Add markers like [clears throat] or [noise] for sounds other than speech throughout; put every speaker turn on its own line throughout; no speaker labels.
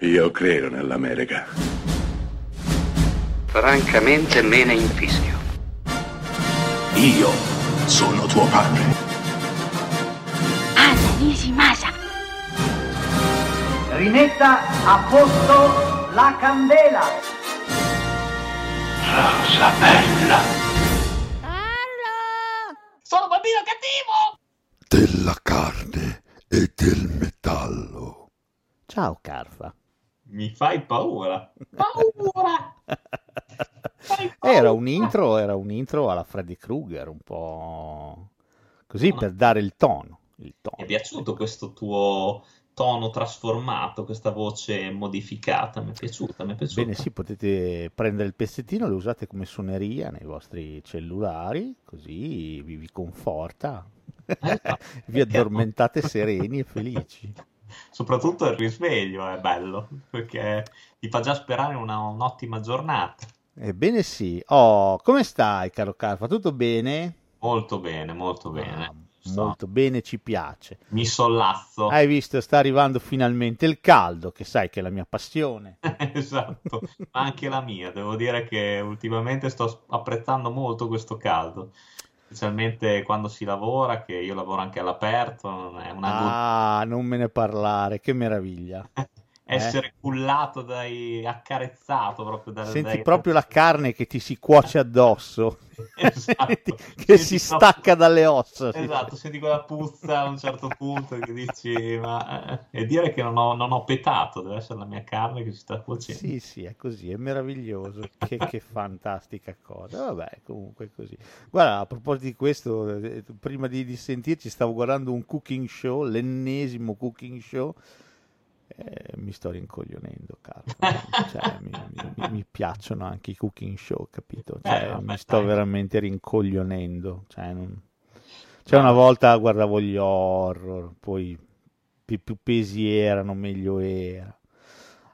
Io credo nell'America.
Francamente me ne infischio.
Io sono tuo padre.
Anna Nishimasa.
Rimetta a posto la candela.
Rosa bella.
Sono bambino cattivo!
della carne e del metallo.
Ciao Carfa.
Mi fai paura.
Paura! Fai paura.
Era un intro, era un intro alla Freddy Krueger, un po' così per dare il tono. Il
Mi
tono.
è piaciuto questo tuo tono trasformato, questa voce modificata. Mi è piaciuta, mi è piaciuta.
Bene, sì, potete prendere il pezzettino, lo usate come suoneria nei vostri cellulari, così vi, vi conforta.
Esatto. [laughs]
vi addormentate sereni e felici.
Soprattutto il risveglio è bello, perché ti fa già sperare una- un'ottima giornata.
Ebbene sì. Oh, come stai, caro Carfa? Tutto bene?
Molto bene, molto bene.
Ah,
Sto-
molto bene, ci piace.
Mi sollazzo.
Hai visto, sta arrivando finalmente il caldo, che sai che è la mia passione. [laughs]
Esatto, ma anche la mia. Devo dire che ultimamente sto apprezzando molto questo caldo, specialmente quando si lavora, che io lavoro anche all'aperto, è una
Ah, non me ne parlare, che meraviglia. [laughs]
essere cullato dai accarezzato proprio dal,
Senti
dai-
proprio la [laughs] carne che ti si cuoce addosso,
Esatto. [laughs]
che
Senti
si stacca dalle ossa. sì.
Esatto, senti quella puzza a un certo punto che dici, ma eh, e dire che non ho, non ho petato, deve essere la mia carne che si sta cuocendo.
Sì, sì, è così, è meraviglioso. Che, che fantastica cosa. Vabbè, comunque è così. Guarda, a proposito di questo, eh, prima di, di sentirci stavo guardando un cooking show, l'ennesimo cooking show. Eh, mi sto rincoglionendo, caro. Cioè, [laughs] mi, mi- mi piacciono anche i cooking show, capito? Cioè,
Eh,
mi sto
dai.
veramente rincoglionendo. Cioè, non- cioè, una volta guardavo gli horror, poi più, più pesi erano, meglio era.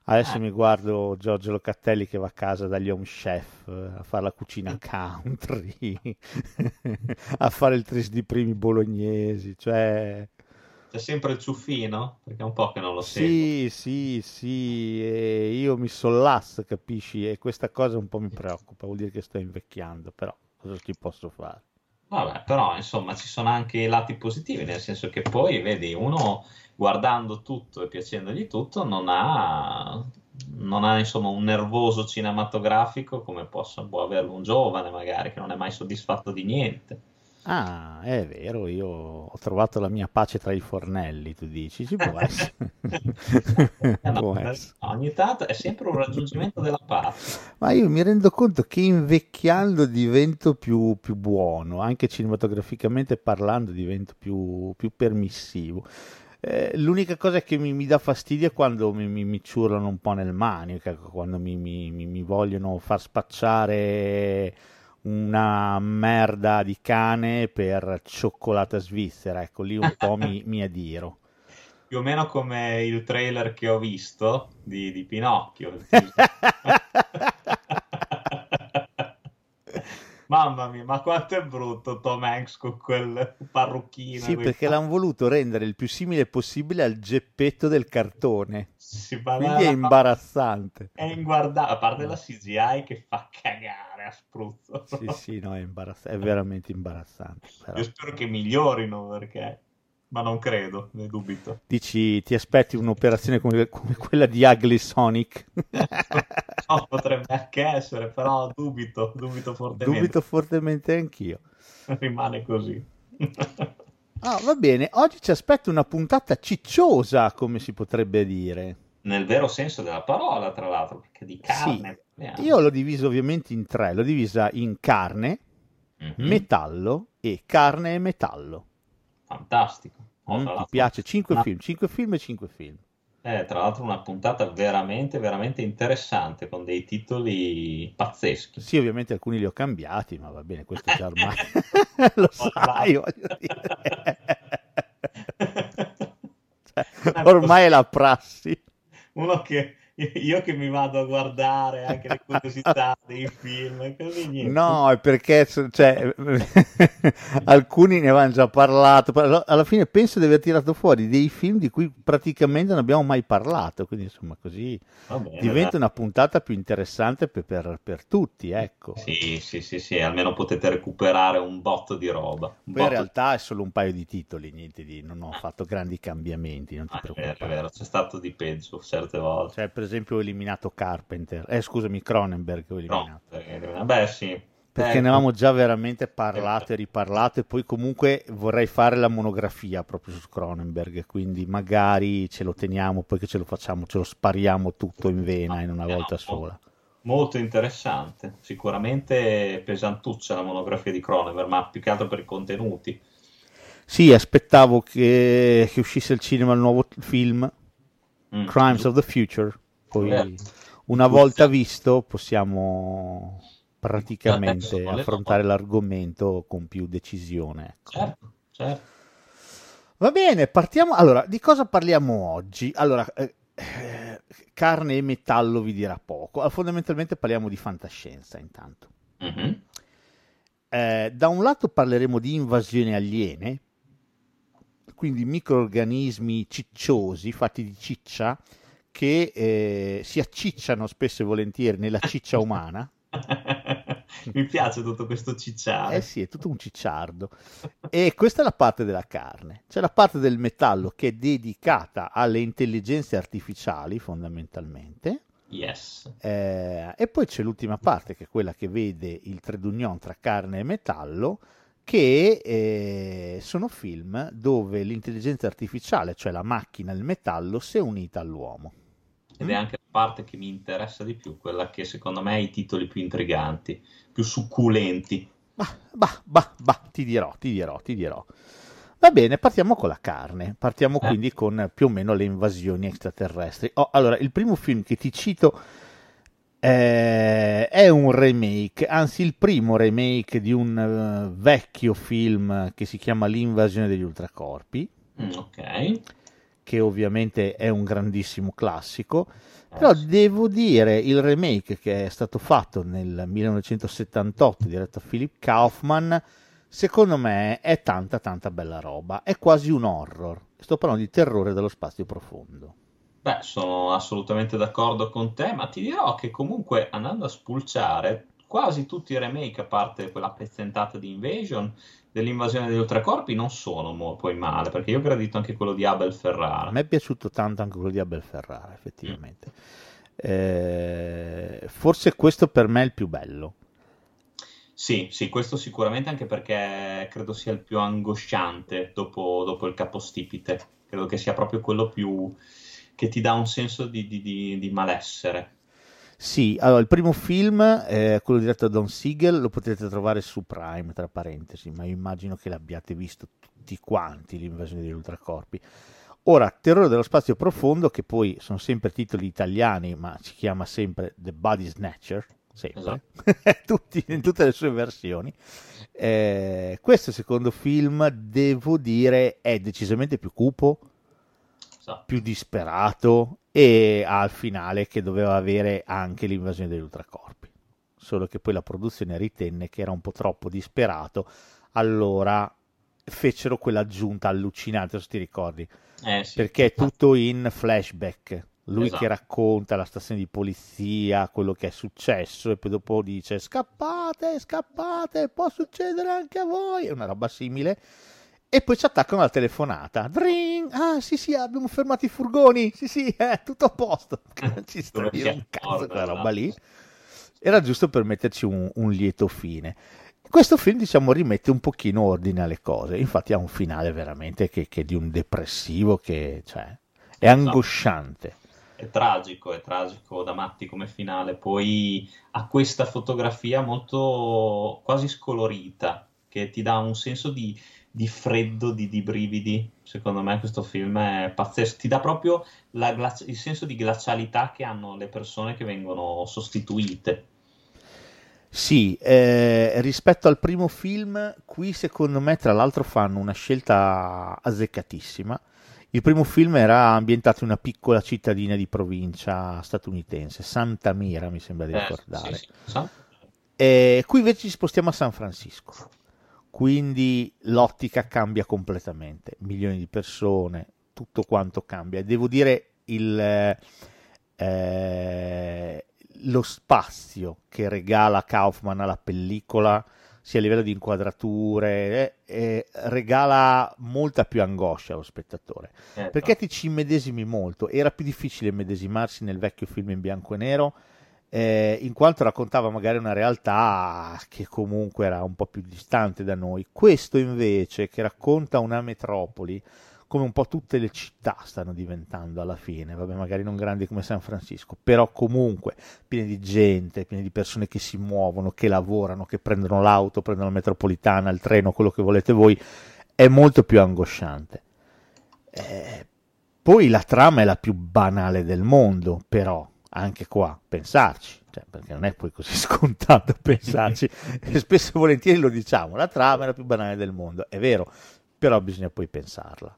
Adesso
Eh.
mi guardo Giorgio Locatelli che va a casa dagli home chef eh, a fare la cucina country, [laughs] a fare il tris di primi bolognesi, cioè
C'è sempre il ciuffino, perché è un po' che non lo seguo.
sì, sì, sì, e io mi sollasso, capisci? E questa cosa un po' mi preoccupa, vuol dire che sto invecchiando, però cosa ci posso fare?
Vabbè, però insomma ci sono anche i lati positivi, nel senso che poi, vedi, uno guardando tutto e piacendogli tutto non ha, non ha insomma un nervoso cinematografico come possa, può averlo un giovane magari che non è mai soddisfatto di niente.
Ah, è vero, io ho trovato la mia pace tra i fornelli, tu dici, ci può essere.
No, [laughs]
Può essere.
ogni tanto è sempre un raggiungimento della pace.
Ma io mi rendo conto che invecchiando divento più, più buono, anche cinematograficamente parlando divento più, più permissivo. Eh, l'unica cosa che mi, mi dà fastidio è quando mi, mi, mi ciurlano un po' nel manico, ecco, quando mi- mi vogliono far spacciare una merda di cane per cioccolata svizzera, ecco, lì un po' mi, mi adiro.
Più o meno come il trailer che ho visto di, di Pinocchio. [laughs] Mamma mia, ma quanto è brutto Tom Hanks con quel parrucchino.
Sì, perché l'hanno voluto rendere il più simile possibile al geppetto del cartone.
Fa
Quindi è imbarazzante.
È inguardabile, a parte la CGI che fa cagare a spruzzo.
Sì, [laughs] sì, no, è imbarazzante, è veramente imbarazzante. però.
Io spero che migliorino perché, ma non credo, ne dubito.
Dici, ti aspetti un'operazione come, come quella di Ugly Sonic? [laughs]
No, potrebbe anche essere, però dubito, dubito fortemente.
Dubito fortemente anch'io.
Rimane così.
Ah, va bene, oggi ci aspetta una puntata cicciosa, come si potrebbe dire.
Nel vero senso della parola, tra l'altro, perché di carne. Parliamo.
Io l'ho diviso ovviamente in tre, l'ho divisa in carne,
Mhm.
metallo e carne e metallo.
Fantastico. Oh,
Mm, ti piace? 5
una-
film, 5 film e 5 film.
Eh, tra l'altro una puntata veramente, veramente interessante, con dei titoli pazzeschi.
Sì, ovviamente alcuni li ho cambiati, ma va bene, questo già ormai [laughs] [laughs] lo sai, voglio dire. [laughs] Cioè, ormai è la prassi.
Uno che [laughs] io che mi vado a guardare anche le curiosità dei film, così niente.
No, è perché cioè, [laughs] alcuni ne avevano già parlato. Alla fine penso di aver tirato fuori dei film di cui praticamente non abbiamo mai parlato. Quindi, insomma, così bene, diventa dai. una puntata più interessante per, per, per, tutti. Ecco.
Sì, sì, sì, sì, almeno potete recuperare un botto di roba.
Poi in realtà è solo un paio di titoli, niente di, non ho fatto grandi cambiamenti. Non ti
ah,
preoccupare.
È vero, è vero, c'è stato di peggio certe volte.
Cioè, per esempio ho eliminato Carpenter, eh scusami Cronenberg ho eliminato.
No, beh sì.
Perché eh, ne avevamo già veramente parlato e riparlato e poi comunque vorrei fare la monografia proprio su Cronenberg, quindi magari ce lo teniamo, poi che ce lo facciamo, ce lo spariamo tutto in vena in una volta sola.
Molto interessante, sicuramente pesantuccia la monografia di Cronenberg, ma più che altro per i contenuti.
Sì, aspettavo che, che uscisse al cinema il nuovo film, mm. Crimes of the Future, poi eh, una volta visto possiamo praticamente eh, affrontare l'argomento con più decisione. Ecco.
Certo, certo.
Va bene, partiamo. Allora, di cosa parliamo oggi? Allora, eh, eh carne e metallo vi dirà poco. Ah, fondamentalmente parliamo di fantascienza intanto. Mm-hmm. Eh, da un lato parleremo di invasioni aliene, quindi microorganismi cicciosi fatti di ciccia che eh, si accicciano spesso e volentieri nella ciccia umana. [laughs]
Mi piace tutto questo cicciare.
Eh sì, è tutto un cicciardo. E questa è la parte della carne. C'è la parte del metallo che è dedicata alle intelligenze artificiali, fondamentalmente.
Yes.
Eh, e poi c'è l'ultima parte, che è quella che vede il trade union tra carne e metallo, che eh, sono film dove l'intelligenza artificiale, cioè la macchina, il metallo, si è unita all'uomo
ed è mm. anche la parte che mi interessa di più, quella che secondo me ha i titoli più intriganti, più succulenti.
Bah, bah, bah, bah, ti dirò, ti dirò, ti dirò. Va bene, partiamo con la carne, partiamo eh. quindi con più o meno le invasioni extraterrestri. Oh, allora, il primo film che ti cito eh, è un remake, anzi il primo remake di un uh, vecchio film che si chiama L'invasione degli ultracorpi.
Mm, ok
che ovviamente è un grandissimo classico, però devo dire il remake che è stato fatto nel 1978 diretto da Philip Kaufman, secondo me è tanta tanta bella roba, è quasi un horror, sto parlando di terrore dello spazio profondo.
Beh, sono assolutamente d'accordo con te, ma ti dirò che comunque andando a spulciare quasi tutti i remake, a parte quella pezzentata di Invasion, dell'invasione degli ultracorpi non sono mo- poi male, perché io ho gradito anche quello di Abel Ferrara.
A me è piaciuto tanto anche quello di Abel Ferrara, effettivamente. Mm. Eh, forse questo per me è il più bello.
Sì, sì, questo sicuramente anche perché credo sia il più angosciante dopo, dopo il capostipite. Credo che sia proprio quello più che ti dà un senso di, di, di, di malessere.
Sì, allora il primo film, eh, quello diretto da Don Siegel, lo potete trovare su Prime, tra parentesi, ma io immagino che l'abbiate visto tutti quanti, l'invasione degli ultracorpi. Ora, Terrore dello spazio profondo, che poi sono sempre titoli italiani, ma si chiama sempre The Body Snatcher, sempre, esatto. [laughs] Tutti, in tutte le sue versioni. Eh, questo secondo film, devo dire, è decisamente più cupo, esatto. più disperato e al finale che doveva avere anche l'invasione degli ultracorpi. Solo che poi la produzione ritenne che era un po' troppo disperato, allora fecero quell'aggiunta allucinante, se ti ricordi,
eh, sì,
perché è tutto in flashback. Lui esatto. che racconta la stazione di polizia, quello che è successo, e poi dopo dice: Scappate, scappate, può succedere anche a voi. È una roba simile e poi ci attaccano la telefonata. Dring! Ah, sì, sì, abbiamo fermato i furgoni. Sì, sì, è tutto a posto. [laughs] Non ci sta un cazzo quella roba lì. Era giusto per metterci un, un, lieto fine. Questo film, diciamo, rimette un pochino ordine alle cose. Infatti ha un finale veramente che, che di un depressivo che, cioè, è angosciante.
È tragico, è tragico da matti come finale. Poi ha questa fotografia molto quasi scolorita che ti dà un senso di di freddo, di, di, brividi. Secondo me questo film è pazzesco, ti dà proprio glaci- il senso di glacialità che hanno le persone che vengono sostituite.
Sì, eh, rispetto al primo film, qui secondo me tra l'altro fanno una scelta azzeccatissima. Il primo film era ambientato in una piccola cittadina di provincia statunitense, Santa Mira, mi sembra di
Eh,
ricordare.
sì, sì, so.
E qui invece ci spostiamo a San Francisco, quindi l'ottica cambia completamente, milioni di persone, tutto quanto cambia. Devo dire il, eh, lo spazio che regala Kaufman alla pellicola, sia a livello di inquadrature, eh, eh, regala molta più angoscia allo spettatore
Eh,
perché ti ci immedesimi molto. Era più difficile immedesimarsi nel vecchio film in bianco e nero, eh, in quanto raccontava magari una realtà che comunque era un po' più distante da noi. Questo invece, che racconta una metropoli, come un po' tutte le città stanno diventando alla fine, vabbè, magari non grandi come San Francisco, però comunque piene di gente, piene di persone che si muovono, che lavorano, che prendono l'auto, prendono la metropolitana, il treno, quello che volete voi, è molto più angosciante. Eh, poi la trama è la più banale del mondo, però anche qua pensarci, cioè, perché non è poi così [laughs] scontato pensarci, [laughs] e spesso e volentieri lo diciamo, la trama è la più banale del mondo, è vero, però bisogna poi pensarla.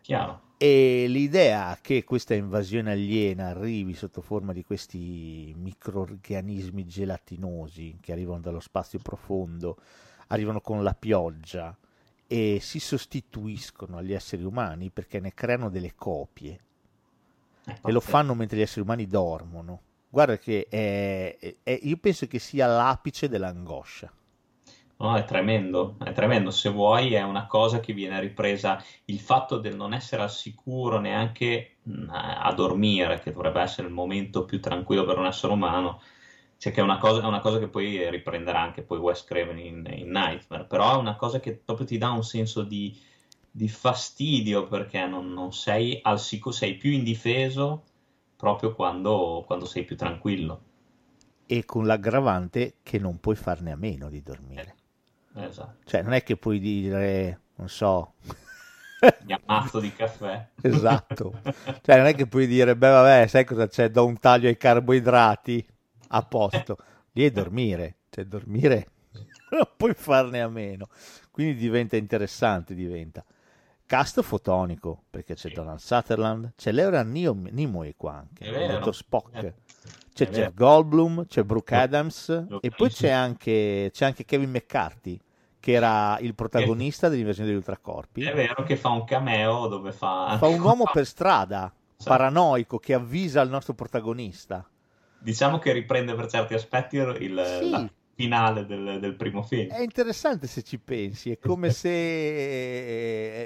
Chiaro.
E l'idea che questa invasione aliena arrivi sotto forma di questi microorganismi gelatinosi che arrivano dallo spazio profondo, arrivano con la pioggia e si sostituiscono agli esseri umani perché ne creano delle copie e lo fanno mentre gli esseri umani dormono. Guarda che è, è- io penso che sia l'apice dell'angoscia.
No, è tremendo, è tremendo. Se vuoi, è una cosa che viene ripresa. Il fatto del non essere al sicuro neanche mh, a dormire, che dovrebbe essere il momento più tranquillo per un essere umano, cioè che è una cosa, è una cosa che poi riprenderà anche poi Wes Craven in, in Nightmare. Però è una cosa che proprio ti dà un senso di, di fastidio perché non, non sei al sicuro, sei più indifeso proprio quando, quando sei più tranquillo.
E con l'aggravante che non puoi farne a meno di dormire.
Esatto.
Cioè, non è che puoi dire, non so,
Mi ammazzo di caffè. [laughs]
esatto. Cioè, non è che puoi dire, beh, vabbè, sai cosa c'è? Do un taglio ai carboidrati a posto. Lì è dormire, cioè, dormire [laughs] non puoi farne a meno. Quindi diventa interessante, diventa. Cast fotonico, perché c'è
Sì.
Donald Sutherland, c'è Neo- Nimoy qua anche,
È vero.
dottor Spock.
Eh,
C'è
è
Jeff. Goldblum, c'è Brooke Adams
lo
e poi c'è anche, c'è anche Kevin McCarthy, che era il protagonista dell'invasione degli ultracorpi.
È vero che fa un cameo dove fa...
Fa un uomo per strada, paranoico, che avvisa il nostro protagonista.
Diciamo che riprende per certi aspetti il
Sì.
la finale del, del primo film.
È interessante se ci pensi, è come [laughs] se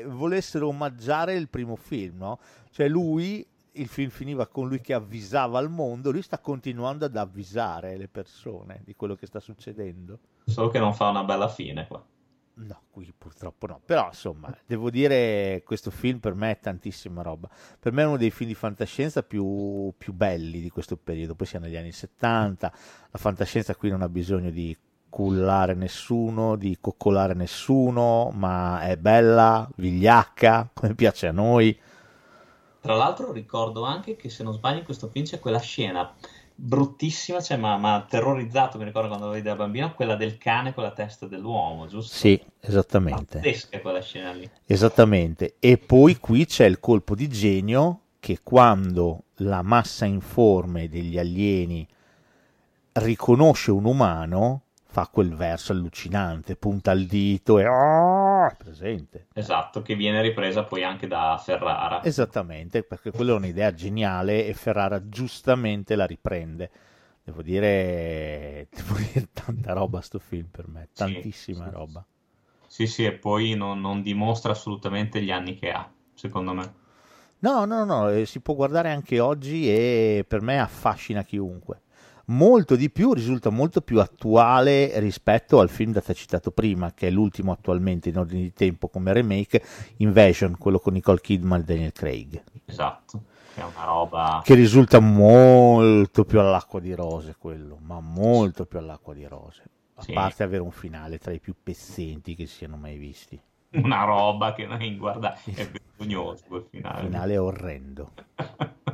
eh, volessero omaggiare il primo film, no? Cioè lui, il film finiva con lui che avvisava il mondo, lui sta continuando ad avvisare le persone di quello che sta succedendo.
Solo che non fa una bella fine qua.
No, qui purtroppo no. Però insomma, [laughs] devo dire, questo film per me è tantissima roba. Per me è uno dei film di fantascienza più, più belli di questo periodo. Poi siamo negli anni 70, la fantascienza qui non ha bisogno di cullare nessuno, di coccolare nessuno, ma è bella, vigliacca, come piace a noi.
Tra l'altro ricordo anche che se non sbaglio in questo film c'è quella scena bruttissima, cioè ma, ma terrorizzato, mi ricordo quando lo vedi da bambino, quella del cane con la testa dell'uomo, giusto?
Sì, esattamente.
Pazzesca quella scena lì.
Esattamente. E poi qui c'è il colpo di genio che quando la massa informe degli alieni riconosce un umano, fa quel verso allucinante, punta il dito e "Ah!" è presente.
Esatto, che viene ripresa poi anche da Ferrara.
Esattamente, perché quella è un'idea geniale e Ferrara giustamente la riprende. Devo dire, [laughs] devo dire tanta roba sto film per me,
Sì,
tantissima
sì,
roba.
Sì, sì, e poi non, non dimostra assolutamente gli anni che ha, secondo me.
No, no, no, eh, si può guardare anche oggi e per me affascina chiunque. Molto di più, risulta molto più attuale rispetto al film da te citato prima, che è l'ultimo attualmente in ordine di tempo come remake, Invasion, quello con Nicole Kidman e Daniel Craig,
Esatto, che è una roba...
che risulta molto più all'acqua di rose quello, ma molto più all'acqua di rose, a
Sì.
parte avere un finale tra i più pezzenti che si siano mai visti.
una roba che noi guarda è vergognoso quel finale.
Finale orrendo. [laughs]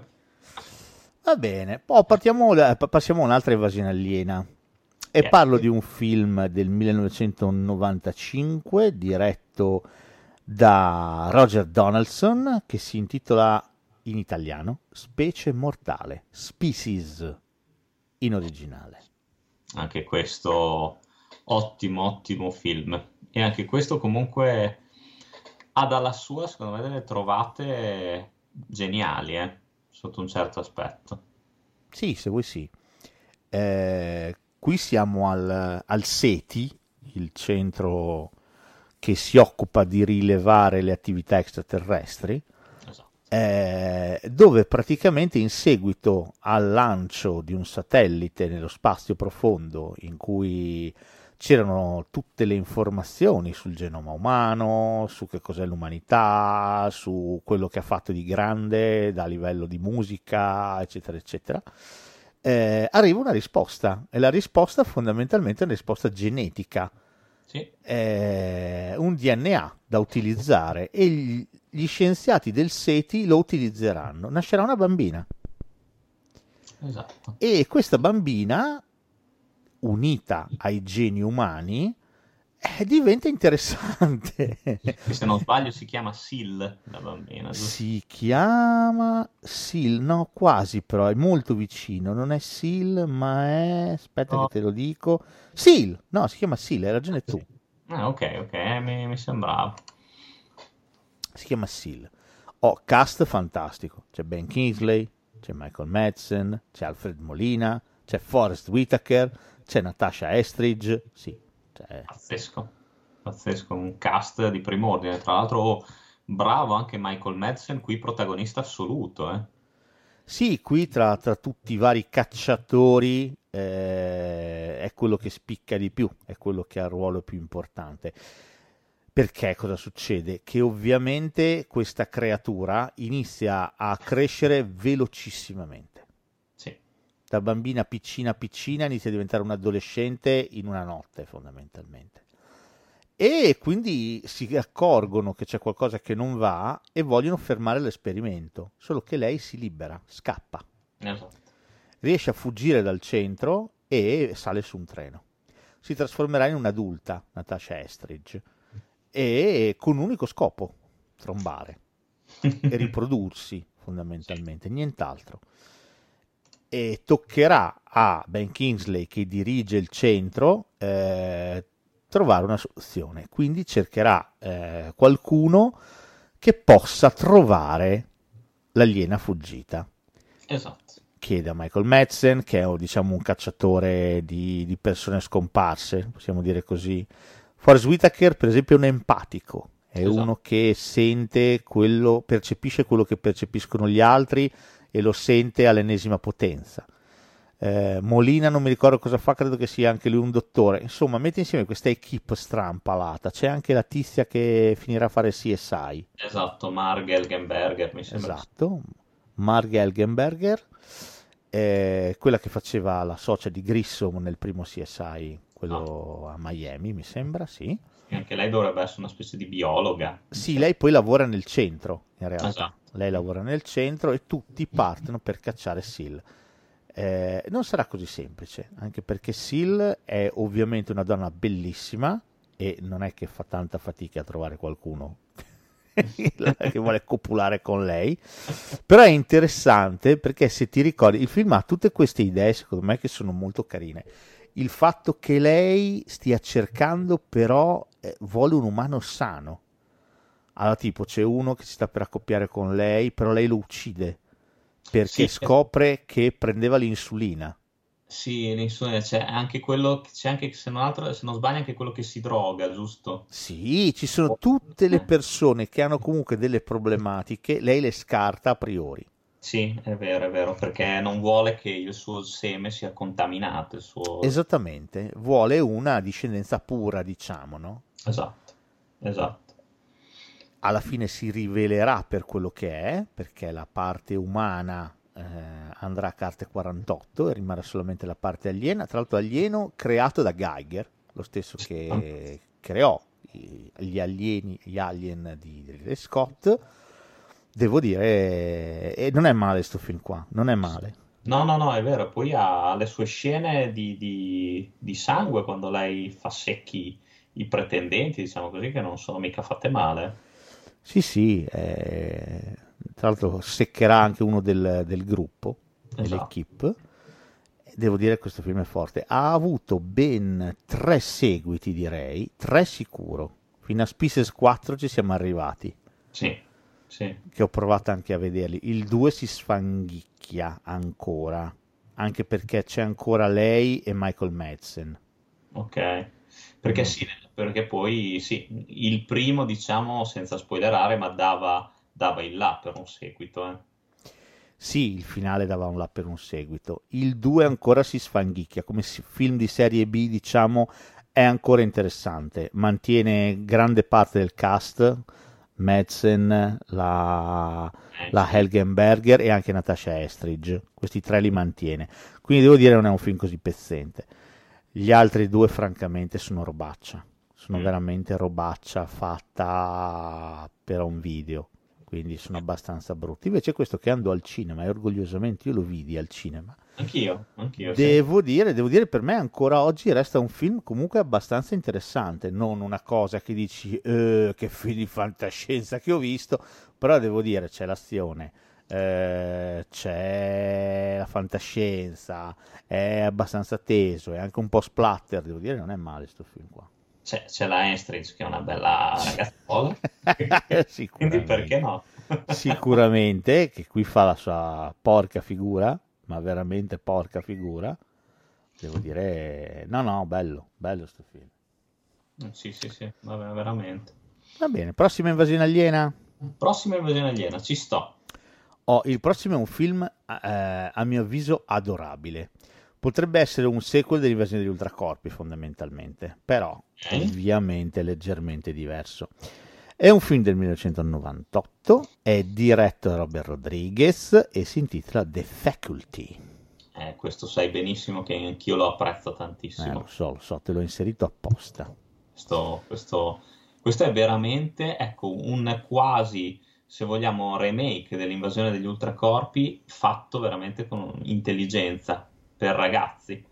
Va bene, poi partiamo, da- passiamo a un'altra invasione aliena. E
Eh.
parlo di un film del 1995 diretto da Roger Donaldson che si intitola in italiano Specie mortale, Species in originale.
Anche questo ottimo, ottimo film. E anche questo comunque ha dalla sua, secondo me, delle trovate geniali, eh, sotto un certo aspetto.
Sì, se vuoi sì. Eh, qui siamo al, al SETI, il centro che si occupa di rilevare le attività extraterrestri,
Esatto.
eh, dove praticamente in seguito al lancio di un satellite nello spazio profondo in cui c'erano tutte le informazioni sul genoma umano, su che cos'è l'umanità, su quello che ha fatto di grande da livello di musica, eccetera, eccetera. Eh, arriva una risposta e la risposta fondamentalmente è una risposta genetica,
Sì,
eh, un DNA da utilizzare e gli, gli scienziati del SETI lo utilizzeranno. Nascerà una bambina
esatto.
e questa bambina, unita ai geni umani, eh, diventa interessante.
Che se non sbaglio si chiama Sil, la bambina, giusto?
Si chiama Sil, no, quasi però, è molto vicino, non è Sil, ma è, aspetta
No.
che te lo dico, Sil, no, si chiama Sil, hai ragione tu,
Ah, ok, ok, eh, mi, mi sembrava.
si chiama Sil. Oh, cast fantastico, c'è Ben Kingsley, c'è Michael Madsen, c'è Alfred Molina, c'è Forrest Whitaker, c'è Natasha Estridge, sì, cioè,
Pazzesco, pazzesco, un cast di primo ordine. Tra l'altro, oh, bravo anche Michael Madsen, qui protagonista assoluto, eh.
Sì, qui tra, tra tutti i vari cacciatori eh, è quello che spicca di più, è quello che ha il ruolo più importante. Perché cosa succede? Che ovviamente questa creatura inizia a crescere velocissimamente. Da bambina piccina piccina inizia a diventare un adolescente in una notte, fondamentalmente. E quindi si accorgono che c'è qualcosa che non va e vogliono fermare l'esperimento. Solo che lei si libera, scappa,
esatto.
riesce a fuggire dal centro e sale su un treno. Si trasformerà in un'adulta, Natasha Estridge, e con un unico scopo, trombare [laughs] e riprodursi fondamentalmente, nient'altro. E toccherà a Ben Kingsley che dirige il centro eh, trovare una soluzione. Quindi cercherà eh, qualcuno che possa trovare l'aliena fuggita.
Esatto.
Chiede a Michael Madsen, che è diciamo, un cacciatore di, di persone scomparse, possiamo dire così. Forrest Whitaker, per esempio, è un empatico, è
Esatto.
uno che sente quello, percepisce quello che percepiscono gli altri e lo sente all'ennesima potenza. Eh, Molina non mi ricordo cosa fa, credo che sia anche lui un dottore. Insomma, mette insieme questa equipe strampalata. C'è anche la tizia che finirà a fare CSI.
Esatto, Marg Elgenberger, mi sembra.
Esatto, Marge Elgenberger, eh, quella che faceva la socia di Grissom nel primo CSI, quello a Miami, mi sembra, sì.
Anche lei dovrebbe essere una specie di biologa.
Sì, lei poi lavora nel centro, in realtà.
Esatto.
Lei lavora nel centro e tutti partono per cacciare Sil. Eh, non sarà così semplice, anche perché Sil è ovviamente una donna bellissima e non è che fa tanta fatica a trovare qualcuno [laughs] che vuole copulare con lei. Però è interessante perché se ti ricordi, il film ha tutte queste idee, secondo me, che sono molto carine. Il fatto che lei stia cercando, però, eh, vuole un umano sano. Allora, tipo, c'è uno che si sta per accoppiare con lei, però lei lo uccide perché
Sì.
scopre che prendeva l'insulina.
Sì, l'insulina, c'è anche quello, c'è anche, se non altro, se non sbaglio, anche quello che si droga, giusto?
Sì, ci sono tutte le persone che hanno comunque delle problematiche, lei le scarta a priori.
Sì, è vero, è vero, perché non vuole che il suo seme sia contaminato, il suo...
Esattamente, vuole una discendenza pura, diciamo, no?
Esatto, esatto.
Alla fine si rivelerà per quello che è, perché la parte umana eh, andrà a carte 48 e rimarrà solamente la parte aliena. Tra l'altro, alieno creato da Geiger, lo stesso che creò gli alieni, gli alien di Ridley Scott. Devo dire, e non è male sto film qua, non è male.
No, no, no, è vero, poi ha le sue scene di, di- di sangue quando lei fa secchi i pretendenti, diciamo così, che non sono mica fatte male.
Sì, sì, eh, tra l'altro seccherà anche uno del, del gruppo,
Esatto.
dell'equipe. Devo dire che questo film è forte. Ha avuto ben tre seguiti, direi, tre sicuro. Fino a Species 4 ci siamo arrivati,
Sì, sì.
che ho provato anche a vederli. Il 2 si sfanghicchia ancora, anche perché c'è ancora lei e Michael Madsen.
Ok, perché
Mm.
sì, perché poi sì, il primo diciamo senza spoilerare, ma dava, dava il là per un seguito, eh.
Sì, il finale dava un là per un seguito. Il 2 ancora si sfanghicchia, come film di serie B, diciamo, è ancora interessante. Mantiene grande parte del cast, Madsen, la,
Eh,
la Helgenberger e anche Natasha Estridge. Questi tre li mantiene. Quindi devo dire non è un film così pezzente. Gli altri due, francamente, sono robaccia. Sono
Mm.
veramente robaccia fatta per un video. Quindi sono abbastanza brutti. Invece questo che andò al cinema, e orgogliosamente io lo vidi al cinema.
Anch'io, anch'io, sì.
Devo dire, devo dire, per me ancora oggi resta un film comunque abbastanza interessante, non una cosa che dici "Eh, che film di fantascienza che ho visto, però devo dire c'è l'azione, eh, c'è la fantascienza, è abbastanza teso, è anche un po' splatter, devo dire, non è male sto film qua.
C'è, c'è la Enstridge che è una bella ragazzola, [laughs]
Sicuramente.
quindi perché no?
Sicuramente che qui fa la sua porca figura, ma veramente porca figura. Devo dire, no, no, bello, bello sto film.
Mm, Sì, sì, sì, vabbè, veramente.
Va bene, prossima invasione aliena.
Prossima invasione aliena, ci sto.
Oh, il prossimo è un film, eh, a mio avviso, adorabile. Potrebbe essere un sequel dell'invasione degli ultracorpi, fondamentalmente, però
Ok.
ovviamente leggermente diverso. È un film del 1998, è diretto da Robert Rodriguez e si intitola The Faculty.
Eh, questo sai benissimo che anch'io lo apprezzo
Eh,
tantissimo.
lo so, lo so, te l'ho inserito apposta.
Questo, questo- questo è veramente, ecco, un quasi, se vogliamo, remake dell'invasione degli ultracorpi fatto veramente con intelligenza per ragazzi.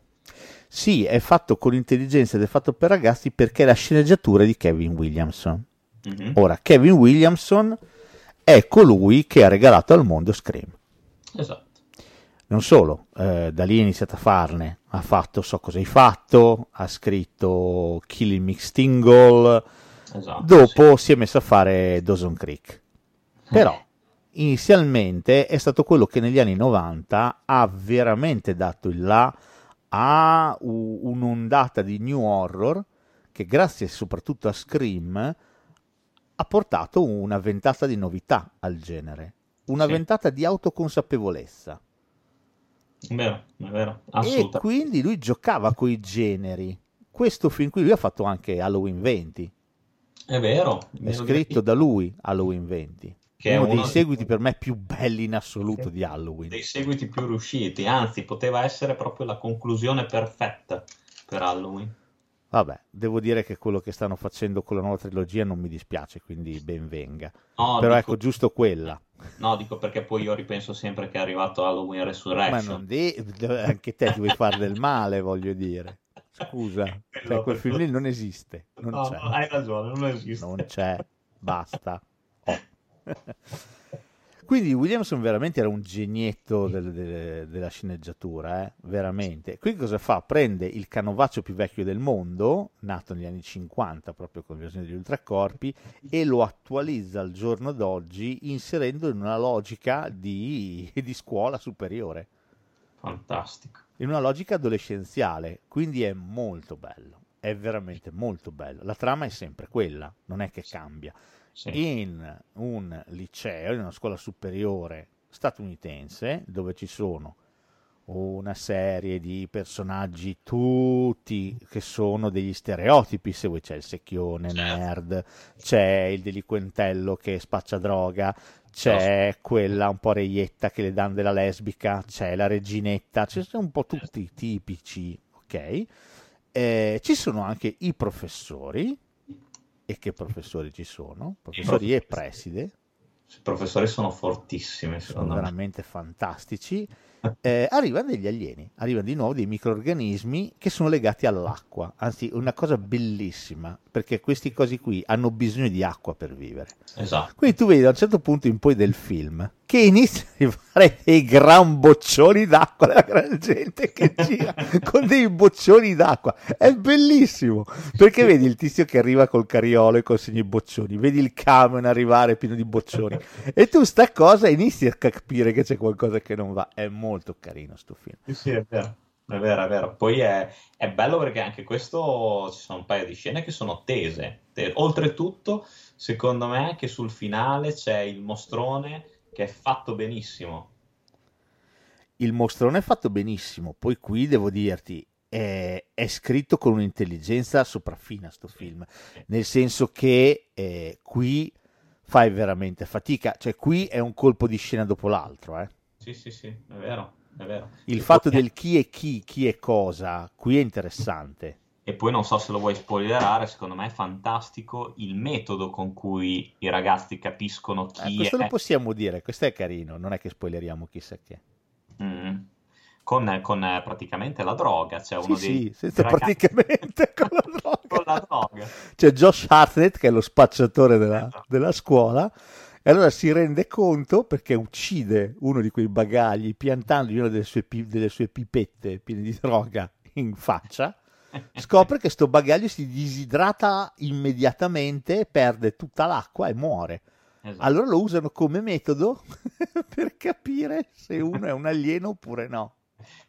Sì, è fatto con intelligenza ed è fatto per ragazzi perché la sceneggiatura è di Kevin Williamson.
Mhm.
Ora, Kevin Williamson è colui che ha regalato al mondo Scream.
Esatto.
Non solo, eh, da lì ha iniziato a farne. Ha fatto So cosa hai fatto, ha scritto Killing Me Stingle,
esatto,
dopo si è messo a fare Dawson Creek. Però inizialmente è stato quello che negli anni 90 ha veramente dato il là a un'ondata di new horror che grazie soprattutto a Scream ha portato una ventata di novità al genere, una
Sì.
ventata di autoconsapevolezza.
È vero, è vero,
E quindi lui giocava con i generi. Questo film qui, lui ha fatto anche Halloween 20,
È vero.
è scritto da lui Halloween 20,
Che è
uno dei
uno
seguiti per me più belli in assoluto
Sì.
di Halloween.
dei seguiti più riusciti, anzi, poteva essere proprio la conclusione perfetta per Halloween.
Vabbè, devo dire che quello che stanno facendo con la nuova trilogia non mi dispiace, quindi ben venga.
No,
Però
dico,
ecco, giusto quella.
no, dico perché poi io ripenso sempre che è arrivato Halloween
Ma
Resurrection.
non de- anche te ti vuoi fare del male, voglio dire. Scusa, [laughs] cioè, quel film lì non esiste, non
No,
c'è.
no, hai ragione, non esiste.
non c'è, basta. Quindi Williamson veramente era un genietto del- del- della sceneggiatura, eh? veramente. Qui cosa fa? Prende il canovaccio più vecchio del mondo, nato negli anni 50 proprio con l'invasione degli ultracorpi, e lo attualizza al giorno d'oggi inserendo in una logica di, di scuola superiore,
Fantastico.
in una logica adolescenziale, quindi è molto bello, è veramente molto bello. La trama è sempre quella, non è che cambia
Sì.
in un liceo, in una scuola superiore statunitense, dove ci sono una serie di personaggi tutti che sono degli stereotipi, se vuoi c'è il secchione
Certo.
nerd, c'è il delinquentello che spaccia droga, c'è quella un po' reietta che le danno della lesbica, c'è la reginetta, ci sono un po' tutti tipici, ok? Eh, ci sono anche i professori, e che professori ci sono? Professori e preside,
I professori sono fortissimi,
sono
me.
veramente fantastici. [laughs] eh, arrivano degli alieni, arrivano di nuovo dei microorganismi che sono legati all'acqua, anzi una cosa bellissima, perché questi cosi qui hanno bisogno di acqua per vivere.
Esatto.
Quindi tu vedi da un certo punto in poi del film che inizia a arrivare dei gran boccioni d'acqua della gran gente che [laughs] gira con dei boccioni d'acqua. È bellissimo perché vedi il tizio che arriva col cariolo e consegna i boccioni, vedi il camion arrivare pieno di boccioni e tu sta cosa inizi a capire che c'è qualcosa che non va. È molto carino sto film.
Sì, è vero. È vero, è vero. Poi è, è bello perché anche questo ci sono un paio di scene che sono tese. Te- Oltretutto, secondo me, che sul finale c'è il mostrone che è fatto benissimo.
Il mostrone è fatto benissimo, poi qui devo dirti, è, è scritto con un'intelligenza sopraffina sto film, nel senso che eh, qui fai veramente fatica, cioè qui è un colpo di scena dopo l'altro, eh.
Sì, sì, sì, è vero, è vero.
Il
E
fatto
poi-
del chi è chi, chi è cosa, qui è interessante.
E poi non so se lo vuoi spoilerare, secondo me è fantastico il metodo con cui i ragazzi capiscono
Eh,
chi
questo
è.
lo possiamo dire, questo è carino, non è che spoileriamo chissà che.
Mm. Con, con, eh, praticamente la droga, c'è uno
Sì,
dei
sì, senza
ragazzi
praticamente [laughs] con la droga.
con la droga.
C'è Josh Hartnett che è lo spacciatore della,
Esatto.
della scuola e allora si rende conto perché uccide uno di quei bagagli piantandogli una delle sue, delle sue pipette piene di droga in faccia. Scopre che sto bagaglio si disidrata immediatamente, perde tutta l'acqua e muore.
Esatto.
Allora lo usano come metodo [laughs] per capire se uno è un alieno oppure no.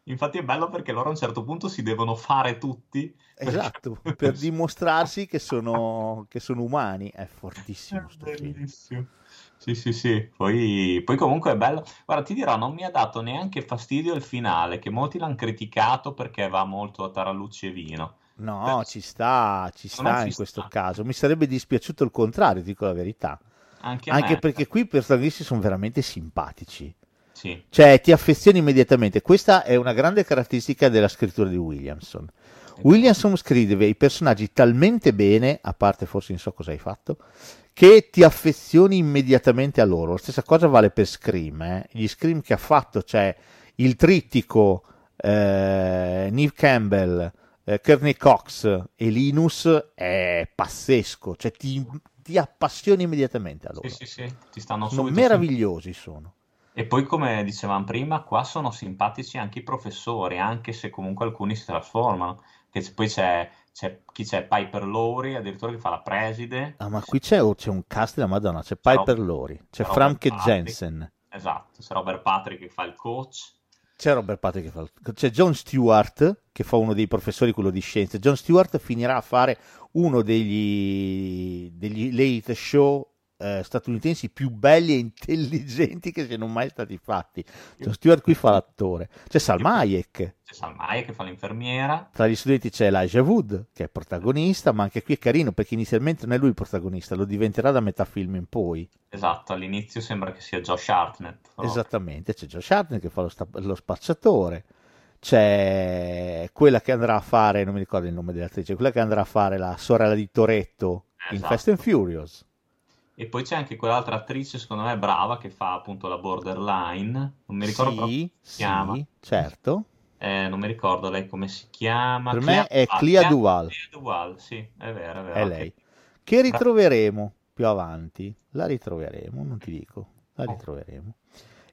Infatti è bello perché loro a un certo punto si devono fare tutti.
Esatto, [laughs] per dimostrarsi che sono, che sono umani. È fortissimo sto film.
Sì, sì, sì. Poi, poi comunque è bello. Guarda, ti dirò, non mi ha dato neanche fastidio il finale, che molti l'hanno criticato perché va molto a tarallucci e vino.
No,
Beh,
ci sta, ci sta
ci
in questo
sta.
caso. Mi sarebbe dispiaciuto il contrario, dico la verità.
Anche
Anche perché qui i protagonisti sono veramente simpatici.
Sì,
Cioè, ti affezioni immediatamente. Questa è una grande caratteristica della scrittura di Williamson. Williamson scrive i personaggi talmente bene, a parte forse non so cosa hai fatto, che ti affezioni immediatamente a loro. La stessa cosa vale per Scream. eh. Gli Scream che ha fatto, cioè il trittico eh, Neve Campbell, eh, Kearney Cox e Linus è pazzesco. Cioè ti, ti appassioni immediatamente a loro.
sì, sì, sì. Ti stanno
Sono meravigliosi, sono.
E poi, come dicevamo prima, qua sono simpatici anche i professori, anche se comunque alcuni si trasformano. Che poi c'è, c'è chi c'è Piper Laurie, addirittura che fa la preside.
Ah, ma qui c'è, c'è un cast della Madonna, c'è Piper
Rob-
Lori, c'è
c'è
Frank
Robert Patrick.
Jensen,
Esatto, c'è Robert Patrick che fa il coach.
c'è Robert Patrick che fa il- c'è John Stewart che fa uno dei professori, quello di scienze. John Stewart finirà a fare uno degli, degli late show eh, statunitensi più belli e intelligenti che siano mai stati fatti. John Stewart qui fa l'attore. C'è Salma Hayek.
C'è Salmaia che fa l'infermiera.
Tra gli studenti c'è Elijah Wood, che è protagonista, ma anche qui è carino perché inizialmente non è lui il protagonista, lo diventerà da metà film in poi.
Esatto, all'inizio sembra che sia Josh Hartnett. però-
Esattamente, c'è Josh Hartnett che fa lo, sta- lo spacciatore, c'è quella che andrà a fare, non mi ricordo il nome dell'attrice, quella che andrà a fare la sorella di Toretto in
Esatto.
Fast and Furious.
E poi c'è anche quell'altra attrice, secondo me, brava, che fa appunto la borderline. Non mi ricordo proprio
Sì,
come si chiama.
sì, certo.
Eh, non mi ricordo lei come si chiama.
Per
Clea
me è. Clea Duval.
Clea Duval, sì, è vero, è vero.
È lei. Che ritroveremo più avanti. La ritroveremo, non ti dico. La
Oh.
ritroveremo.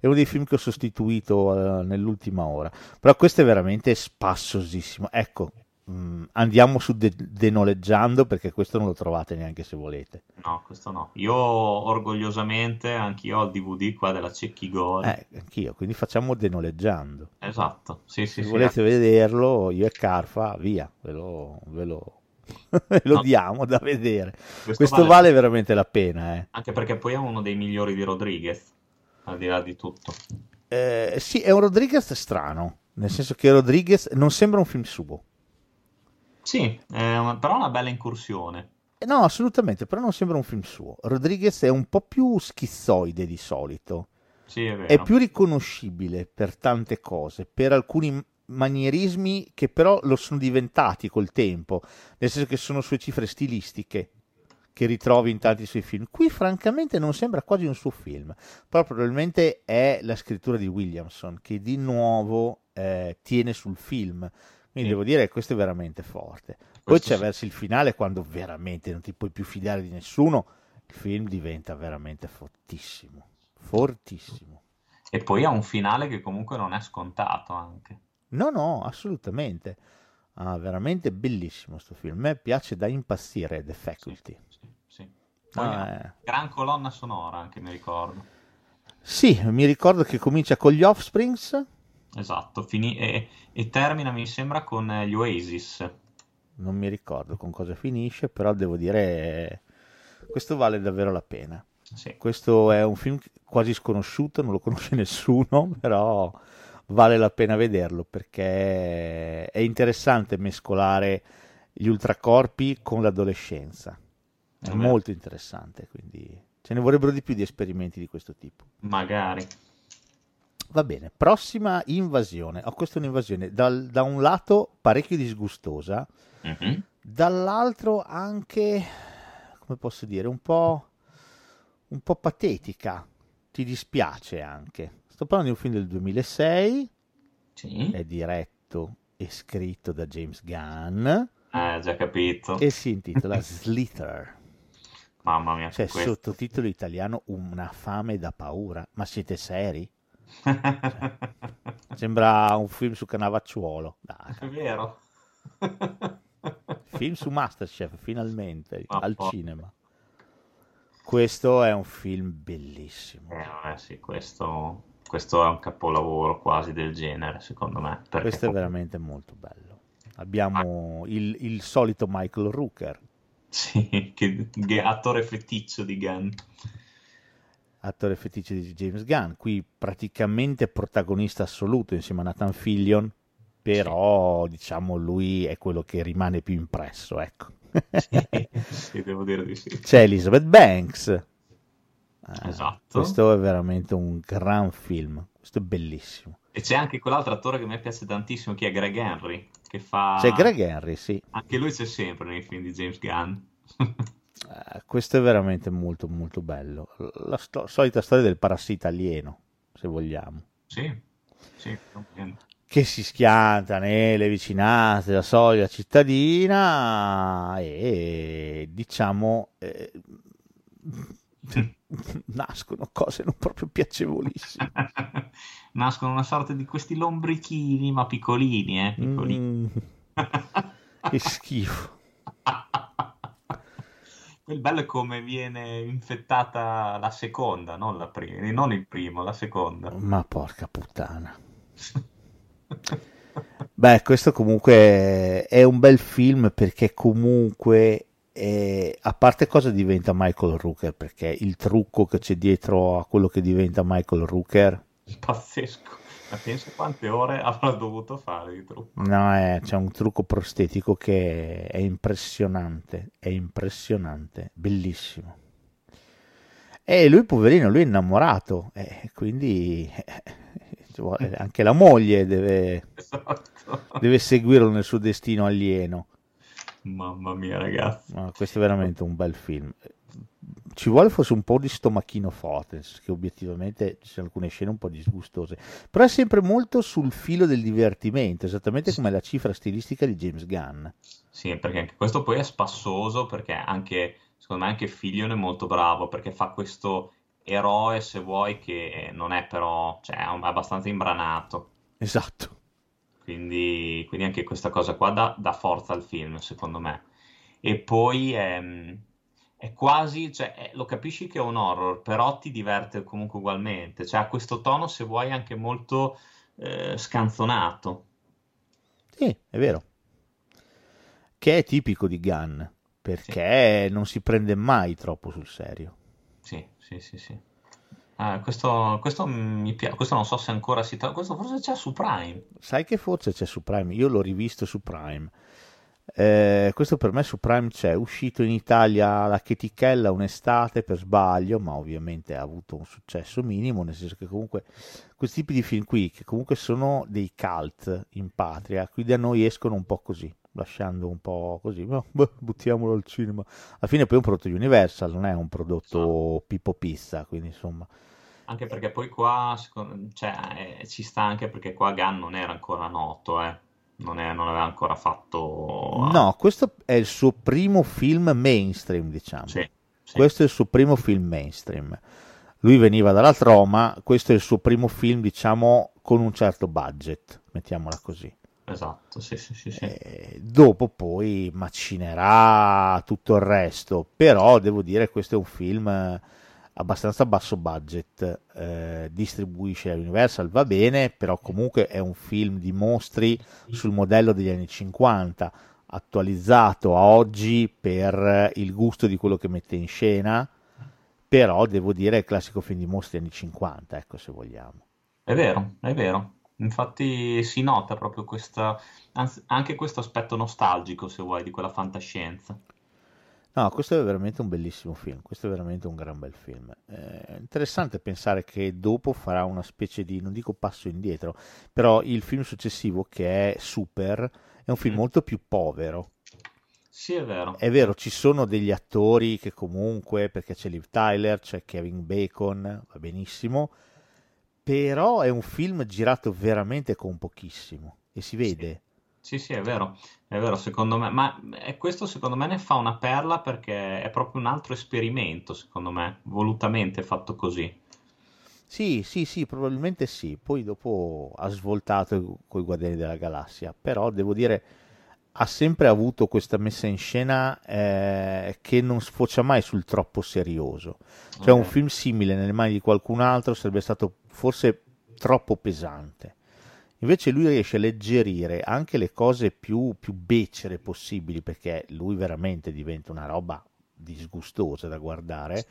È uno dei film che ho sostituito eh, nell'ultima ora. Però questo è veramente spassosissimo. Ecco, mh, andiamo su de- denoleggiando perché questo non lo trovate neanche se volete.
No, questo no. Io orgogliosamente, anch'io ho il DVD qua della Cecchi Gore.
Eh, anch'io, quindi facciamo denoleggiando.
Esatto, sì, sì,
Se
sì.
volete vederlo, io e Carfa, via, ve lo, ve lo- [laughs] lo
No.
diamo da vedere.
Questo
Questo
vale-
vale veramente la pena, eh.
Anche perché poi è uno dei migliori di Rodriguez, al di là di tutto.
Eh, sì, è un Rodriguez strano, nel senso che Rodriguez non sembra un film suo.
Sì, una- però è una bella incursione.
Eh, No, assolutamente, però non sembra un film suo. Rodriguez è un po' più schizzoide di solito,
Sì, è vero.
è più riconoscibile per tante cose, per alcuni manierismi che però lo sono diventati col tempo, nel senso che sono sue cifre stilistiche che ritrovi in tanti suoi film. Qui francamente non sembra quasi un suo film, però probabilmente è la scrittura di Williamson che di nuovo eh, tiene sul film. Quindi
Sì.
devo dire che questo è veramente forte. Poi
Questo
c'è
sì.
verso il finale quando veramente non ti puoi più fidare di nessuno, il film diventa veramente fortissimo, fortissimo.
E poi ha un finale che comunque non è scontato anche.
No, no, assolutamente. Ah, veramente bellissimo sto film. A me piace da impazzire The Faculty.
Sì, sì. Poi
Ah, eh.
gran colonna sonora anche, mi ricordo.
Sì, mi ricordo che comincia con gli Offsprings.
Esatto, fini- e, e termina, mi sembra, con eh, gli Oasis.
Non mi ricordo con cosa finisce, però devo dire questo vale davvero la pena.
Sì.
Questo è un film quasi sconosciuto, non lo conosce [laughs] nessuno, però vale la pena vederlo perché è interessante mescolare gli ultracorpi con l'adolescenza. È
Eh
molto interessante, quindi ce ne vorrebbero di più di esperimenti di questo tipo.
Magari.
Va bene, prossima invasione. Ho questa è un'invasione dal- da un lato parecchio disgustosa,
Mhm.
dall'altro anche, come posso dire, un po', un po' patetica. Ti dispiace anche. Sto parlando di un film del 2006,
Sì.
è diretto e scritto da James Gunn
Eh, già capito.
e si intitola Slither.
Mamma mia,
Cioè,
questo.
sottotitolo italiano Una fame da paura. Ma siete seri? [laughs] Sembra un film su Canavacciuolo. Dai,
È vero. [laughs]
film su Masterchef, finalmente,
Ma
al
po-
cinema. Questo è un film bellissimo.
Eh, vabbè, sì, questo, questo è un capolavoro quasi del genere, secondo me.
Questo è veramente molto bello. Abbiamo il, il solito Michael Rooker,
Sì, che, che attore feticcio di Gunn.
Attore feticcio di James Gunn, qui praticamente protagonista assoluto insieme a Nathan Fillion, però diciamo lui è quello che rimane più impresso, ecco.
Sì, sì, devo dire di sì.
C'è Elizabeth Banks. Eh,
Esatto.
Questo è veramente un gran film, questo è bellissimo.
E c'è anche quell'altro attore che a me piace tantissimo, che è Greg Henry, che fa...
C'è Greg Henry, sì.
Anche lui c'è sempre nei film di James Gunn. [laughs]
Eh, questo è veramente molto molto bello. La sto- solita storia del parassita alieno, se vogliamo,
sì, sì,
che si schianta nelle vicinanze della solita cittadina e diciamo eh, [laughs] nascono cose non proprio piacevolissime. [laughs]
Nascono una sorta di questi lombrichini, ma piccolini, eh, piccolini.
Mm, [laughs] che schifo.
Il bello è come viene infettata la seconda, non la prima, non il primo, la seconda.
Ma porca puttana. [laughs] Beh, questo comunque è un bel film perché comunque, eh, a parte cosa diventa Michael Rooker, perché il trucco che c'è dietro a quello che diventa Michael Rooker,
Pazzesco. Ma penso quante ore [laughs] avrà dovuto fare di trucco.
no, è- c'è un trucco prostetico che è impressionante, è impressionante, bellissimo. E lui, poverino, lui è innamorato, eh, quindi eh, [laughs] anche la moglie deve...
Esatto.
deve seguirlo nel suo destino alieno.
Mamma mia, ragazzi.
No, questo è veramente un bel film. Ci vuole forse un po' di stomachino forte, che obiettivamente ci sono alcune scene un po' disgustose, però è sempre molto sul filo del divertimento, esattamente come la cifra stilistica di James Gunn.
Sì, perché anche questo poi è spassoso, perché anche, secondo me, anche Fillion è molto bravo, perché fa questo eroe, se vuoi, che non è però, cioè, è abbastanza imbranato.
Esatto.
Quindi, quindi anche questa cosa qua dà, dà forza al film, secondo me. E poi è, è quasi, cioè, è- lo capisci che è un horror, però ti diverte comunque ugualmente. Cioè, ha questo tono, se vuoi, anche molto eh, scanzonato.
Sì, è vero. Che è tipico di Gunn, perché non si prende mai troppo sul serio.
Sì, sì, sì, sì. Ah, questo, questo mi piace, questo non so se ancora si trova, questo forse c'è su Prime.
Sai che forse c'è su Prime? Io l'ho rivisto su Prime. Eh, questo per me su Prime c'è, è uscito in Italia la chetichella un'estate per sbaglio, ma ovviamente ha avuto un successo minimo, nel senso che comunque questi tipi di film qui, che comunque sono dei cult in patria, qui da noi escono un po' così, lasciando un po' così, ma [laughs] beh, buttiamolo al cinema. Alla fine poi è un prodotto Universal, non è un prodotto Pippo Pizza, quindi insomma...
Anche perché poi qua secondo- cioè, eh, ci sta anche perché qua Gunn non era ancora noto, eh. Non, è- non aveva ancora fatto...
No, questo è il suo primo film mainstream, diciamo.
Sì, sì.
Questo è il suo primo film mainstream. Lui veniva dalla Troma, questo è il suo primo film, diciamo, con un certo budget, mettiamola così.
Esatto, sì, sì, sì, sì.
Eh, dopo poi macinerà tutto il resto, però devo dire questo è un film abbastanza basso budget, eh, distribuisce Universal, va bene, però comunque è un film di mostri sul modello degli anni 50, attualizzato a oggi per il gusto di quello che mette in scena, però devo dire è il classico film di mostri anni 50, ecco se vogliamo.
È vero, è vero. Infatti si nota proprio questa, anzi, anche questo aspetto nostalgico, se vuoi, di quella fantascienza.
No, questo è veramente un bellissimo film, questo è veramente un gran bel film. È interessante pensare che dopo farà una specie di, non dico passo indietro, però il film successivo che è Super è un film
Mm.
molto più povero.
Sì, è vero.
È vero, ci sono degli attori che comunque, perché c'è Liv Tyler, c'è Kevin Bacon, va benissimo, però è un film girato veramente con pochissimo e si vede.
Sì, sì, è vero, è vero, secondo me, ma eh, questo secondo me ne fa una perla perché è proprio un altro esperimento, secondo me, volutamente fatto così.
Sì, sì, sì, probabilmente sì. Poi dopo ha svoltato con i Guardiani della Galassia, però devo dire ha sempre avuto questa messa in scena eh, che non sfocia mai sul troppo serioso. Cioè un
Ok.
film simile nelle mani di qualcun altro sarebbe stato forse troppo pesante. Invece lui riesce a alleggerire anche le cose più, più becere possibili, perché lui veramente diventa una roba disgustosa da guardare,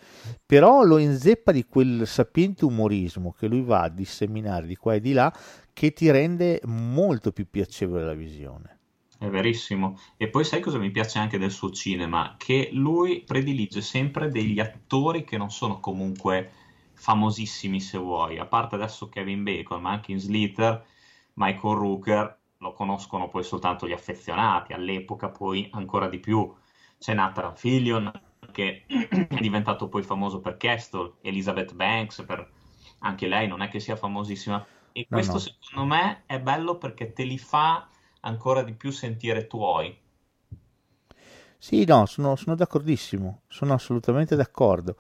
però lo inzeppa di quel sapiente umorismo che lui va a disseminare di qua e di là, che ti rende molto più piacevole la visione.
È verissimo. E poi sai cosa mi piace anche del suo cinema? Che lui predilige sempre degli attori che non sono comunque famosissimi, se vuoi. A parte adesso Kevin Bacon, ma anche in Slither, Michael Rooker lo conoscono poi soltanto gli affezionati, all'epoca poi ancora di più. C'è Nathan Fillion che è diventato poi famoso per Castle, Elizabeth Banks, per... anche lei non è che sia famosissima. E
No,
questo
no.
secondo me è bello perché te li fa ancora di più sentire tuoi.
Sì, no, sono, sono d'accordissimo, sono assolutamente d'accordo.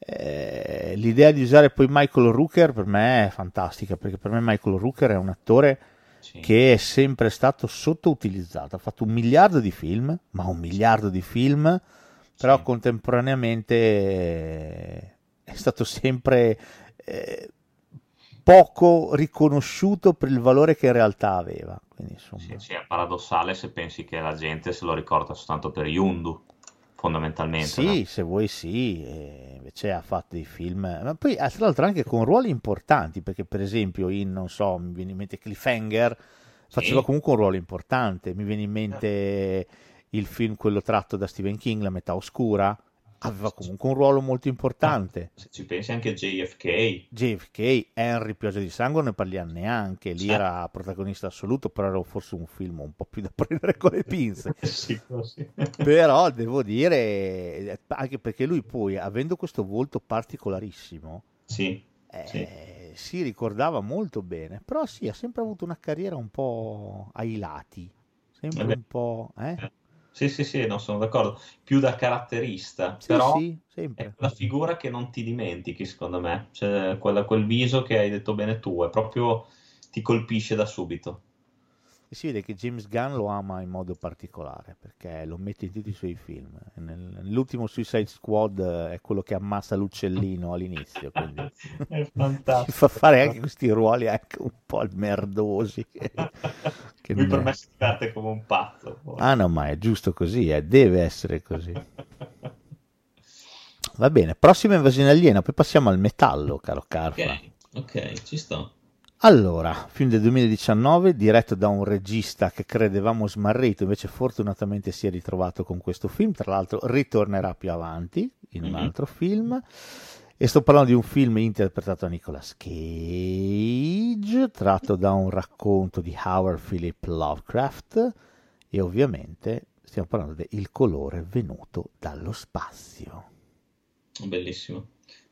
Eh, l'idea di usare poi Michael Rooker per me è fantastica, perché per me Michael Rooker è un attore
Sì.
che è sempre stato sottoutilizzato. Ha fatto un miliardo di film, ma un miliardo di film, però
Sì.
contemporaneamente eh, è stato sempre eh, poco riconosciuto per il valore che in realtà aveva. Quindi, insomma,
Sì, sì, è paradossale se pensi che la gente se lo ricorda soltanto per Yundu, fondamentalmente. no?
Sì, se vuoi sì, e invece ha fatto dei film, ma poi ah, tra l'altro anche con ruoli importanti, perché per esempio in, non so, mi viene in mente Cliffhanger, faceva
Sì.
comunque un ruolo importante, mi viene in mente il film quello tratto da Stephen King, La metà oscura, aveva comunque un ruolo molto importante.
Se ci pensi anche a JFK,
JFK, Henry, Pioggia di Sangue, non ne parliamo neanche, lì
Sì.
era protagonista assoluto, però era forse un film un po' più da [laughs] prendere con le pinze. [laughs]
sì, sì. [laughs]
però devo dire anche perché lui poi avendo questo volto particolarissimo
Sì,
eh, si ricordava molto bene però sì ha sempre avuto una carriera un po' ai lati sempre
Eh beh.
un po' eh?
Sì, sì, sì, non sono d'accordo. Più da caratterista,
sì
però
sì
è quella figura che non ti dimentichi, secondo me. Cioè, quella- quel viso che hai detto bene tu, è proprio ti colpisce da subito.
E si vede che James Gunn lo ama in modo particolare perché lo mette in tutti i suoi film Nel- nell'ultimo Suicide Squad eh, è quello che ammassa l'uccellino all'inizio quindi [laughs]
È fantastico.
fa fare anche questi ruoli anche un po' merdosi che, [laughs] che
Lui per me si diverte come un pazzo. poi.
Ah no, ma è giusto così, eh, deve essere così. [laughs] Va bene, prossima invasione aliena, poi passiamo al metallo, caro Carfa.
Ok, ok, ci sto.
Allora, film del 2019, diretto da un regista che credevamo smarrito, invece fortunatamente si è ritrovato con questo film, tra l'altro ritornerà più avanti in un
Mhm.
altro film. E sto parlando di un film interpretato da Nicolas Cage, tratto da un racconto di Howard Philip Lovecraft, E ovviamente stiamo parlando del colore venuto dallo spazio.
Bellissimo.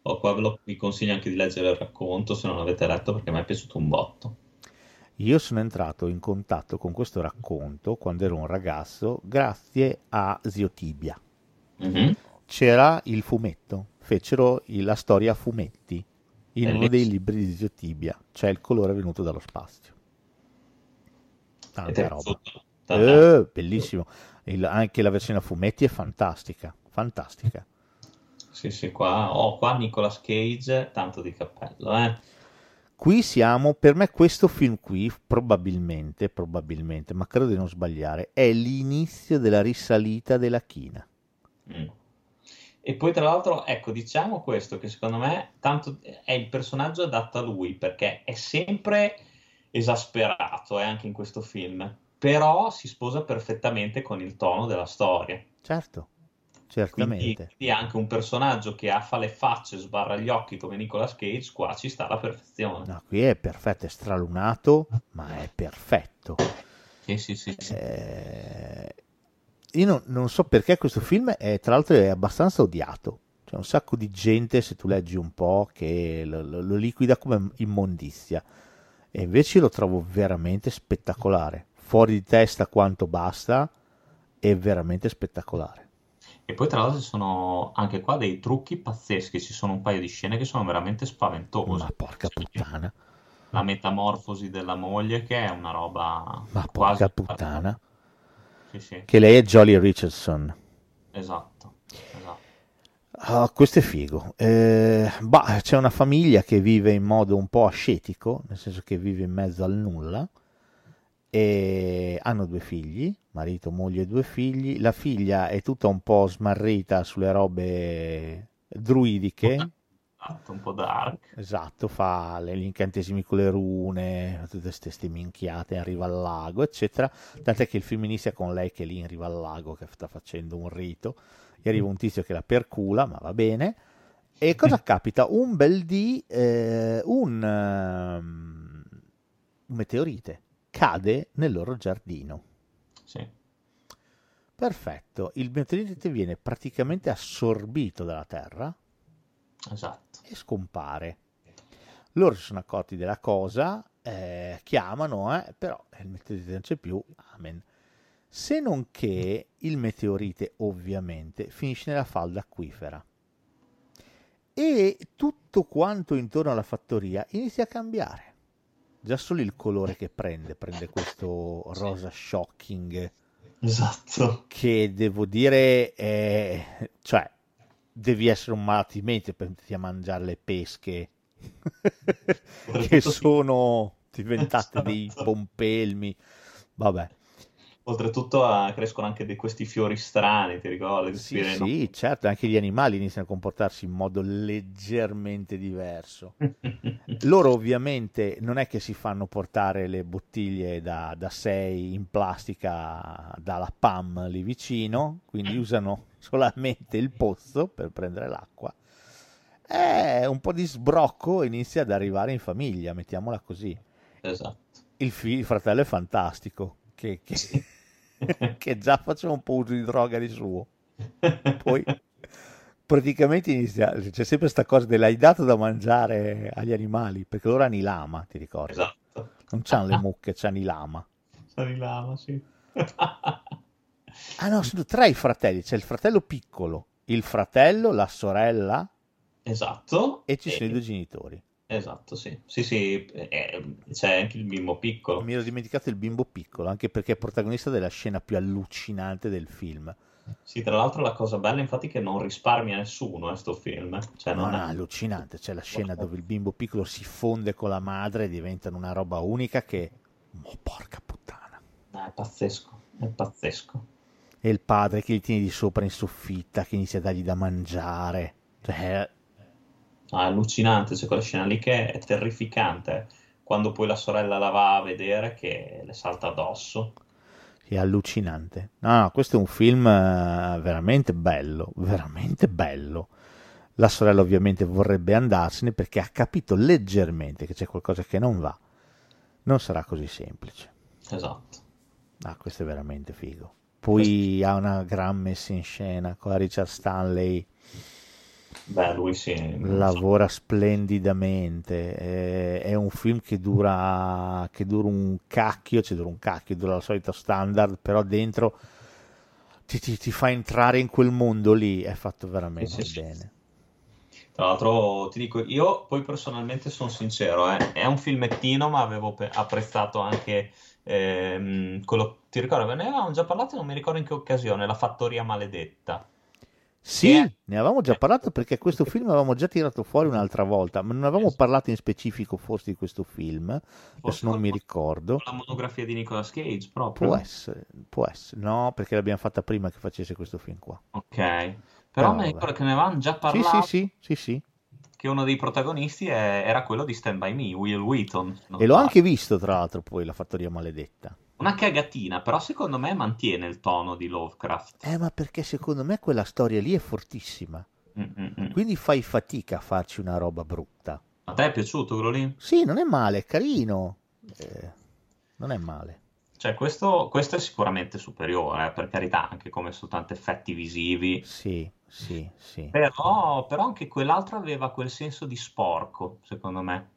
Oh, qua vi consiglio anche di leggere il racconto se non l'avete letto perché mi è piaciuto un botto.
Io sono entrato in contatto con questo racconto quando ero un ragazzo grazie a Zio Tibia.
Mhm.
C'era il fumetto, fecero la storia a fumetti in uno dei libri di Zio Tibia, c'è il colore venuto dallo spazio. Tanta roba. Eh, bellissimo. Il- anche la versione a fumetti è fantastica, fantastica.
Sì, sì, qua, oh, qua Nicolas Cage, tanto di cappello, eh.
Qui siamo, per me questo film qui probabilmente, probabilmente, ma credo di non sbagliare, è l'inizio della risalita della china.
Mm. E poi tra l'altro, ecco, diciamo questo, che secondo me tanto è il personaggio adatto a lui, perché è sempre esasperato, eh, anche in questo film, però si sposa perfettamente con il tono della storia.
Certo, certamente.
quindi anche un personaggio che ha fa le facce, sbarra gli occhi come Nicolas Cage, qua ci sta alla perfezione.
No, qui è perfetto, è stralunato, ma è perfetto.
Sì, sì, sì, sì.
Eh, io non, non so perché questo film è, tra l'altro, è abbastanza odiato. C'è un sacco di gente, se tu leggi un po', che lo, lo- lo liquida come immondizia. E invece lo trovo veramente spettacolare. Fuori di testa quanto basta, è veramente spettacolare.
E poi tra l'altro ci sono anche qua dei trucchi pazzeschi, ci sono un paio di scene che sono veramente spaventose.
Ma porca puttana,
La metamorfosi della moglie che è una roba
ma porca puttana.
Sì, sì,
Che lei è Jolly Richardson.
esatto, esatto.
Ah, questo è figo. Eh, bah, c'è una famiglia che vive in modo un po' ascetico, nel senso che vive in mezzo al nulla, e hanno due figli, marito, moglie e due figli. La figlia è tutta un po' smarrita sulle robe druidiche,
un po' dark.
esatto, fa gli incantesimi con le rune, tutte queste minchiate in riva al lago, eccetera. Tant'è che il film inizia con lei che è lì in riva al lago, che sta facendo un rito, e arriva un tizio che la percula, ma va bene. E cosa [laughs] capita? Un bel dì, eh, un, ehm, un meteorite cade nel loro giardino.
Sì,
Perfetto, il meteorite viene praticamente assorbito dalla Terra
esatto.
e scompare. Loro si sono accorti della cosa, eh, chiamano, eh, però il meteorite non c'è più, amen. Se non che il meteorite ovviamente finisce nella falda acquifera e tutto quanto intorno alla fattoria inizia a cambiare. Già solo il colore che prende, prende questo rosa shocking
Esatto.
che devo dire è, cioè devi essere un malato di mente per metterti a mangiare le pesche [laughs] che sono diventate dei
Esatto.
pompelmi vabbè
Oltretutto ah, crescono anche di questi fiori strani, ti ricordi?
Sì sì certo anche gli animali iniziano a comportarsi in modo leggermente diverso [laughs] loro ovviamente non è che si fanno portare le bottiglie da, da 6 in plastica dalla PAM lì vicino, quindi usano solamente il pozzo per prendere l'acqua. E un po' di sbrocco inizia ad arrivare in famiglia, mettiamola così.
Esatto.
Il, fi- il fratello è fantastico, che, che-. [laughs] che già faceva un po' uso di droga di suo. Poi praticamente inizia, c'è sempre questa cosa dell'hai dato da mangiare agli animali, perché loro hanno i lama, ti ricordi?
Esatto.
Non c'hanno le [laughs] mucche, c'hanno i lama.
Sali lama, sì.
Ah no, sono tre i fratelli, c'è il fratello piccolo, il fratello, la sorella
Esatto.
e ci sono i due genitori.
Esatto, sì. Sì, sì, eh, c'è anche il bimbo piccolo.
Mi ero dimenticato il bimbo piccolo, anche perché è protagonista della scena più allucinante del film.
Sì, tra l'altro la cosa bella infatti è che non risparmia nessuno, eh, sto film. Cioè,
No,
non
no,
è...
allucinante, c'è la scena dove il bimbo piccolo si fonde con la madre e diventano una roba unica che... Oh, porca puttana.
è pazzesco, è pazzesco.
E il padre che gli tiene di sopra in soffitta, che inizia a dargli da mangiare. Cioè,
allucinante, c'è quella scena lì che è terrificante. Quando poi la sorella la va a vedere che le salta addosso.
è allucinante. No, no, questo è un film eh, veramente bello, veramente bello. La sorella ovviamente vorrebbe andarsene perché ha capito leggermente che c'è qualcosa che non va. Non sarà così semplice.
Esatto.
Ah, questo è veramente figo. Poi ha una gran messa in scena con Richard Stanley.
Beh, lui sì.
lavora splendidamente. È, è un film che dura, che dura un cacchio, cioè dura un cacchio, dura la solita standard, però dentro ti, ti- ti fa entrare in quel mondo lì. È fatto veramente
Sì, sì, sì.
bene.
Tra l'altro, ti dico, io poi personalmente sono sincero, eh, è un filmettino, ma avevo pe- apprezzato anche ehm, quello. Ti ricordo, ne avevamo già parlato, non mi ricordo in che occasione, La Fattoria Maledetta.
Sì,
è-
ne avevamo già parlato perché questo film avevamo già tirato fuori un'altra volta, ma non avevamo parlato in specifico forse di questo film.
Forse
non mi ricordo.
La monografia di Nicolas Cage, proprio.
Può essere, può essere. No, perché l'abbiamo fatta prima che facesse questo film qua.
Ok.
Però
Però mi ricordo che ne avevamo già
Sì,
parlato,
sì, sì, sì, sì.
che uno dei protagonisti è- era quello di Stand By Me, Will Wheaton.
E l'ho anche visto, tra l'altro, poi La Fattoria Maledetta.
Una cagatina, però secondo me mantiene il tono di Lovecraft.
Eh, ma perché secondo me quella storia lì è fortissima.
Mm, mm, mm.
Quindi fai fatica a farci una roba brutta.
A te è piaciuto quello lì?
Sì, non è male, è carino. Eh, non è male.
Cioè, questo, questo è sicuramente superiore, eh, per carità, anche come soltanto effetti visivi.
Sì, sì, sì.
Però, però anche quell'altro aveva quel senso di sporco, secondo me.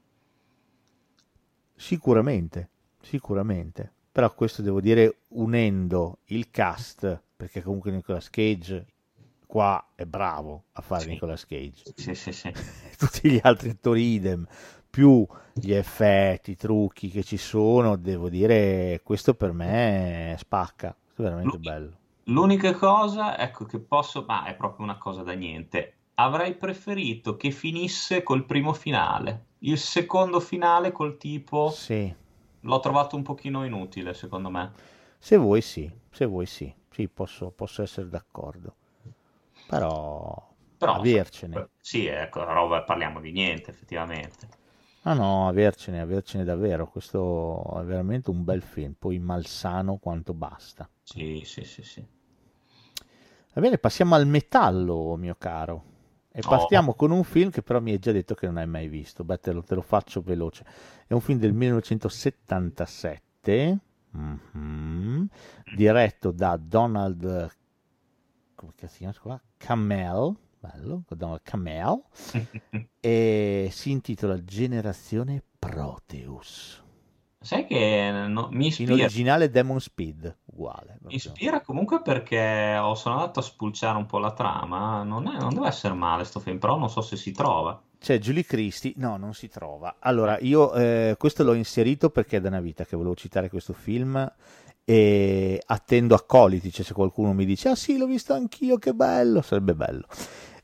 Sicuramente, sicuramente. Però questo devo dire unendo il cast, perché comunque Nicolas Cage qua è bravo a fare
Sì.
Nicolas Cage.
Sì, sì, sì. [laughs]
Tutti gli altri attori idem, più gli effetti, i trucchi che ci sono, devo dire, questo per me spacca. Questo è veramente
L'unica-
bello.
L'unica cosa, ecco, che posso, ma è proprio una cosa da niente. Avrei preferito che finisse col primo finale. Il secondo finale col tipo
Sì,
l'ho trovato un pochino inutile, secondo me.
se vuoi sì, se vuoi sì, sì, posso, posso essere d'accordo. Però,
Però,
avercene.
Sì, ecco, roba, parliamo di niente, effettivamente.
Ah no, avercene, avercene davvero. Questo è veramente un bel film, poi malsano quanto basta.
Sì, sì, sì, sì.
Va bene, passiamo al metallo, mio caro. E
Oh.
partiamo con un film che però mi hai già detto che non hai mai visto. Beh, te lo, te lo faccio veloce. È un film del 1977, mhm, diretto da Donald come si chiama qua? Camel, bello, Donald Camel, [laughs] e si intitola Generazione Proteus.
Sai che no- mi
In
ispira,
originale Demon Speed, uguale.
mi
proprio.
ispira comunque perché ho, sono andato a spulciare un po' la trama. Non, è- non deve essere male sto film, però non so se si trova.
C'è Julie Christie, no, non si trova. Allora, io eh, questo l'ho inserito perché è da una vita che volevo citare questo film e attendo accoliti, cioè se qualcuno mi dice, ah sì, l'ho visto anch'io, che bello, sarebbe bello.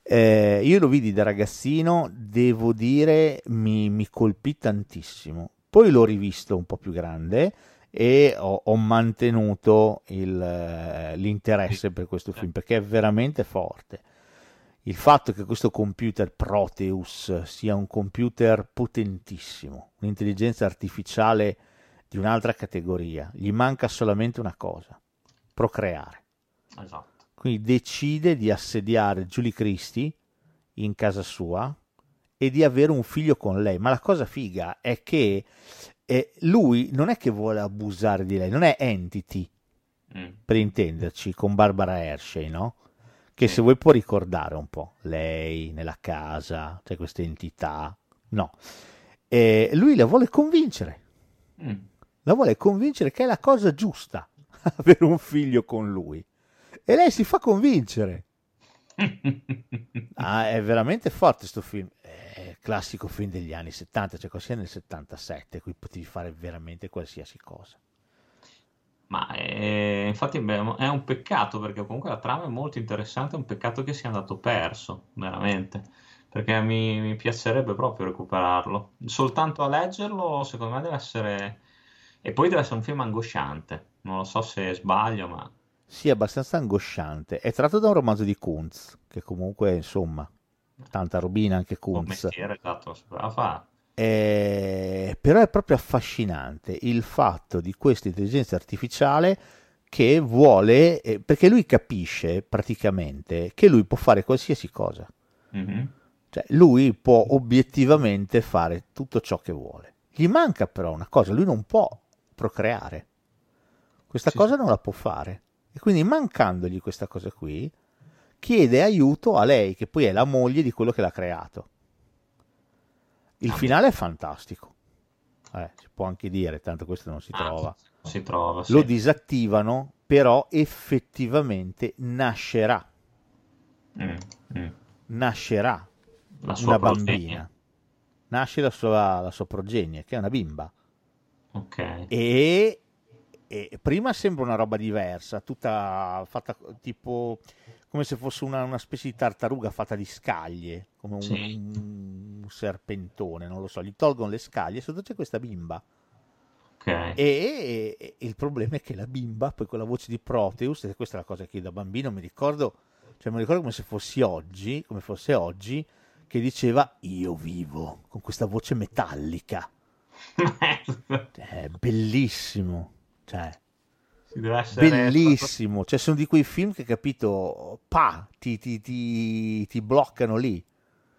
Eh, io lo vidi da ragazzino, devo dire, mi, mi colpì tantissimo. Poi l'ho rivisto un po' più grande e ho, ho mantenuto il, eh, l'interesse per questo film perché è veramente forte. Il fatto che questo computer Proteus sia un computer potentissimo, un'intelligenza artificiale di un'altra categoria, gli manca solamente una cosa, procreare.
Esatto.
Quindi decide di assediare Julie Christie in casa sua e di avere un figlio con lei. Ma la cosa figa è che eh, lui non è che vuole abusare di lei, non è Entity,
Mm.
per intenderci, con Barbara Hershey, no? Che se vuoi può ricordare un po' lei nella casa, c'è questa entità, no. E lui la vuole convincere,
Mm.
la vuole convincere che è la cosa giusta [laughs] avere un figlio con lui. E lei si fa convincere. [laughs] Ah, è veramente forte sto film. È classico film degli anni 70, cioè è nel 77, qui potevi fare veramente qualsiasi cosa.
Ma eh, infatti beh, è un peccato perché comunque la trama è molto interessante, è un peccato che sia andato perso, veramente, perché mi, mi piacerebbe proprio recuperarlo. Soltanto a leggerlo, secondo me deve essere... E poi deve essere un film angosciante, non lo so se sbaglio, ma...
È abbastanza angosciante. È tratto da un romanzo di Kuntz, che comunque, insomma, tanta robina anche
fare.
Eh, però è proprio affascinante il fatto di questa intelligenza artificiale che vuole, eh, perché lui capisce praticamente che lui può fare qualsiasi cosa.
Mhm.
Cioè, lui può obiettivamente fare tutto ciò che vuole. Gli manca però una cosa, lui non può procreare. Questa
Sì,
cosa non la può fare. E quindi mancandogli questa cosa qui, chiede aiuto a lei, che poi è la moglie di quello che l'ha creato. Il finale è fantastico. Eh, si può anche dire, tanto questo non si
Ah,
trova.
si trova, sì.
Lo disattivano, però effettivamente nascerà.
Mm, mm.
Nascerà una
progenie.
bambina. Nasce la sua, la sua progenie, che è una bimba.
Ok.
E, e prima sembra una roba diversa, tutta fatta tipo come se fosse una, una specie di tartaruga fatta di scaglie, come un,
Sì.
un serpentone, non lo so. Gli tolgono le scaglie e sotto c'è questa bimba.
Ok.
E, e- e il problema è che la bimba, poi con la voce di Proteus, e questa è la cosa che io da bambino mi ricordo, cioè mi ricordo come se fossi oggi, come fosse oggi, che diceva io vivo, con questa voce metallica. [laughs] È bellissimo, cioè, bellissimo. Cioè, sono di quei film che, capito, pa, ti, ti- ti- ti bloccano lì.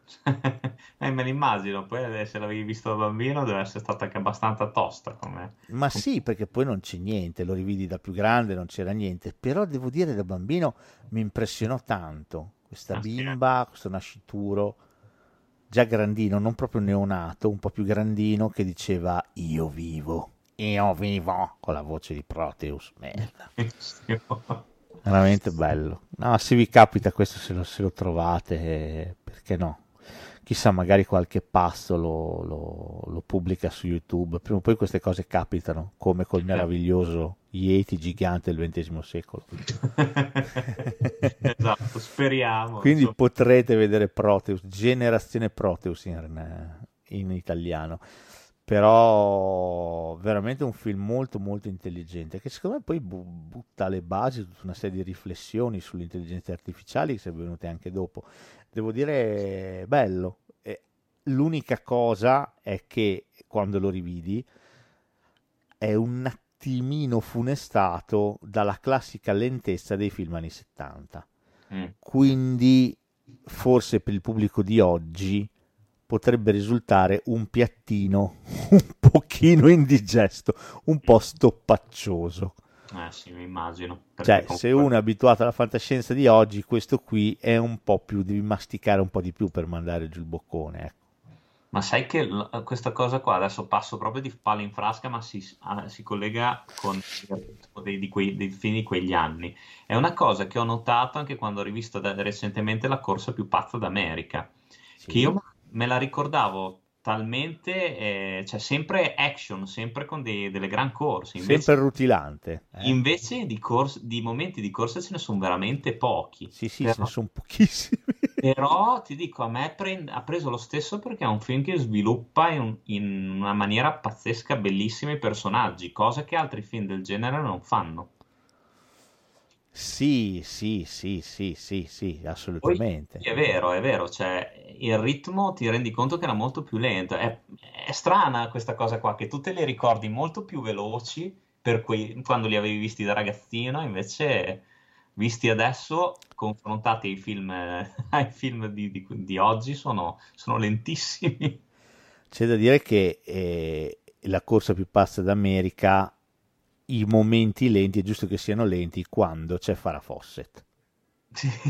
[laughs]
Eh, me l'immagino, poi eh, se l'avevi visto da bambino deve essere stata anche abbastanza tosta come...
Ma sì, perché poi non c'è niente, lo rividi da più grande, non c'era niente, però devo dire da bambino mi impressionò tanto questa
Ah, sì, eh?
bimba, questo nascituro, già grandino, non proprio neonato, un po' più grandino, che diceva io vivo, io vivo, con la voce di Proteus, merda. [laughs] Veramente bello. No, se vi capita questo, se lo, se lo trovate, eh, perché no? Chissà, magari qualche passo lo, lo- lo pubblica su YouTube. Prima o poi queste cose capitano, come col meraviglioso Yeti gigante del XX secolo. [laughs] [laughs]
esatto, speriamo.
Quindi
insomma.
potrete vedere Proteus, generazione Proteus in, in italiano. Però veramente un film molto molto intelligente che secondo me poi bu- butta le basi tutta una serie di riflessioni sulle intelligenze artificiali che sono venute anche dopo. Devo dire bello. E l'unica cosa è che quando lo rividi è un attimino funestato dalla classica lentezza dei film anni 70
Mm.
quindi forse per il pubblico di oggi potrebbe risultare un piattino [laughs] un pochino indigesto, un po' stoppaccioso.
Eh sì, mi immagino.
Cioè,
comunque-
se uno è abituato alla fantascienza di oggi, questo qui è un po' più, devi masticare un po' di più per mandare giù il boccone. Ecco.
Ma sai che l- questa cosa qua, adesso passo proprio di palla in frasca, ma si, ah, si collega con dei, di quei, dei film di quegli anni. È una cosa che ho notato anche quando ho rivisto da- recentemente La corsa più pazza d'America,
Sì.
che io me la ricordavo talmente, eh, cioè sempre action, sempre con dei- delle gran corse. Invece,
Sempre rutilante. eh.
invece di, cors- di momenti di corsa ce ne sono veramente pochi.
Sì, sì,
Però-
ce ne sono pochissimi. [laughs]
Però ti dico, a me prend- ha preso lo stesso perché è un film che sviluppa in, in una maniera pazzesca, bellissima i personaggi, cosa che altri film del genere non fanno.
Sì, sì, sì, sì, sì, sì,
Poi
assolutamente.
è vero, è vero, cioè il ritmo ti rendi conto che era molto più lento. È, è strana questa cosa qua, che tu te li ricordi molto più veloci per quei- quando li avevi visti da ragazzino, invece visti adesso, confrontati ai film, [laughs] ai film di, di- di oggi, sono, sono lentissimi.
C'è da dire che eh, la corsa più pazza d'America, i momenti lenti, è giusto che siano lenti quando c'è Farah Fawcett,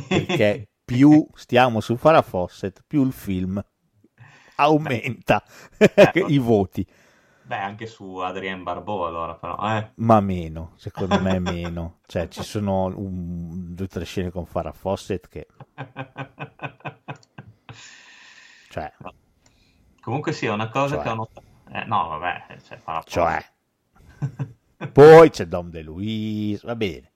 perché più stiamo su Farah Fawcett, più il film aumenta [laughs] i voti,
Beh, anche su Adrien Barbeau allora però, eh.
ma meno, secondo me meno. Cioè, ci sono un- due o tre scene con Farah Fawcett che, cioè,
Comunque sì, è una cosa
Cioè.
che ho notato. eh, no, vabbè, cioè, farà
cioè. Poi c'è Dom DeLuise, va bene.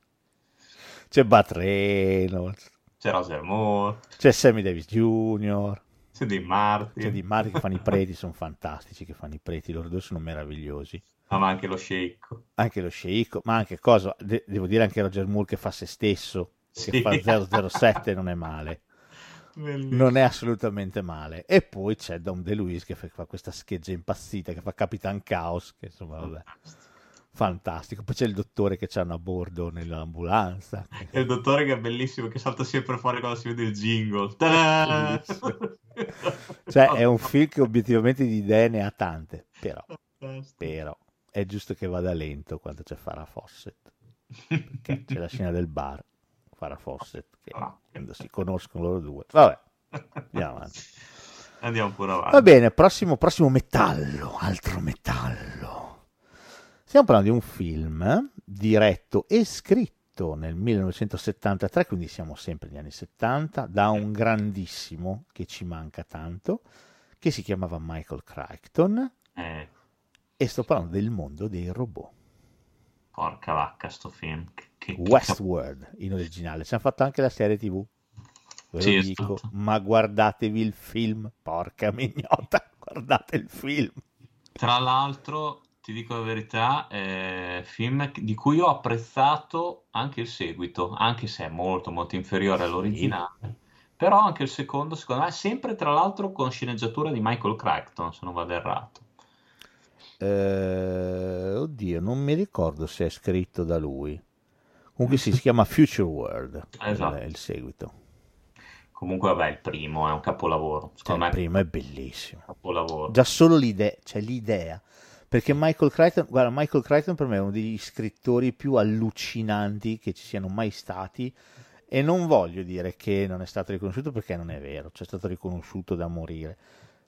C'è Bat Reynolds,
C'è Roger Moore,
c'è Sammy Davis Jr.,
c'è Dean Martin,
c'è Di Mari che fanno i preti, sono fantastici che fanno i preti, loro due sono meravigliosi.
Ah, ma anche lo sceicco.
Anche lo sceicco, ma anche cosa, de- devo dire anche Roger Moore che fa se stesso, che
Sì.
fa 007 non è male.
Bellissimo.
Non è assolutamente male. E poi c'è Dom DeLuise che fa, fa questa scheggia impazzita, che fa Capitan Chaos, che insomma, vabbè, fantastico. Poi c'è il dottore che c'hanno a bordo nell'ambulanza.
Il dottore che è bellissimo, che salta sempre fuori quando si vede il jingle. Ta-da!
Cioè, è un film che obiettivamente di idee ne ha tante, però, però è giusto che vada lento quando c'è Farah Fawcett. Perché c'è la scena del bar, Farah Fawcett, che
Ah.
quando si conoscono loro due. Vabbè, andiamo avanti.
Andiamo pure avanti.
Va bene, prossimo, prossimo metallo, altro metallo. Stiamo parlando di un film diretto e scritto nel 1973, quindi siamo sempre negli anni 70, da un grandissimo che ci manca tanto, che si chiamava Michael Crichton,
Eh,
e sto parlando del mondo dei robot.
porca vacca sto film. Che, che-
Westworld in originale, ci hanno fatto anche la serie TV. Ve
Sì,
lo dico,
stato.
ma guardatevi il film, porca mignota, [laughs] guardate il film.
Tra l'altro, ti dico la verità, eh, film di cui ho apprezzato anche il seguito, anche se è molto molto inferiore all'originale. Però anche il secondo, secondo me, sempre tra l'altro con sceneggiatura di Michael Crichton, se non vado errato.
Eh, oddio, non mi ricordo se è scritto da lui. Comunque si chiama Future World, [laughs]
Esatto.
il, il seguito.
Comunque, vabbè, il primo è un capolavoro.
Cioè,
Secondo
il
me è
primo è bellissimo.
capolavoro.
Già solo l'idea, cioè l'idea. Perché Michael Crichton, guarda, Michael Crichton per me è uno degli scrittori più allucinanti che ci siano mai stati. E non voglio dire che non è stato riconosciuto perché non è vero, cioè è stato riconosciuto da morire.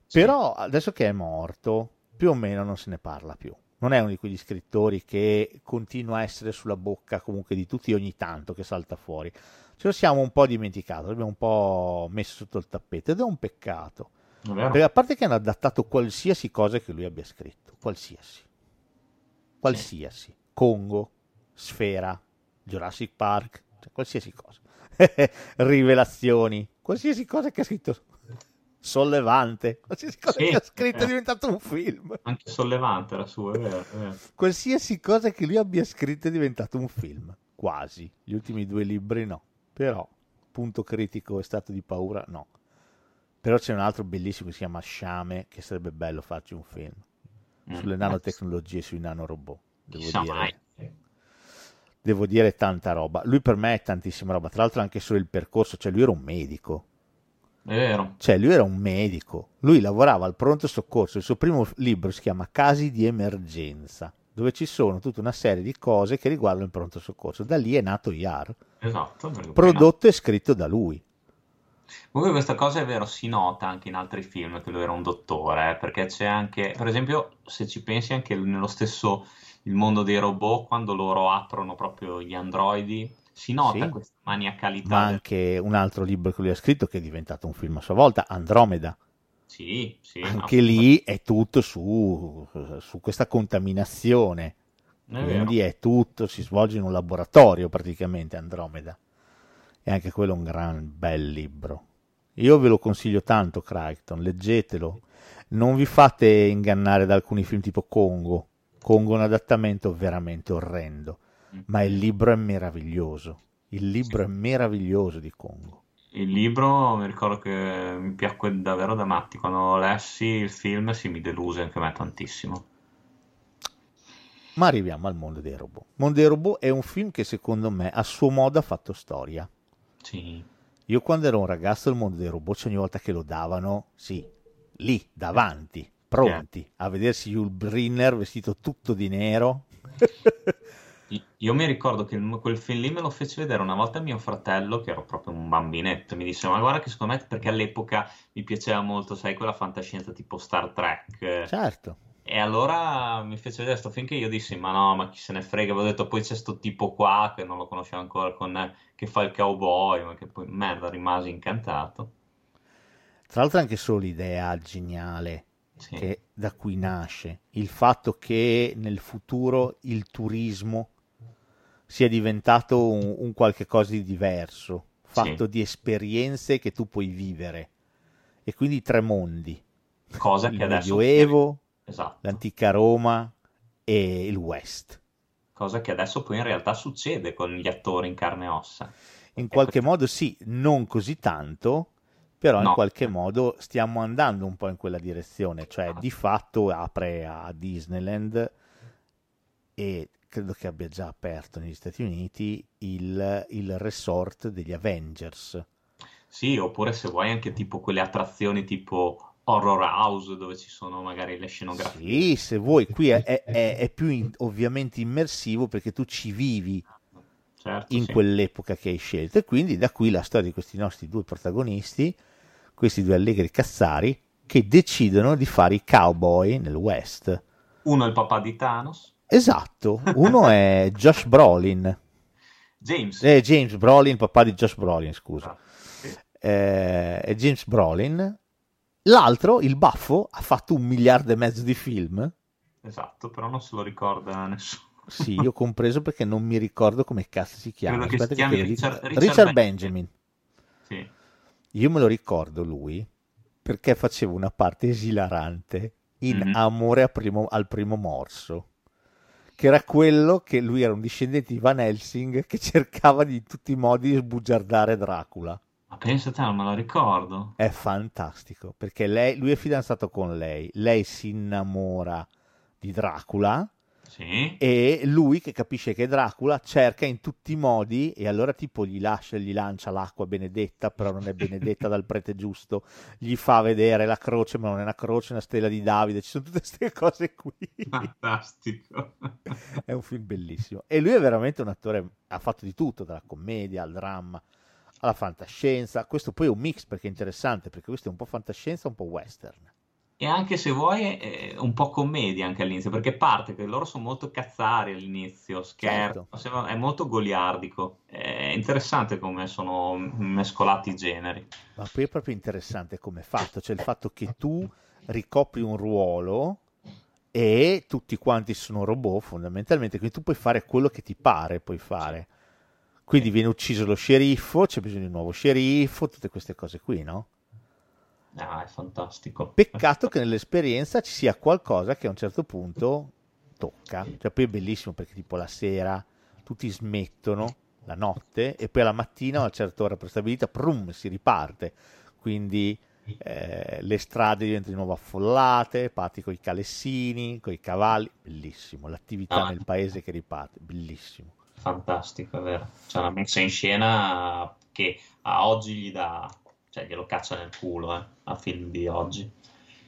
Sì.
Però adesso che è morto, più o meno non se ne parla più. Non è uno di quegli scrittori che continua a essere sulla bocca comunque di tutti ogni tanto che salta fuori. Ce lo siamo un po' dimenticato, l'abbiamo un po' messo sotto il tappeto ed è un peccato. Perché a parte che hanno adattato qualsiasi cosa che lui abbia scritto, qualsiasi. Qualsiasi. Congo, Sfera, Jurassic Park, cioè qualsiasi cosa. [laughs] Rivelazioni, qualsiasi cosa che ha scritto. Sollevante, qualsiasi cosa
Sì.
che ha scritto è diventato un film.
Anche sollevante era suo, è vero, è vero.
Qualsiasi cosa che lui abbia scritto è diventato un film. Quasi. Gli ultimi due libri no. Però, punto critico è stato di paura, no. Però c'è un altro bellissimo che si chiama Sciame, che sarebbe bello farci un film.
Mm.
Sulle nanotecnologie e sui nanorobot. Devo
Chissà
dire,
mai.
devo dire tanta roba. Lui per me è tantissima roba. Tra l'altro anche solo il percorso, cioè lui era un medico.
È vero.
Cioè, lui era un medico, lui lavorava al pronto soccorso. Il suo primo libro si chiama Casi di emergenza, dove ci sono tutta una serie di cose che riguardano il pronto soccorso. Da lì è nato IAR,
Esatto.
prodotto e scritto da lui.
Comunque questa cosa è vero, si nota anche in altri film che lui era un dottore, eh, perché c'è anche, per esempio, se ci pensi anche nello stesso il mondo dei robot, quando loro aprono proprio gli androidi, si nota
Sì.
questa maniacalità.
Ma anche un altro libro che lui ha scritto, che è diventato un film a sua volta, Andromeda.
Sì, sì,
Anche lì è tutto su, su questa contaminazione.
È vero.
Quindi è tutto, si svolge in un laboratorio praticamente Andromeda. E anche quello è un gran bel libro. Io ve lo consiglio tanto, Crichton, leggetelo. Non vi fate ingannare da alcuni film tipo Congo. Congo è un adattamento veramente orrendo, ma il libro è meraviglioso. Il libro è meraviglioso di Congo.
Il libro mi ricordo che mi piacque davvero da matti. Quando lessi il film, sì, mi deluse anche a me tantissimo.
Ma arriviamo al mondo dei robot. Mondo dei robot è un film che secondo me a suo modo ha fatto storia.
Sì,
Io quando ero un ragazzo il mondo dei robot ogni volta che lo davano, sì, lì, davanti, pronti a vedersi Yul Brynner vestito tutto di nero.
Io mi ricordo che quel film lì me lo fece vedere una volta mio fratello, che ero proprio un bambinetto, mi disse: Ma guarda, che secondo me, perché all'epoca mi piaceva molto, sai, quella fantascienza tipo Star Trek.
Certo,
E allora mi fece vedere questo film che io dissi: Ma no, ma chi se ne frega? Avevo detto, poi c'è sto tipo qua che non lo conoscevo ancora, con, che fa il cowboy, ma che poi merda, rimasi incantato.
tra l'altro anche solo l'idea geniale
Sì,
che da cui nasce, il fatto che nel futuro il turismo sia diventato un, un qualche cosa di diverso, fatto
Sì.
di esperienze che tu puoi vivere. E quindi tre mondi,
cosa
il
che adesso.
Medioevo,
Esatto.
l'antica Roma e il West.
Cosa che adesso poi in realtà succede con gli attori in carne e ossa.
In qualche
questo-
modo sì, non così tanto, però in
No.
qualche modo stiamo andando un po' in quella direzione, cioè di fatto apre a Disneyland e credo che abbia già aperto negli Stati Uniti il, il resort degli Avengers.
Sì, oppure se vuoi anche tipo quelle attrazioni tipo Horror House dove ci sono magari le scenografie.
Sì, se vuoi, qui è, è- è- più in- [laughs] ovviamente immersivo perché tu ci vivi
certo,
in
sì.
quell'epoca che hai scelto. E quindi da qui la storia di questi nostri due protagonisti, questi due allegri cazzari, che decidono di fare i cowboy nel West.
Uno è il papà di Thanos,
Esatto, uno è [laughs] Josh Brolin,
James.
eh, James Brolin, papà di Josh Brolin, scusa.
Ah, sì.
Eh, è James Brolin. L'altro, il baffo, ha fatto un miliardo e mezzo di film.
Esatto, però non se lo ricorda nessuno.
Sì, [laughs] io ho compreso perché non mi ricordo come cazzo si chiama.
Credo che
Aspetta
si chiami. Richard-
Richard,
Richard
Benjamin.
Sì.
Io me lo ricordo lui perché faceva una parte esilarante in
Mhm.
Amore primo- al primo morso. Che era quello che lui era un discendente di Van Helsing che [laughs] cercava di in tutti i modi di sbugiardare Dracula.
Ma pensa te, non me lo ricordo.
È fantastico perché lei, lui è fidanzato con lei, lei si innamora di Dracula
Sì.
e lui che capisce che è Dracula cerca in tutti i modi e allora tipo gli lascia, gli lancia l'acqua benedetta, però non è benedetta dal prete giusto, gli fa vedere la croce, ma non è una croce, è una stella di Davide, ci sono tutte queste cose qui.
Fantastico.
è un film bellissimo e lui è veramente un attore, ha fatto di tutto, dalla commedia al dramma alla fantascienza. Questo poi è un mix perché è interessante, perché questo è un po' fantascienza, un po' western.
E anche se vuoi, è un po' commedia anche all'inizio, perché parte che loro sono molto cazzari all'inizio, scherzano,
Certo.
è molto goliardico. È interessante come sono mescolati i generi.
Ma poi è proprio interessante come è fatto, cioè il fatto che tu ricopri un ruolo e tutti quanti sono robot fondamentalmente, quindi tu puoi fare quello che ti pare puoi fare. Quindi viene ucciso lo sceriffo, c'è bisogno di un nuovo sceriffo, tutte queste cose qui, no?
Ah, è fantastico.
Peccato che nell'esperienza ci sia qualcosa che a un certo punto tocca. Cioè, poi è bellissimo perché tipo la sera tutti smettono la notte e poi alla mattina a una certa ora prestabilita, prum, si riparte. Quindi eh, le strade diventano di nuovo affollate, parti con i calessini, con i cavalli, bellissimo. L'attività
Ah.
nel paese che riparte, bellissimo.
Fantastico, è vero. C'è una messa in scena che a oggi gli dà, cioè glielo caccia nel culo, eh, a film di oggi.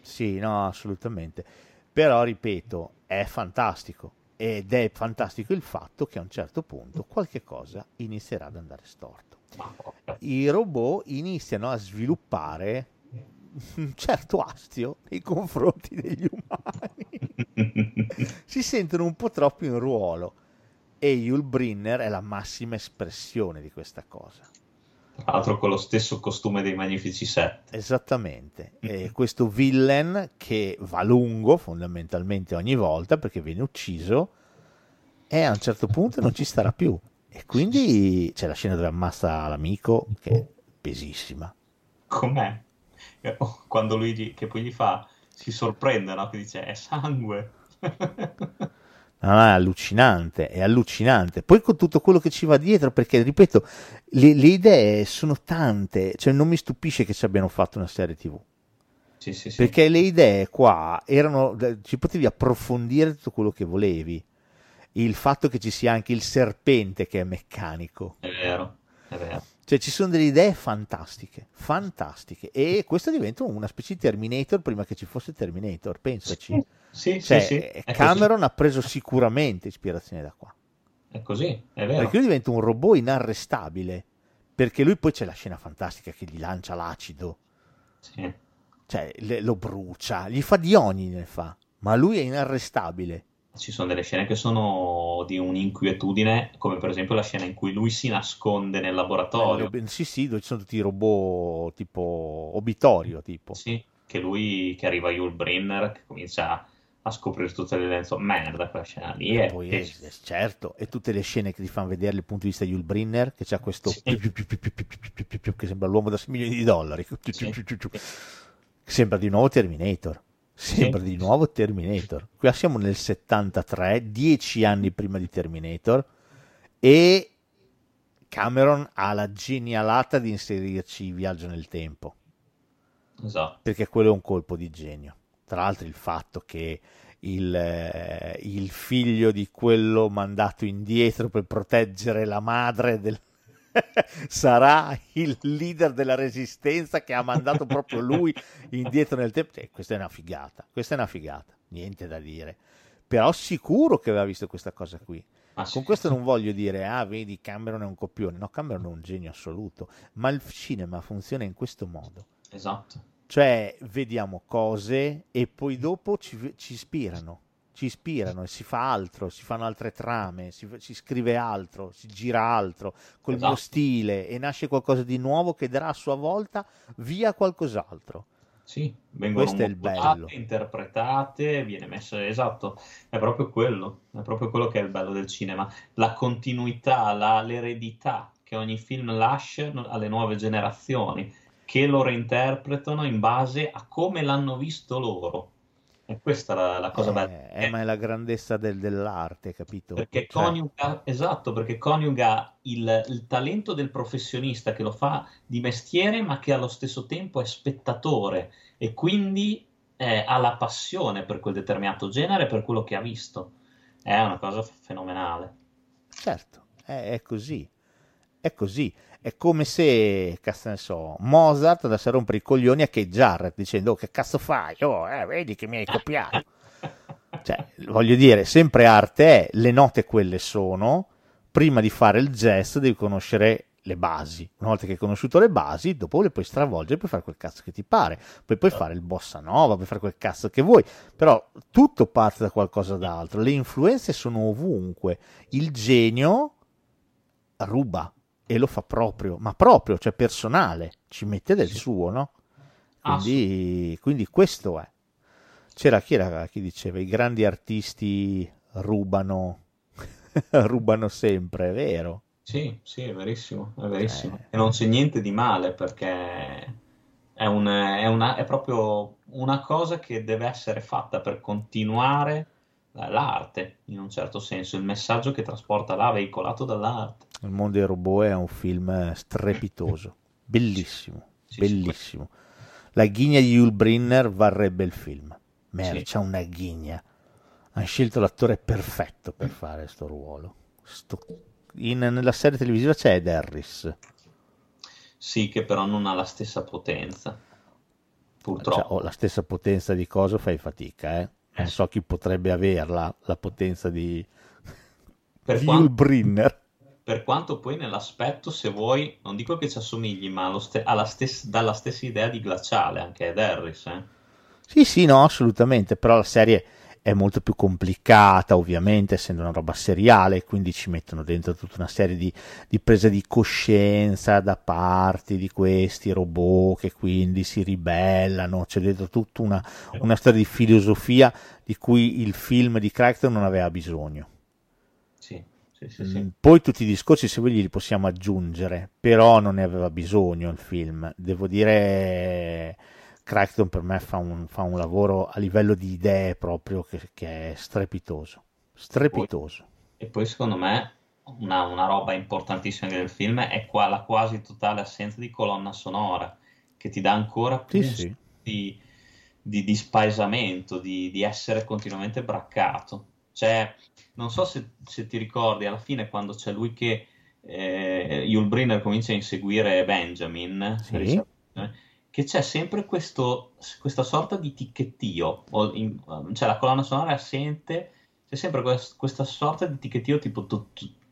Sì, no, assolutamente. Però, ripeto, è fantastico. Ed è fantastico il fatto che a un certo punto qualche cosa inizierà ad andare storto. I robot iniziano a sviluppare un certo astio nei confronti degli umani. [laughs] si sentono un po' troppo in ruolo. E Yul Brinner è la massima espressione di questa cosa.
Tra l'altro con lo stesso costume dei Magnifici 7.
Esattamente, e questo villain che va lungo fondamentalmente ogni volta perché viene ucciso e a un certo punto non ci starà più. E quindi c'è la scena dove ammazza l'amico che è pesissima.
Com'è? Eh, oh, Quando lui gli- che poi gli fa, si sorprende, no? Che dice, è sangue. [laughs]
No, è allucinante, è allucinante. Poi con tutto quello che ci va dietro, perché ripeto, le, le idee sono tante, cioè non mi stupisce che ci abbiano fatto una serie TV.
Sì, sì, sì.
Perché le idee qua erano, ci potevi approfondire tutto quello che volevi. Il fatto che ci sia anche il serpente che è meccanico.
È vero, è vero.
Cioè ci sono delle idee fantastiche, fantastiche. E questo diventa una specie di Terminator prima che ci fosse Terminator, pensaci.
Sì,
Cioè,
sì, sì. È così.
Cameron ha preso sicuramente ispirazione da qua.
È così, è vero.
Perché lui diventa un robot inarrestabile. Perché lui poi c'è la scena fantastica che gli lancia l'acido,
Sì.
cioè le- lo brucia, gli fa di ogni ne fa, ma lui è inarrestabile.
Ci sono delle scene che sono di un'inquietudine, come per esempio la scena in cui lui si nasconde nel laboratorio.
Eh, Sì, sì, dove ci sono tutti i robot tipo obitorio, tipo.
Sì, che lui, che arriva Yul Brynner, che comincia a scoprire tutto l'elenco merda quella scena lì e
poi, e... certo e tutte le scene che ti fanno vedere dal punto di vista di Yul Brinner che c'ha questo che sembra l'uomo da 6 milioni di dollari sembra di nuovo Terminator sembra di nuovo Terminator qui siamo nel 73 10 anni prima di Terminator e Cameron ha la genialata di inserirci viaggio nel tempo
esatto
perché quello è un colpo di genio tra l'altro il fatto che il, eh, il figlio di quello mandato indietro per proteggere la madre del... [laughs] sarà il leader della resistenza che ha mandato proprio lui indietro nel tempo. Eh, questa è una figata, questa è una figata, niente da dire. Però sicuro che aveva visto questa cosa qui.
Ma sì,
Con questo
sì.
non voglio dire, ah, vedi, Cameron è un copione. No, Cameron è un genio assoluto, ma il cinema funziona in questo modo.
Esatto.
Cioè, vediamo cose e poi dopo ci, ci ispirano, ci ispirano e si fa altro, si fanno altre trame, si, si scrive altro, si gira altro, col mio
Esatto.
stile e nasce qualcosa di nuovo che darà a sua volta via qualcos'altro.
Sì, vengono
Questo è il bello.
interpretate, viene messo esatto, è proprio quello, è proprio quello che è il bello del cinema, la continuità, la- l'eredità che ogni film lascia alle nuove generazioni, che lo reinterpretano in base a come l'hanno visto loro. E questa è la, la cosa bella.
Eh, eh, ma è la grandezza del- dell'arte, capito?
Perché
Cioè,
coniuga, esatto, perché coniuga il, il talento del professionista che lo fa di mestiere, ma che allo stesso tempo è spettatore e quindi eh, ha la passione per quel determinato genere, per quello che ha visto. È una cosa fenomenale.
Certo, è, è così, è così. È come se, cazzo ne so, Mozart andasse a rompere i coglioni a Keith Jarrett dicendo "Oh, che cazzo fai? Oh, eh, vedi che mi hai copiato. [laughs] Cioè, voglio dire, sempre arte è, le note quelle sono, prima di fare il jazz devi conoscere le basi. Una volta che hai conosciuto le basi, dopo le puoi stravolgere, puoi fare quel cazzo che ti pare. Poi puoi fare il bossa nova, puoi fare quel cazzo che vuoi. Però tutto parte da qualcosa d'altro. Le influenze sono ovunque. Il genio ruba e lo fa proprio, ma proprio, cioè personale, ci mette del
Sì.
suo, no? Quindi, quindi questo è. C'era chi, era, chi diceva i grandi artisti rubano, [laughs] rubano sempre, è vero?
Sì, sì, è verissimo, è verissimo.
Eh.
E non c'è niente di male perché è, un- è una- è proprio una cosa che deve essere fatta per continuare l'arte, in un certo senso, il messaggio che trasporta là, veicolato dall'arte.
Il mondo dei robot è un film strepitoso, [laughs] bellissimo,
Sì, sì,
bellissimo. La ghigna di Yul Brynner varrebbe il film. Merda,
Sì.
una ghigna. Hanno scelto l'attore perfetto per fare sto ruolo. Sto- in- nella serie televisiva c'è Ed Harris.
Sì, che però non ha la stessa potenza,
Cioè,
purtroppo.
ho la stessa potenza di cosa fai fatica, eh? Non
Eh.
so chi potrebbe averla, la potenza di,
Per
di
quanto-
Yul Brynner.
Per quanto poi nell'aspetto, se vuoi, non dico che ci assomigli, ma ste- alla stes- dalla stessa idea di glaciale, anche Ed Harris, eh.
Sì, sì, no, assolutamente, però la serie è molto più complicata, ovviamente, essendo una roba seriale, quindi ci mettono dentro tutta una serie di, di prese di coscienza da parte di questi robot che quindi si ribellano, c'è dentro tutta una, una storia di filosofia di cui il film di Crichton non aveva bisogno.
Sì, sì, sì, sì.
Mm, Poi tutti i discorsi, se vuoi, li possiamo aggiungere, però non ne aveva bisogno il film. Devo dire, Crichton per me fa un, fa un lavoro a livello di idee proprio che, che è strepitoso. Strepitoso.
E poi secondo me una, una roba importantissima del film è qua la quasi totale assenza di colonna sonora, che ti dà ancora più
Sì, sì.
di, di, di spaesamento, di, di essere continuamente braccato. Cioè, non so se, se ti ricordi, alla fine quando c'è lui che eh, Yul Brynner comincia a inseguire Benjamin,
Sì.
riesce- eh, che c'è sempre questo, questa sorta di ticchettio, in- cioè la colonna sonora è assente, c'è sempre quest- questa sorta di ticchettio tipo tu,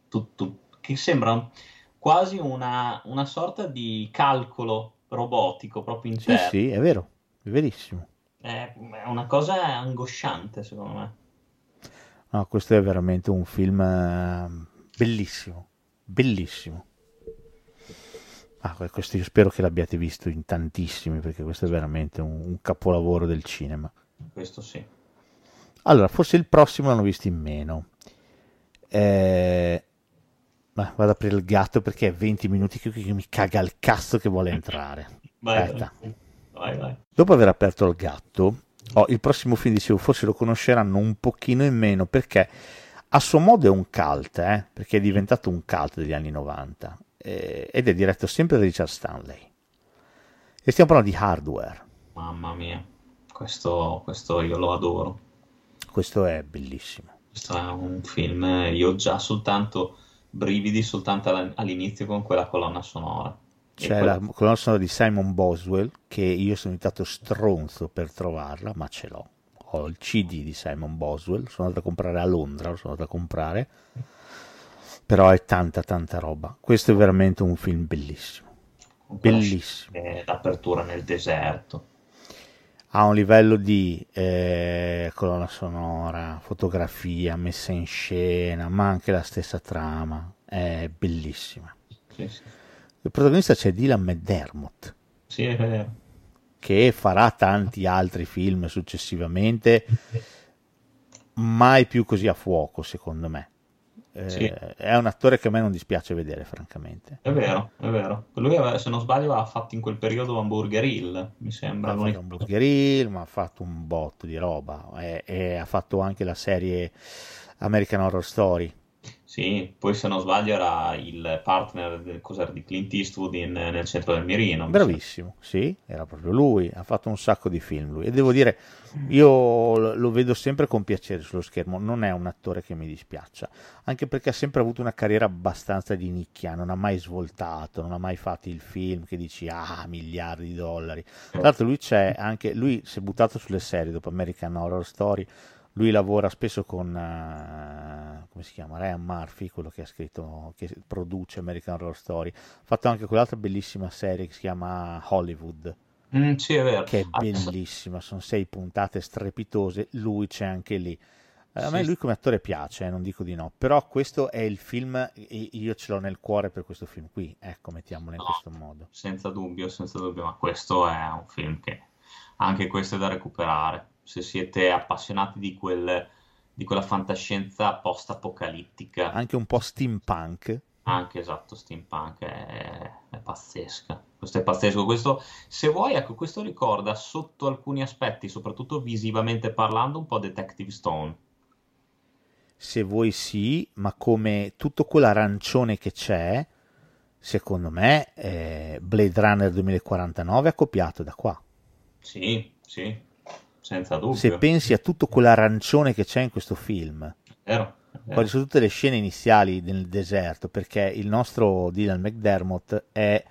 tu, tu, che sembra quasi una, una sorta di calcolo robotico proprio
Sì,
interno.
sì, è vero, è verissimo.
È, è una cosa angosciante, secondo me.
No, questo è veramente un film eh, bellissimo, bellissimo. Ah, questo io spero che l'abbiate visto in tantissimi, perché questo è veramente un, un capolavoro del cinema.
Questo sì.
Allora, forse il prossimo l'hanno visto in meno. Eh, ma vado ad aprire il gatto perché è 20 minuti che, che mi caga il cazzo che vuole entrare. [laughs]
Vai, vai, vai.
Dopo aver aperto il gatto, oh, il prossimo film dicevo, forse lo conosceranno un pochino in meno perché a suo modo è un cult, eh, perché è diventato un cult degli anni 90 eh, ed è diretto sempre da Richard Stanley. E stiamo parlando di Hardware.
Mamma mia, questo, questo io lo adoro.
Questo è bellissimo.
Questo è un film, io ho già soltanto brividi soltanto all'inizio con quella colonna sonora.
C'è
quella-
la colonna sonora di Simon Boswell che io sono diventato stronzo per trovarla, ma ce l'ho. Ho il CD di Simon Boswell, sono andato a comprare a Londra, lo sono andato a comprare. Però è tanta tanta roba. Questo è veramente un film bellissimo. Bellissimo.
L'apertura nel deserto.
Ha un livello di eh, colonna sonora, fotografia, messa in scena, ma anche la stessa trama. È bellissima.
Sì, sì.
Il protagonista c'è Dylan McDermott,
Sì, è vero.
che farà tanti altri film successivamente, [laughs] mai più così a fuoco, secondo me. Eh,
Sì.
È un attore che a me non dispiace vedere, francamente.
È vero, è vero. Lui, aveva- se non sbaglio, ha fatto in quel periodo Hamburger Hill, mi sembra.
Ha fatto Hamburger Hill, ma ha fatto un botto di roba. E, e ha fatto anche la serie American Horror Story.
Sì, poi se non sbaglio era il partner di Clint Eastwood in- nel centro del mirino. mi
Bravissimo, sì, era proprio lui. Ha fatto un sacco di film lui. E devo dire, io lo vedo sempre con piacere sullo schermo. Non è un attore che mi dispiaccia, anche perché ha sempre avuto una carriera abbastanza di nicchia. Non ha mai svoltato, non ha mai fatto il film che dici ah, miliardi di dollari. Tra l'altro, lui c'è anche lui si è buttato sulle serie dopo American Horror Story. Lui lavora spesso con eh, come si chiama? Ryan Murphy, quello che ha scritto, che produce American Horror Story. Ha fatto anche quell'altra bellissima serie che si chiama Hollywood.
Mm, sì, è vero.
che è
Adesso-
bellissima. Sono sei puntate strepitose. Lui c'è anche lì. Eh, A me
Sì.
lui come attore piace, eh, non dico di no. Però questo è il film, e io ce l'ho nel cuore per questo film qui. Ecco, mettiamolo in
No.
questo modo.
Senza dubbio, senza dubbio, ma questo è un film che anche questo è da recuperare. Se siete appassionati di quel, di quella fantascienza post-apocalittica,
Anche un po' steampunk.
anche esatto, steampunk è, è pazzesca. Questo è pazzesco. Questo, se vuoi, ecco, questo ricorda sotto alcuni aspetti, soprattutto visivamente parlando, un po' Detective Stone.
Se vuoi sì, ma come tutto quell'arancione che c'è, secondo me eh, Blade Runner 2049 è copiato da qua.
Sì, sì, senza dubbio.
Se pensi a tutto quell'arancione che c'è in questo film,
vero, vero.
quali sono tutte le scene iniziali nel deserto, perché il nostro Dylan McDermott è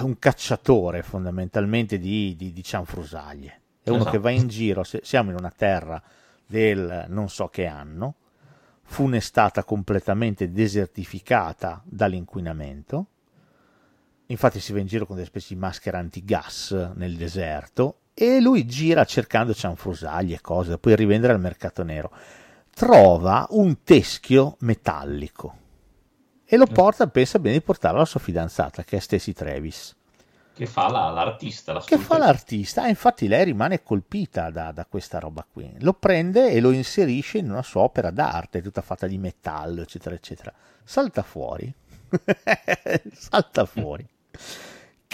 un cacciatore fondamentalmente di, di, di cianfrusaglie. È uno
Esatto.
che va in giro, se- siamo in una terra del non so che anno, funestata completamente desertificata dall'inquinamento. Infatti si va in giro con delle specie di maschere antigas nel deserto e lui gira cercando cianfrusaglie e cose da poi rivendere al mercato nero. Trova un teschio metallico e lo porta, pensa bene di portarlo alla sua fidanzata che è Stacy Travis.
Che fa la- l'artista, la
che fa l'artista. E infatti lei rimane colpita da, da questa roba qui. Lo prende e lo inserisce in una sua opera d'arte tutta fatta di metallo eccetera eccetera. Salta fuori. [laughs] Salta fuori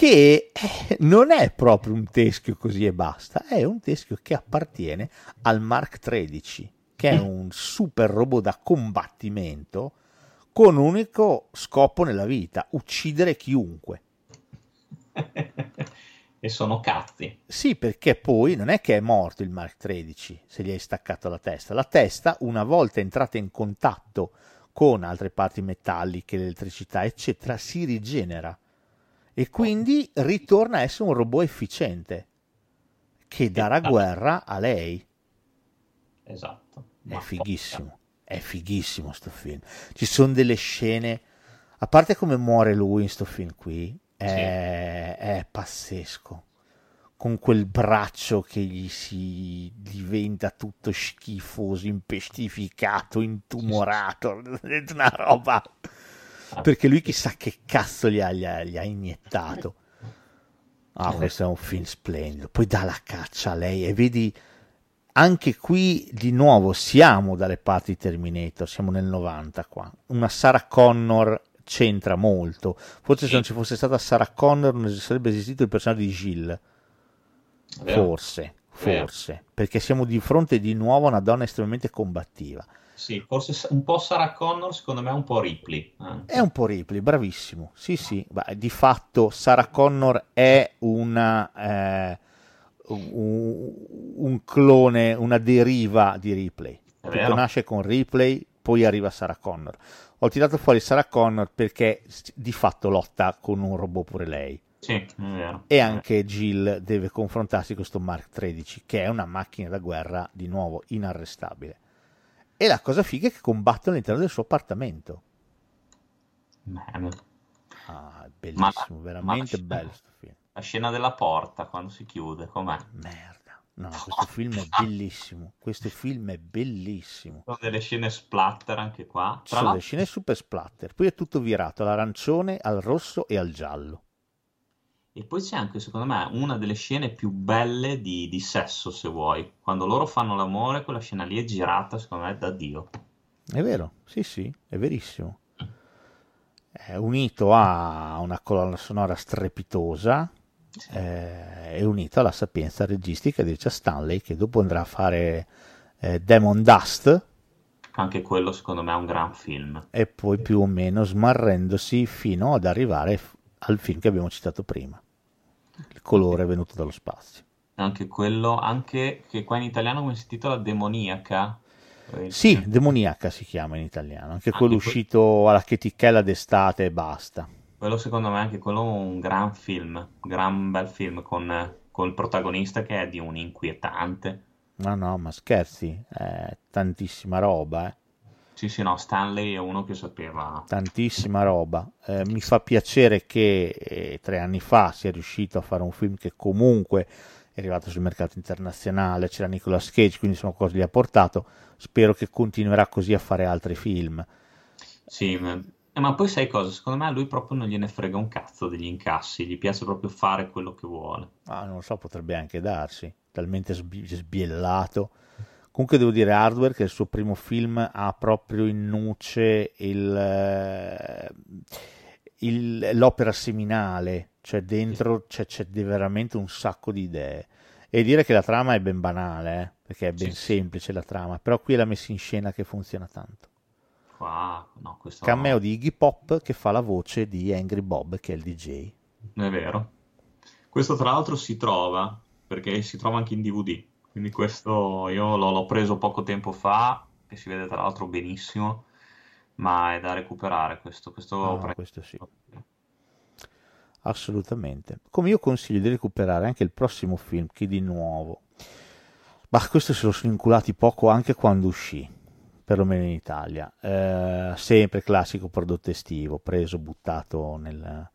che eh, non è proprio un teschio così e basta è un teschio che appartiene al Mark XIII che è un super robot da combattimento con un unico scopo nella vita uccidere chiunque [laughs]
e sono cazzi.
Sì, perché poi non è che è morto il Mark XIII se gli hai staccato la testa. La testa, una volta entrata in contatto con altre parti metalliche, l'elettricità, eccetera, si rigenera e quindi ritorna a essere un robot efficiente che darà guerra a lei.
Esatto.
È fighissimo, è fighissimo sto film. Ci sono delle scene, a parte come muore lui in sto film qui, è, è pazzesco. Con quel braccio che gli si diventa tutto schifoso, impestificato, intumorato, [laughs] una roba. Perché lui chissà che cazzo gli ha, gli ha- gli ha iniettato. Ah, questo è un film splendido. Poi dà la caccia a lei e vedi anche qui di nuovo siamo dalle parti di Terminator, siamo nel 90 qua. Una Sarah Connor c'entra molto. Forse se non ci fosse stata Sarah Connor non sarebbe esistito il personaggio di Jill. Forse, forse, perché siamo di fronte di nuovo a una donna estremamente combattiva.
Sì, forse un po' Sarah Connor, secondo me un po' Ripley. anche.
È un po' Ripley, bravissimo. Sì, sì, Beh, di fatto Sarah Connor è una, eh, un, un clone, una deriva di Ripley.
È
Tutto nasce con Ripley, poi arriva Sarah Connor. Ho tirato fuori Sarah Connor perché di fatto lotta con un robot pure lei.
Sì, è.
E anche Jill deve confrontarsi con questo Mark XIII, che è una macchina da guerra, di nuovo, inarrestabile. E la cosa figa è che combattono all'interno del suo appartamento.
Man.
Ah, è bellissimo,
Ma-
veramente
ma-
bello sto film.
La scena della porta quando si chiude, com'è?
Merda. No, questo film è bellissimo. Questo film è bellissimo.
Sono delle scene splatter anche qua. Tra
sono
l'altro,
le scene super splatter. Poi è tutto virato all'arancione, al rosso e al giallo.
E poi c'è anche, secondo me, una delle scene più belle di, di sesso, se vuoi. Quando loro fanno l'amore, quella scena lì è girata, secondo me, da Dio.
È vero, sì, sì, è verissimo. È unito a una colonna sonora strepitosa, eh, è unito alla sapienza registica di Richard Stanley, che dopo andrà a fare eh, Demon Dust
Anche quello, secondo me, è un gran film.
e poi più o meno smarrendosi fino ad arrivare al film che abbiamo citato prima, Il colore venuto dallo spazio.
Anche quello, anche che qua in italiano come si titola Demoniaca. Eh,
Sì, Demoniaca si chiama in italiano, anche
Anche
quello
que-
uscito alla chetichella d'estate e basta.
Quello secondo me anche quello un gran film, gran bel film con, con il protagonista che è di un inquietante.
No, no, ma scherzi, è tantissima roba, eh.
Sì, sì, no, Stanley è uno che sapeva.
tantissima roba. Eh, mi fa piacere che eh, tre anni fa sia riuscito a fare un film che comunque è arrivato sul mercato internazionale, c'era Nicolas Cage, quindi sono cose che gli ha portato. Spero che continuerà così a fare altri film.
Sì, ma, eh, poi sai cosa? Secondo me a lui proprio non gliene frega un cazzo degli incassi, gli piace proprio fare quello che vuole.
Ah, non lo so, potrebbe anche darsi, talmente sbi- sbiellato. Comunque devo dire Hardware che il suo primo film ha proprio in nuce il, eh, il- l'opera seminale, cioè dentro c'è, c'è veramente un sacco di idee. E dire che la trama è ben banale, eh, perché è ben
Sì, sì.
semplice la trama, però qui è la messa in scena che funziona tanto.
Qua, no, questo
Cameo di Iggy Pop che fa la voce di Angry Bob, che è il DJ.
è vero. Questo tra l'altro si trova, perché si trova anche in DVD, quindi questo io l'ho, l'ho preso poco tempo fa, e si vede tra l'altro benissimo, ma è da recuperare questo. questo
No,
pre-
questo sì. Assolutamente. Come io consiglio di recuperare anche il prossimo film, che di nuovo. Ma questo se lo sono inculati poco anche quando uscì, perlomeno in Italia. Eh, sempre classico prodotto estivo, preso, buttato nel-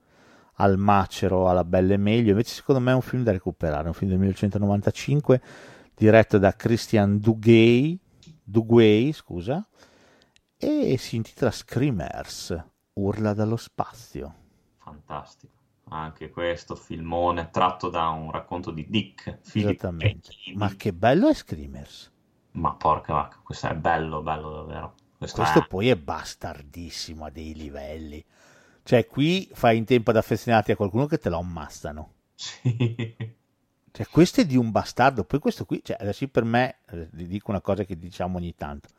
al macero, alla belle meglio. Invece secondo me è un film da recuperare, un film del 1995 diretto da Christian Duguay, Duguay scusa, e si intitola Screamers, Urla dallo spazio.
Fantastico. Anche questo filmone tratto da un racconto di Dick.
Esattamente. Ma che bello è Screamers.
Ma porca vacca, questo è bello, bello davvero. Questo,
Questo
è...
poi è bastardissimo a dei livelli. Cioè, qui fai in tempo ad affezionarti a qualcuno che te lo ammazzano. [laughs]
Sì.
Cioè, questo è di un bastardo. Poi questo qui, cioè, adesso per me, eh, dico una cosa che diciamo ogni tanto.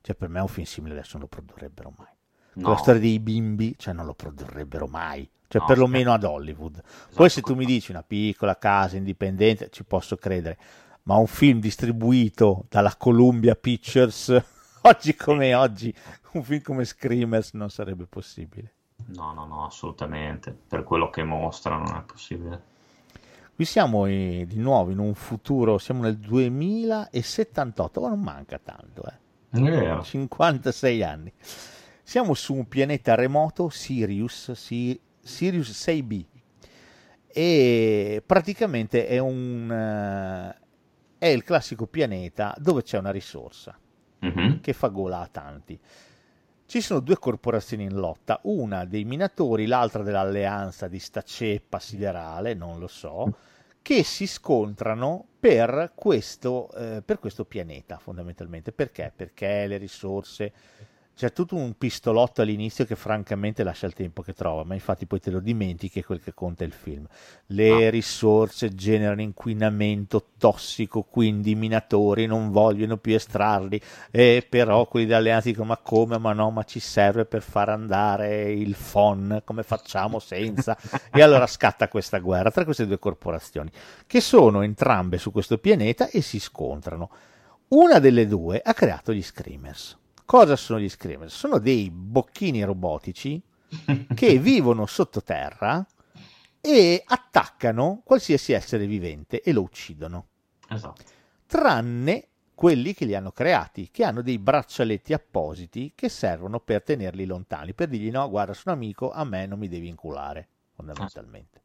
Cioè, per me un film simile adesso non lo produrrebbero mai.
No,
La storia dei bimbi, cioè, non lo produrrebbero mai. Cioè,
No,
perlomeno ad Hollywood. Poi se
esatto.
tu mi dici una piccola casa indipendente, ci posso credere. Ma un film distribuito dalla Columbia Pictures, [laughs] oggi come oggi, un film come Screamers non sarebbe possibile.
No, no, no, assolutamente. Per quello che mostra non è possibile.
Qui siamo eh, di nuovo in un futuro, siamo nel 2078, ma non manca tanto, eh.
Vero.
56 anni. Siamo su un pianeta remoto, Sirius, Si- Sirius 6b, e praticamente è un eh, è il classico pianeta dove c'è una risorsa
Mhm.
che fa gola a tanti. Ci sono due corporazioni in lotta, una dei minatori, l'altra dell'alleanza di sta ceppa siderale, non lo so, che si scontrano per questo, eh, per questo pianeta fondamentalmente. Perché? Perché le risorse... C'è tutto un pistolotto all'inizio che francamente lascia il tempo che trova, ma infatti poi te lo dimentichi, è quel che conta il film. Le
Ah.
risorse generano inquinamento tossico, quindi i minatori non vogliono più estrarli, e però quelli dell'alleanza dicono ma come, ma no, ma ci serve per far andare il FON, come facciamo senza? [laughs] E allora scatta questa guerra tra queste due corporazioni, che sono entrambe su questo pianeta e si scontrano. Una delle due ha creato gli Screamers. Cosa sono gli Screamers? Sono dei bocchini robotici [laughs] che vivono sottoterra e attaccano qualsiasi essere vivente e lo uccidono
Esatto.
tranne quelli che li hanno creati, che hanno dei braccialetti appositi che servono per tenerli lontani, per dirgli no, guarda, sono amico, a me non mi devi inculare, fondamentalmente.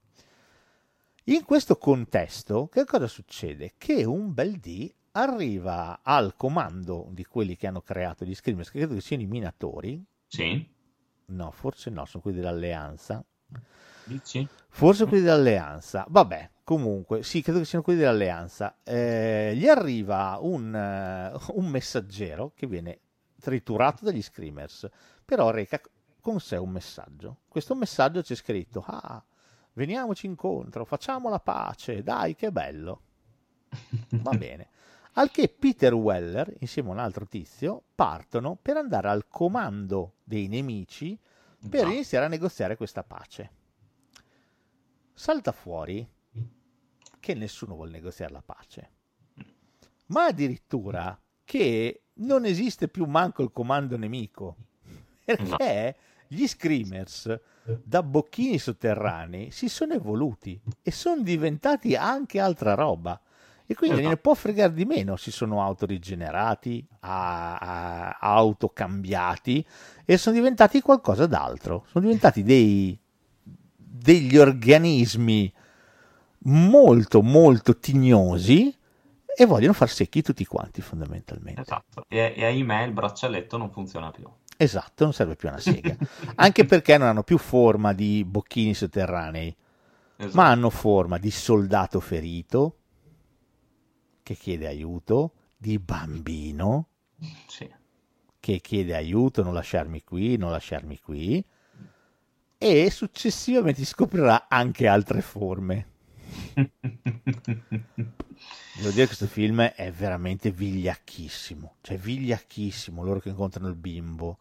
In questo contesto, che cosa succede? Che un bel D arriva al comando di quelli che hanno creato gli screamers, che credo che siano i minatori.
Sì.
No, forse no, sono quelli dell'alleanza.
Dici?
Forse quelli dell'alleanza. Vabbè, comunque, sì, credo che siano quelli dell'alleanza. Eh, gli arriva un, uh, un messaggero che viene triturato dagli screamers, però reca con sé un messaggio. Questo messaggio c'è scritto: Ah, veniamoci incontro, facciamo la pace, dai, che bello. [laughs] Va bene. Al che Peter Weller, insieme a un altro tizio, partono per andare al comando dei nemici per
No.
iniziare a negoziare questa pace. Salta fuori che nessuno vuole negoziare la pace, ma addirittura che non esiste più manco il comando nemico, [laughs] perché gli screamers da bocchini sotterranei si sono evoluti e sono diventati anche altra roba. E quindi
Esatto.
ne può fregare di meno, si sono autorigenerati, a- a- autocambiati e sono diventati qualcosa d'altro. Sono diventati dei, degli organismi molto molto tignosi e vogliono far secchi tutti quanti fondamentalmente.
Esatto. E, e ahimè il braccialetto non funziona più.
Esatto, non serve più una sega. [laughs] Anche perché non hanno più forma di bocchini sotterranei,
Esatto.
ma hanno forma di soldato ferito che chiede aiuto, di bambino
Sì.
che chiede aiuto, non lasciarmi qui, non lasciarmi qui, e successivamente si scoprirà anche altre forme. [laughs] Devo dire che questo film è veramente vigliacchissimo, cioè vigliacchissimo, loro che incontrano il bimbo.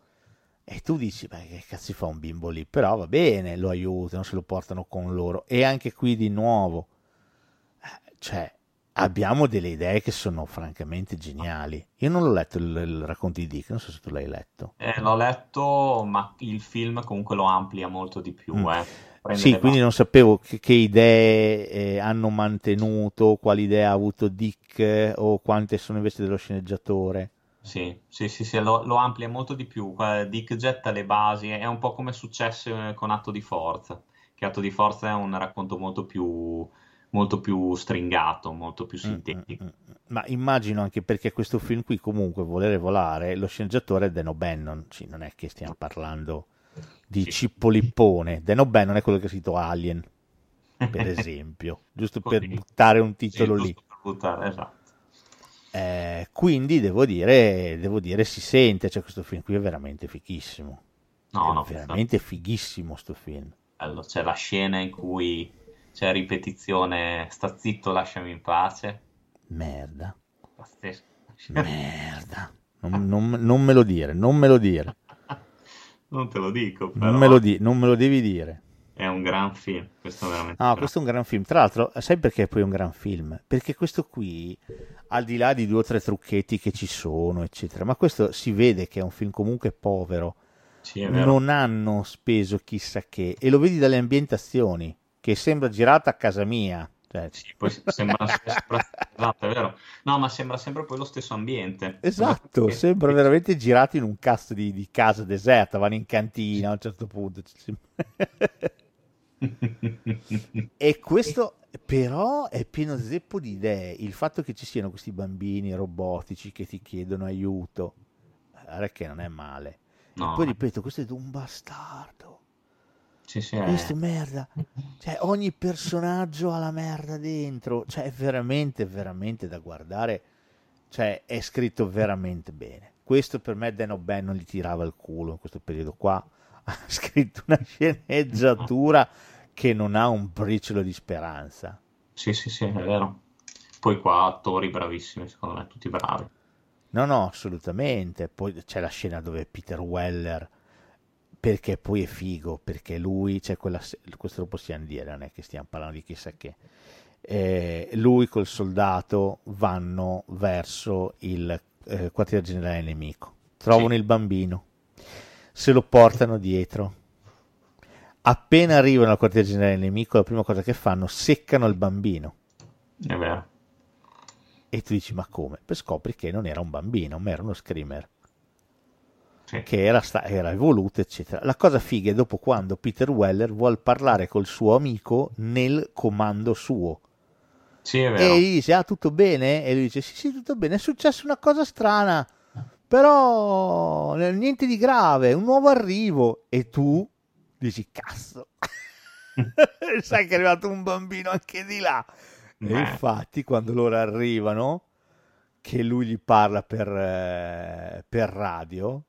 E tu dici, beh, che cazzo fa un bimbo lì? Però va bene, lo aiutano, se lo portano con loro. E anche qui di nuovo, eh, cioè, abbiamo delle idee che sono francamente geniali. Io non l'ho letto il, il racconto di Dick, non so se tu l'hai letto.
Eh, l'ho letto, ma il film comunque lo amplia molto di più.
Mm.
eh.
Sì, quindi non sapevo che, che idee eh, hanno mantenuto, quali idee ha avuto Dick eh, o quante sono invece dello sceneggiatore.
Sì, sì, sì, sì, lo, lo amplia molto di più. Dick getta le basi, è un po' come è successo con Atto di Forza, che Atto di Forza è un racconto molto più, molto più stringato, molto più
Mm,
sintetico.
mm, mm. Ma immagino anche perché questo film qui comunque volere volare, lo sceneggiatore è Dan O'Bannon, sì, non è che stiamo parlando di
Sì.
Cippolippone. Dan O'Bannon è quello che ha scritto Alien, per [laughs] esempio, giusto per buttare un
Sì,
titolo
giusto
lì.
buttare, esatto.
Eh, quindi devo dire, devo dire, si sente, cioè questo film qui è veramente fighissimo.
No,
è
no,
veramente fighissimo sto film.
bello. C'è la scena in cui c'è ripetizione, sta zitto, lasciami in pace.
Merda,
Pazzesco.
merda. [laughs] Non, non- non me lo dire, non me lo dire,
Non te lo dico,
non
però
me lo, di- non me lo devi dire.
è un gran film. Questo è veramente gran-
questo è un gran film. Tra l'altro, sai perché poi è un gran film? Perché questo qui, al di là di due o tre trucchetti che ci sono, eccetera, ma questo si vede che è un film comunque povero.
Sì.
Non hanno speso chissà che, e lo vedi dalle ambientazioni, che sembra girata a casa mia. Cioè,
Sì, poi sembra, sembra- esatto, è vero. No, ma sembra sempre poi lo stesso ambiente.
Esatto,
Sembra-
sembra veramente girato in un cast di, di casa deserta, vanno in cantina a un certo punto. [laughs] E questo però è pieno zeppo di idee. Il fatto che ci siano questi bambini robotici che ti chiedono aiuto, che non è male.
No,
E poi ripeto, questo è un bastardo.
Sì, sì,
Questo è merda. Cioè, ogni personaggio ha la merda dentro. Cioè, è veramente, veramente da guardare. Cioè, è scritto veramente bene. Questo per me Dan O'Bannon gli tirava il culo in questo periodo qua. [laughs] Ha scritto una sceneggiatura che non ha un briciolo di speranza.
sì, sì, sì, è vero. Poi qua attori bravissimi, secondo me, tutti bravi.
No, no, assolutamente. Poi c'è la scena dove Peter Weller, perché poi è figo, perché lui, c'è quella, questo lo possiamo dire, non è che stiamo parlando di chissà che. Eh, lui col soldato vanno verso il eh, quartiere generale nemico, trovano
Sì.
il bambino, se lo portano dietro. Appena arrivano al quartiere generale nemico, la prima cosa che fanno, seccano il bambino.
È vero.
E tu dici, ma come? Poi scopri che non era un bambino, ma era uno screamer
Sì.
che era, sta- era evoluto, eccetera. La cosa figa è dopo quando Peter Weller vuole parlare col suo amico nel comando suo.
Sì,
E gli dice, ah, tutto bene? E lui dice, sì, sì, tutto bene, è successa una cosa strana, però eh, niente di grave, un nuovo arrivo. E tu dici, cazzo, [laughs] sai che è arrivato un bambino anche di là. E
Beh.
infatti quando loro arrivano, che lui gli parla per, eh, per radio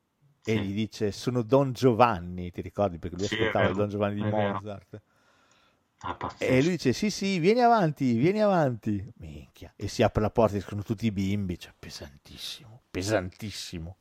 e
Sì.
gli dice, sono Don Giovanni, ti ricordi? Perché lui
Sì,
ascoltava il Don Giovanni di. Mozart.
Ah.
E lui dice: Sì, sì, vieni avanti, vieni avanti. Minchia. E si apre la porta e sono tutti i bimbi. Cioè, pesantissimo, pesantissimo.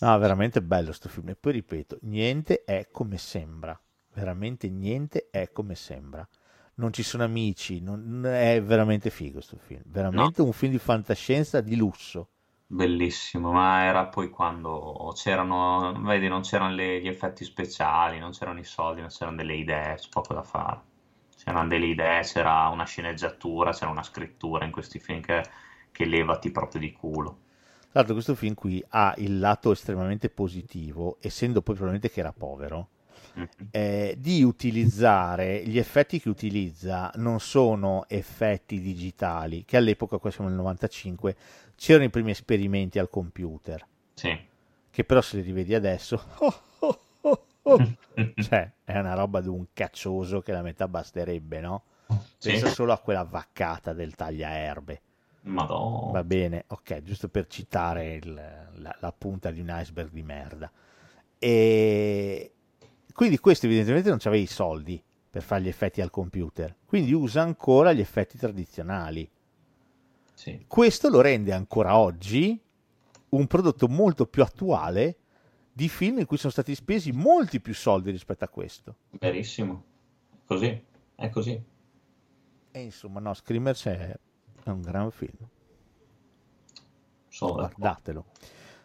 No, veramente bello sto film. E poi ripeto: niente è come sembra. Veramente niente è come sembra. Non ci sono amici. Non... È veramente figo sto film. Veramente un film di fantascienza di lusso.
Bellissimo, ma era poi quando c'erano, vedi, non c'erano le- gli effetti speciali, non c'erano i soldi, non c'erano delle idee, c'è poco da fare. C'erano delle idee, c'era una sceneggiatura, c'era una scrittura in questi film che, che levati proprio di culo.
Tra l'altro, questo film qui ha il lato estremamente positivo, essendo poi probabilmente che era povero.
Mhm.
eh, di utilizzare gli effetti che utilizza non sono effetti digitali, che all'epoca, qua siamo nel 95, c'erano i primi esperimenti al computer,
Sì.
che però se li rivedi adesso, [laughs] oh, oh, oh, oh, [laughs] cioè è una roba di un caccioso che la metà basterebbe, no?
Sì.
Pensa solo a quella vaccata del tagliaerbe.
Madonna.
Va bene, ok, giusto per citare il- la, la punta di un iceberg di merda. E quindi questo evidentemente non c'aveva i soldi per fare gli effetti al computer, quindi usa ancora gli effetti tradizionali.
Sì.
Questo lo rende ancora oggi un prodotto molto più attuale di film in cui sono stati spesi molti più soldi rispetto a questo.
Verissimo. Così, è così.
E insomma, no, Screamers è è un gran film.
Sono d'accordo.
guardatelo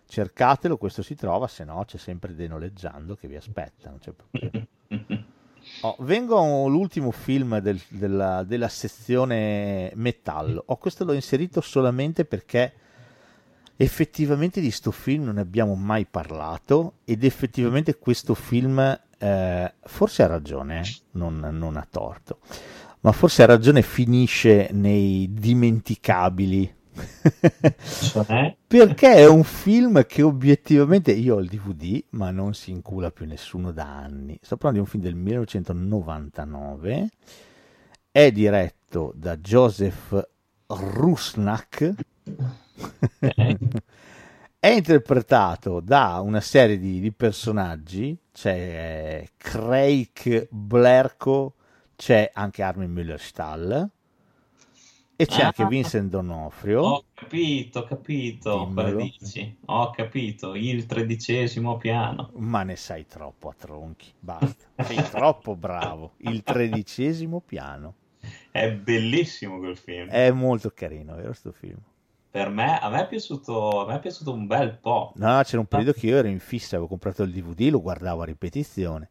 cercatelo questo si trova se no c'è sempre Denoleggiando che vi aspetta non c'è problema [laughs] Oh, vengo all'ultimo film del- della, della sezione metallo oh, questo l'ho inserito solamente perché effettivamente di sto film non abbiamo mai parlato ed effettivamente questo film eh, forse ha ragione eh, non, non ha torto ma forse ha ragione finisce nei dimenticabili
Cioè, [laughs]
perché è un film che obiettivamente io ho il DVD, ma non si incula più nessuno da anni. Sto parlando di un film del 1999. È diretto da Joseph Rusnak. [laughs] È interpretato da una serie di, di personaggi. C'è Craig Blerco, c'è anche Armin Müller-Stahl e c'è
Ah.
anche Vincent D'Onofrio.
Ho capito, ho capito cosa dici. Ho capito, il tredicesimo piano.
Ma ne sai troppo a tronchi, basta. Sei [laughs] troppo bravo. Il tredicesimo piano.
È bellissimo quel film.
È molto carino, vero sto film?
Per me, a me è piaciuto, a me è piaciuto un bel po'.
No, c'era un periodo che io ero in fissa, avevo comprato il DVD, lo guardavo a ripetizione.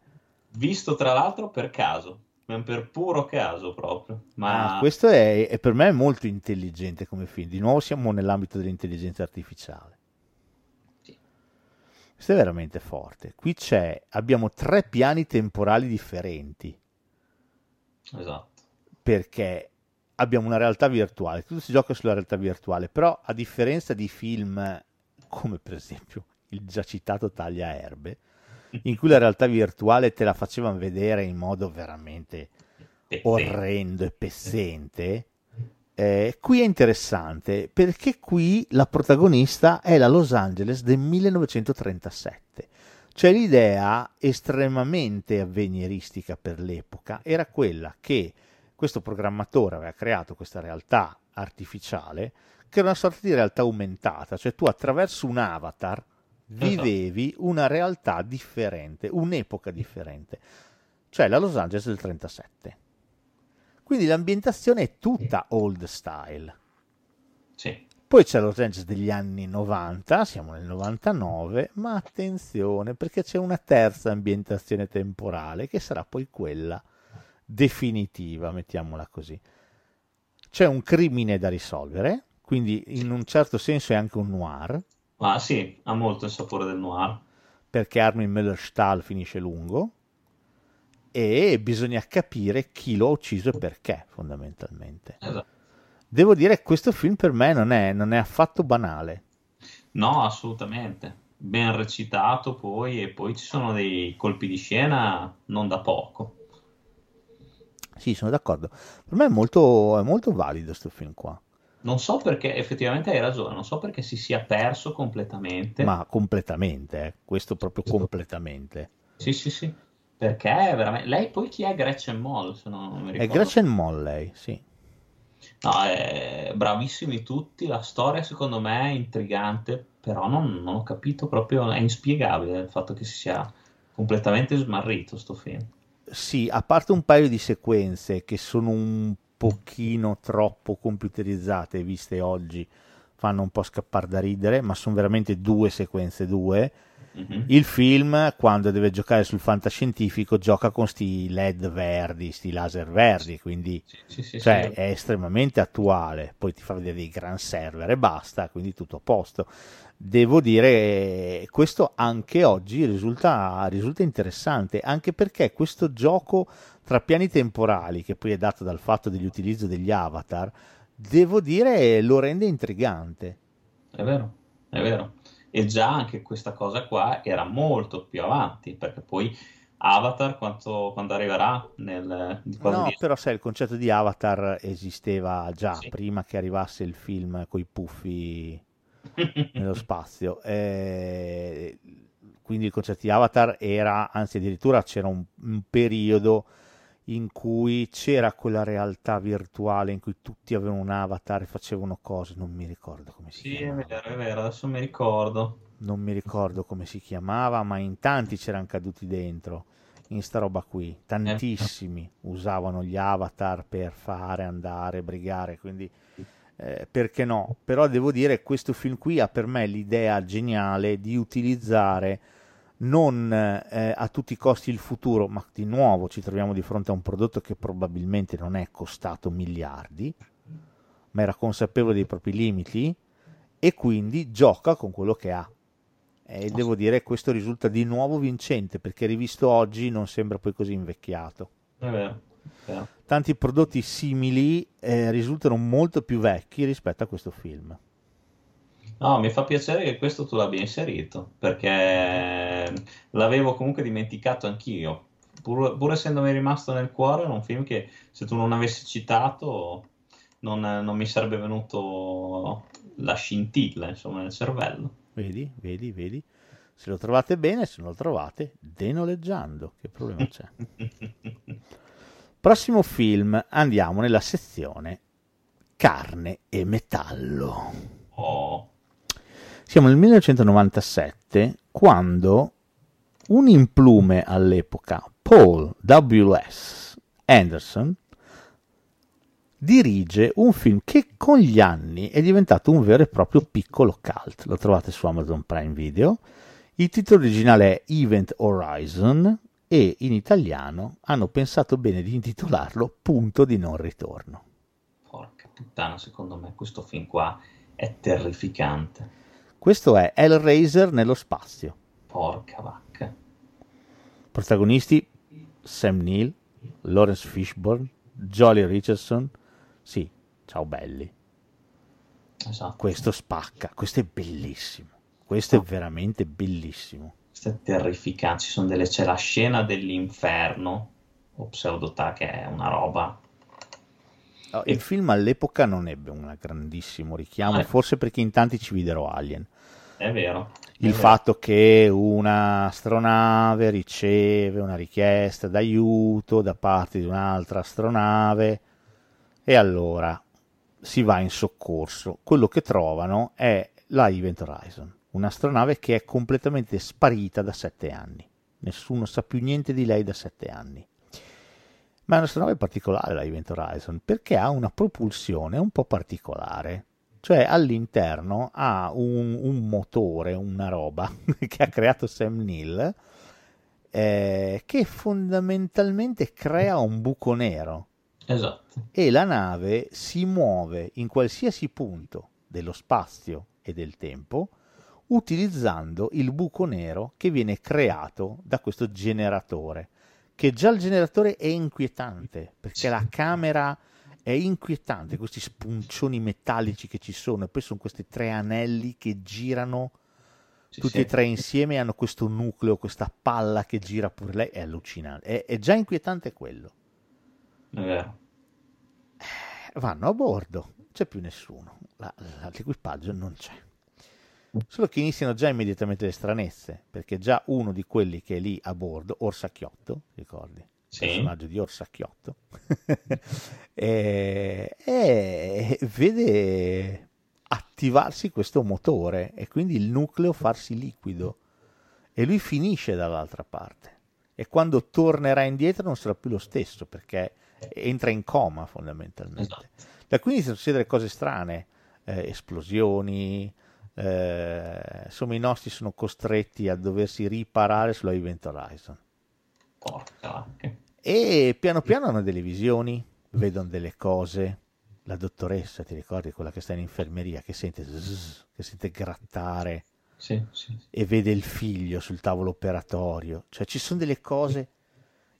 Visto tra l'altro per caso, per puro caso proprio. Ma
Ah, questo è, è per me è molto intelligente come film. Di nuovo siamo nell'ambito dell'intelligenza artificiale.
Sì.
Questo è veramente forte. Qui c'è, abbiamo tre piani temporali differenti.
esatto.
perché abbiamo una realtà virtuale, tutto si gioca sulla realtà virtuale, però a differenza di film come per esempio il già citato Tagliaerbe, in cui la realtà virtuale te la facevano vedere in modo veramente orrendo e pezzente, eh, qui è interessante perché qui la protagonista è la Los Angeles del 1937. Cioè l'idea estremamente avveniristica per l'epoca era quella che questo programmatore aveva creato questa realtà artificiale che era una sorta di realtà aumentata, cioè tu attraverso un avatar vivevi una realtà differente, un'epoca differente, cioè la Los Angeles del 37. Quindi l'ambientazione è tutta old style.
Sì.
Poi c'è Los Angeles degli anni 90, siamo nel 99, ma attenzione perché c'è una terza ambientazione temporale che sarà poi quella definitiva, mettiamola così. C'è un crimine da risolvere, quindi in un certo senso è anche un noir,
Ma sì, ha molto il sapore del noir.
perché Armin Müller-Stahl finisce lungo e bisogna capire chi lo ha ucciso e perché, fondamentalmente.
Esatto.
Devo dire che questo film per me non è, non è affatto banale.
No, assolutamente. Ben recitato poi e poi ci sono dei colpi di scena non da poco.
Sì, sono d'accordo. Per me è molto, è molto valido questo film qua,
Non so perché, effettivamente hai ragione, non so perché si sia perso completamente.
ma completamente, eh, questo proprio completamente.
Sì, sì, sì. Perché è veramente... Lei poi chi è Gretchen Moll, se non mi
È
ricordo.
Gretchen Molley, sì.
No, è... bravissimi tutti, la storia secondo me è intrigante, però non, non ho capito proprio, è inspiegabile il fatto che si sia completamente smarrito sto film.
Sì, a parte un paio di sequenze che sono un pochino troppo computerizzate viste oggi, fanno un po' scappare da ridere, ma sono veramente due sequenze due.
Mhm.
Il film, quando deve giocare sul fantascientifico, gioca con sti LED verdi, sti laser verdi, quindi
sì, sì,
cioè,
sì.
è estremamente attuale. Poi ti fa vedere dei gran server e basta, quindi tutto a posto. Devo dire, questo anche oggi risulta, risulta interessante, anche perché questo gioco tra piani temporali, che poi è dato dal fatto dell'utilizzo degli avatar, devo dire lo rende intrigante.
È vero, è vero. E già anche questa cosa qua era molto più avanti, perché poi Avatar quanto, quando arriverà nel, di
No,
dieci-
però sai, il concetto di avatar esisteva già
Sì.
prima che arrivasse il film con i puffi [laughs] nello spazio. Eh, quindi il concetto di Avatar era, anzi addirittura c'era un, un periodo in cui c'era quella realtà virtuale in cui tutti avevano un avatar e facevano cose, non mi ricordo come si
Sì, è
chiamava.
vero, è vero, adesso mi ricordo.
Non mi ricordo come si chiamava, ma in tanti c'erano caduti dentro in sta roba qui. Tantissimi usavano gli avatar per fare, andare, brigare, quindi eh, perché no? Però devo dire che questo film qui ha per me l'idea geniale di utilizzare non eh, a tutti i costi il futuro, ma di nuovo ci troviamo di fronte a un prodotto che probabilmente non è costato miliardi, ma era consapevole dei propri limiti e quindi gioca con quello che ha. E devo dire che questo risulta di nuovo vincente perché rivisto oggi non sembra poi così invecchiato.
È vero, è vero.
Tanti prodotti simili eh, risultano molto più vecchi rispetto a questo film.
No, mi fa piacere che questo tu l'abbia inserito, perché l'avevo comunque dimenticato anch'io. Pur, pur essendomi rimasto nel cuore, era un film che se tu non avessi citato non, non mi sarebbe venuto la scintilla, insomma, nel cervello.
Vedi, vedi, vedi. Se lo trovate bene, se non lo trovate, denoleggiando. Che problema c'è? [laughs] Prossimo film, andiamo nella sezione carne e metallo.
Oh,
Siamo nel 1997 quando un implume all'epoca, Paul W.S. Anderson, dirige un film che con gli anni è diventato un vero e proprio piccolo cult. Lo trovate su Amazon Prime Video. Il titolo originale è Event Horizon e in italiano hanno pensato bene di intitolarlo Punto di non ritorno.
porca puttana, secondo me questo film qua è terrificante.
Questo è Hellraiser nello spazio.
Porca vacca.
Protagonisti Sam Neill, Lawrence Fishburne, Jolly Richardson. Sì, ciao belli.
Esatto.
Questo spacca, questo è bellissimo. Questo è veramente bellissimo.
Questo è terrificante. Delle, c'è la scena dell'inferno, o pseudotà, che è una roba.
Oh, Il film all'epoca non ebbe un grandissimo richiamo,
Ah.
forse perché in tanti ci videro Alien.
È vero. è
Il
vero.
fatto che una astronave riceve una richiesta d'aiuto da parte di un'altra astronave e allora si va in soccorso. Quello che trovano è la Event Horizon, un'astronave che è completamente sparita da sette anni. Nessuno sa più niente di lei da sette anni. Ma è un'astronave particolare la Event Horizon perché ha una propulsione un po' particolare. Cioè all'interno ha un, un motore, una roba [laughs] che ha creato Sam Neill eh, che fondamentalmente crea un buco nero
Esatto.
e la nave si muove in qualsiasi punto dello spazio e del tempo utilizzando il buco nero che viene creato da questo generatore, che già il generatore è inquietante, perché la camera è inquietante, questi spuncioni metallici che ci sono, e poi sono questi tre anelli che girano tutti e tre insieme, hanno questo nucleo, questa palla che gira pure lei, è allucinante, è, è già inquietante quello.
Vero.
Vanno a bordo, c'è più nessuno, La- la- l'equipaggio non c'è. Solo che iniziano già immediatamente le stranezze, perché già uno di quelli che è lì a bordo, Orsacchiotto, ricordi? Il
Sì.
personaggio di Orsacchiotto, [laughs] e, e vede attivarsi questo motore e quindi il nucleo farsi liquido e lui finisce dall'altra parte e quando tornerà indietro non sarà più lo stesso perché entra in coma fondamentalmente.
Esatto.
Da qui iniziano a succedere cose strane, eh, esplosioni, eh, insomma i nostri sono costretti a doversi riparare sulla Event Horizon.
Porca.
E piano piano hanno delle visioni, vedono delle cose. La dottoressa, ti ricordi quella che sta in infermeria, che sente, zzz, che sente grattare
Sì, sì. sì.
e vede il figlio sul tavolo operatorio. Cioè ci sono delle cose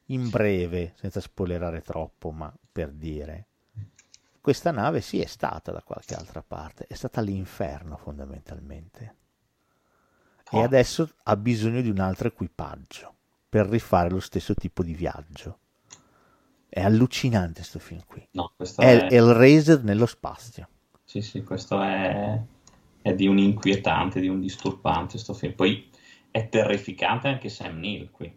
in breve, senza spoilerare troppo, ma per dire. Questa nave sì è stata da qualche altra parte, è stata all'inferno fondamentalmente. E
Oh.
adesso ha bisogno di un altro equipaggio per rifare lo stesso tipo di viaggio. È allucinante questo film qui.
No, questo
È
è...
Hellraiser nello spazio.
Sì, sì, questo è... è di un inquietante, di un disturbante sto film. Poi è terrificante anche Sam Neill qui.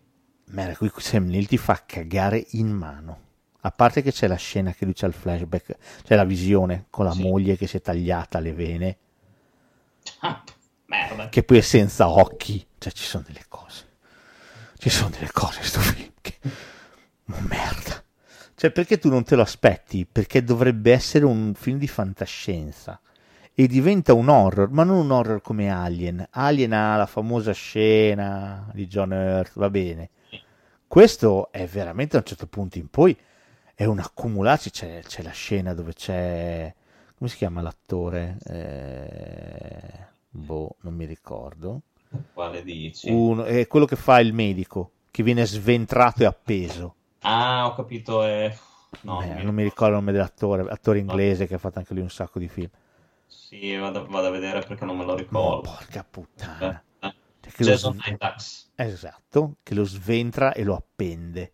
Ma qui Sam Neill ti fa cagare in mano. A parte che c'è la scena che lui c'ha il flashback, c'è la visione con la
Sì.
moglie che si è tagliata le vene,
Ah, merda.
che poi è senza occhi. Cioè ci sono delle cose. Ci sono delle cose in sto film che... Merda. Cioè perché tu non te lo aspetti? Perché dovrebbe essere un film di fantascienza. E diventa un horror, ma non un horror come Alien. Alien ha la famosa scena di John Hurt, va bene. Questo è veramente a un certo punto in poi è un accumularsi. C'è, c'è la scena dove c'è. Come si chiama l'attore? Eh, boh, non mi ricordo.
Quale dici?
Uno- è quello che fa il medico, che viene sventrato e appeso.
Ah, ho capito. È... No,
Eh,
non mi
non mi ricordo il nome dell'attore, attore inglese che ha fatto anche lui un sacco di film.
Sì, vado, vado a vedere perché non me lo ricordo.
porca puttana.
Eh, eh.
Cioè,
Jason Isaacs.
Esatto, che lo sventra e lo appende.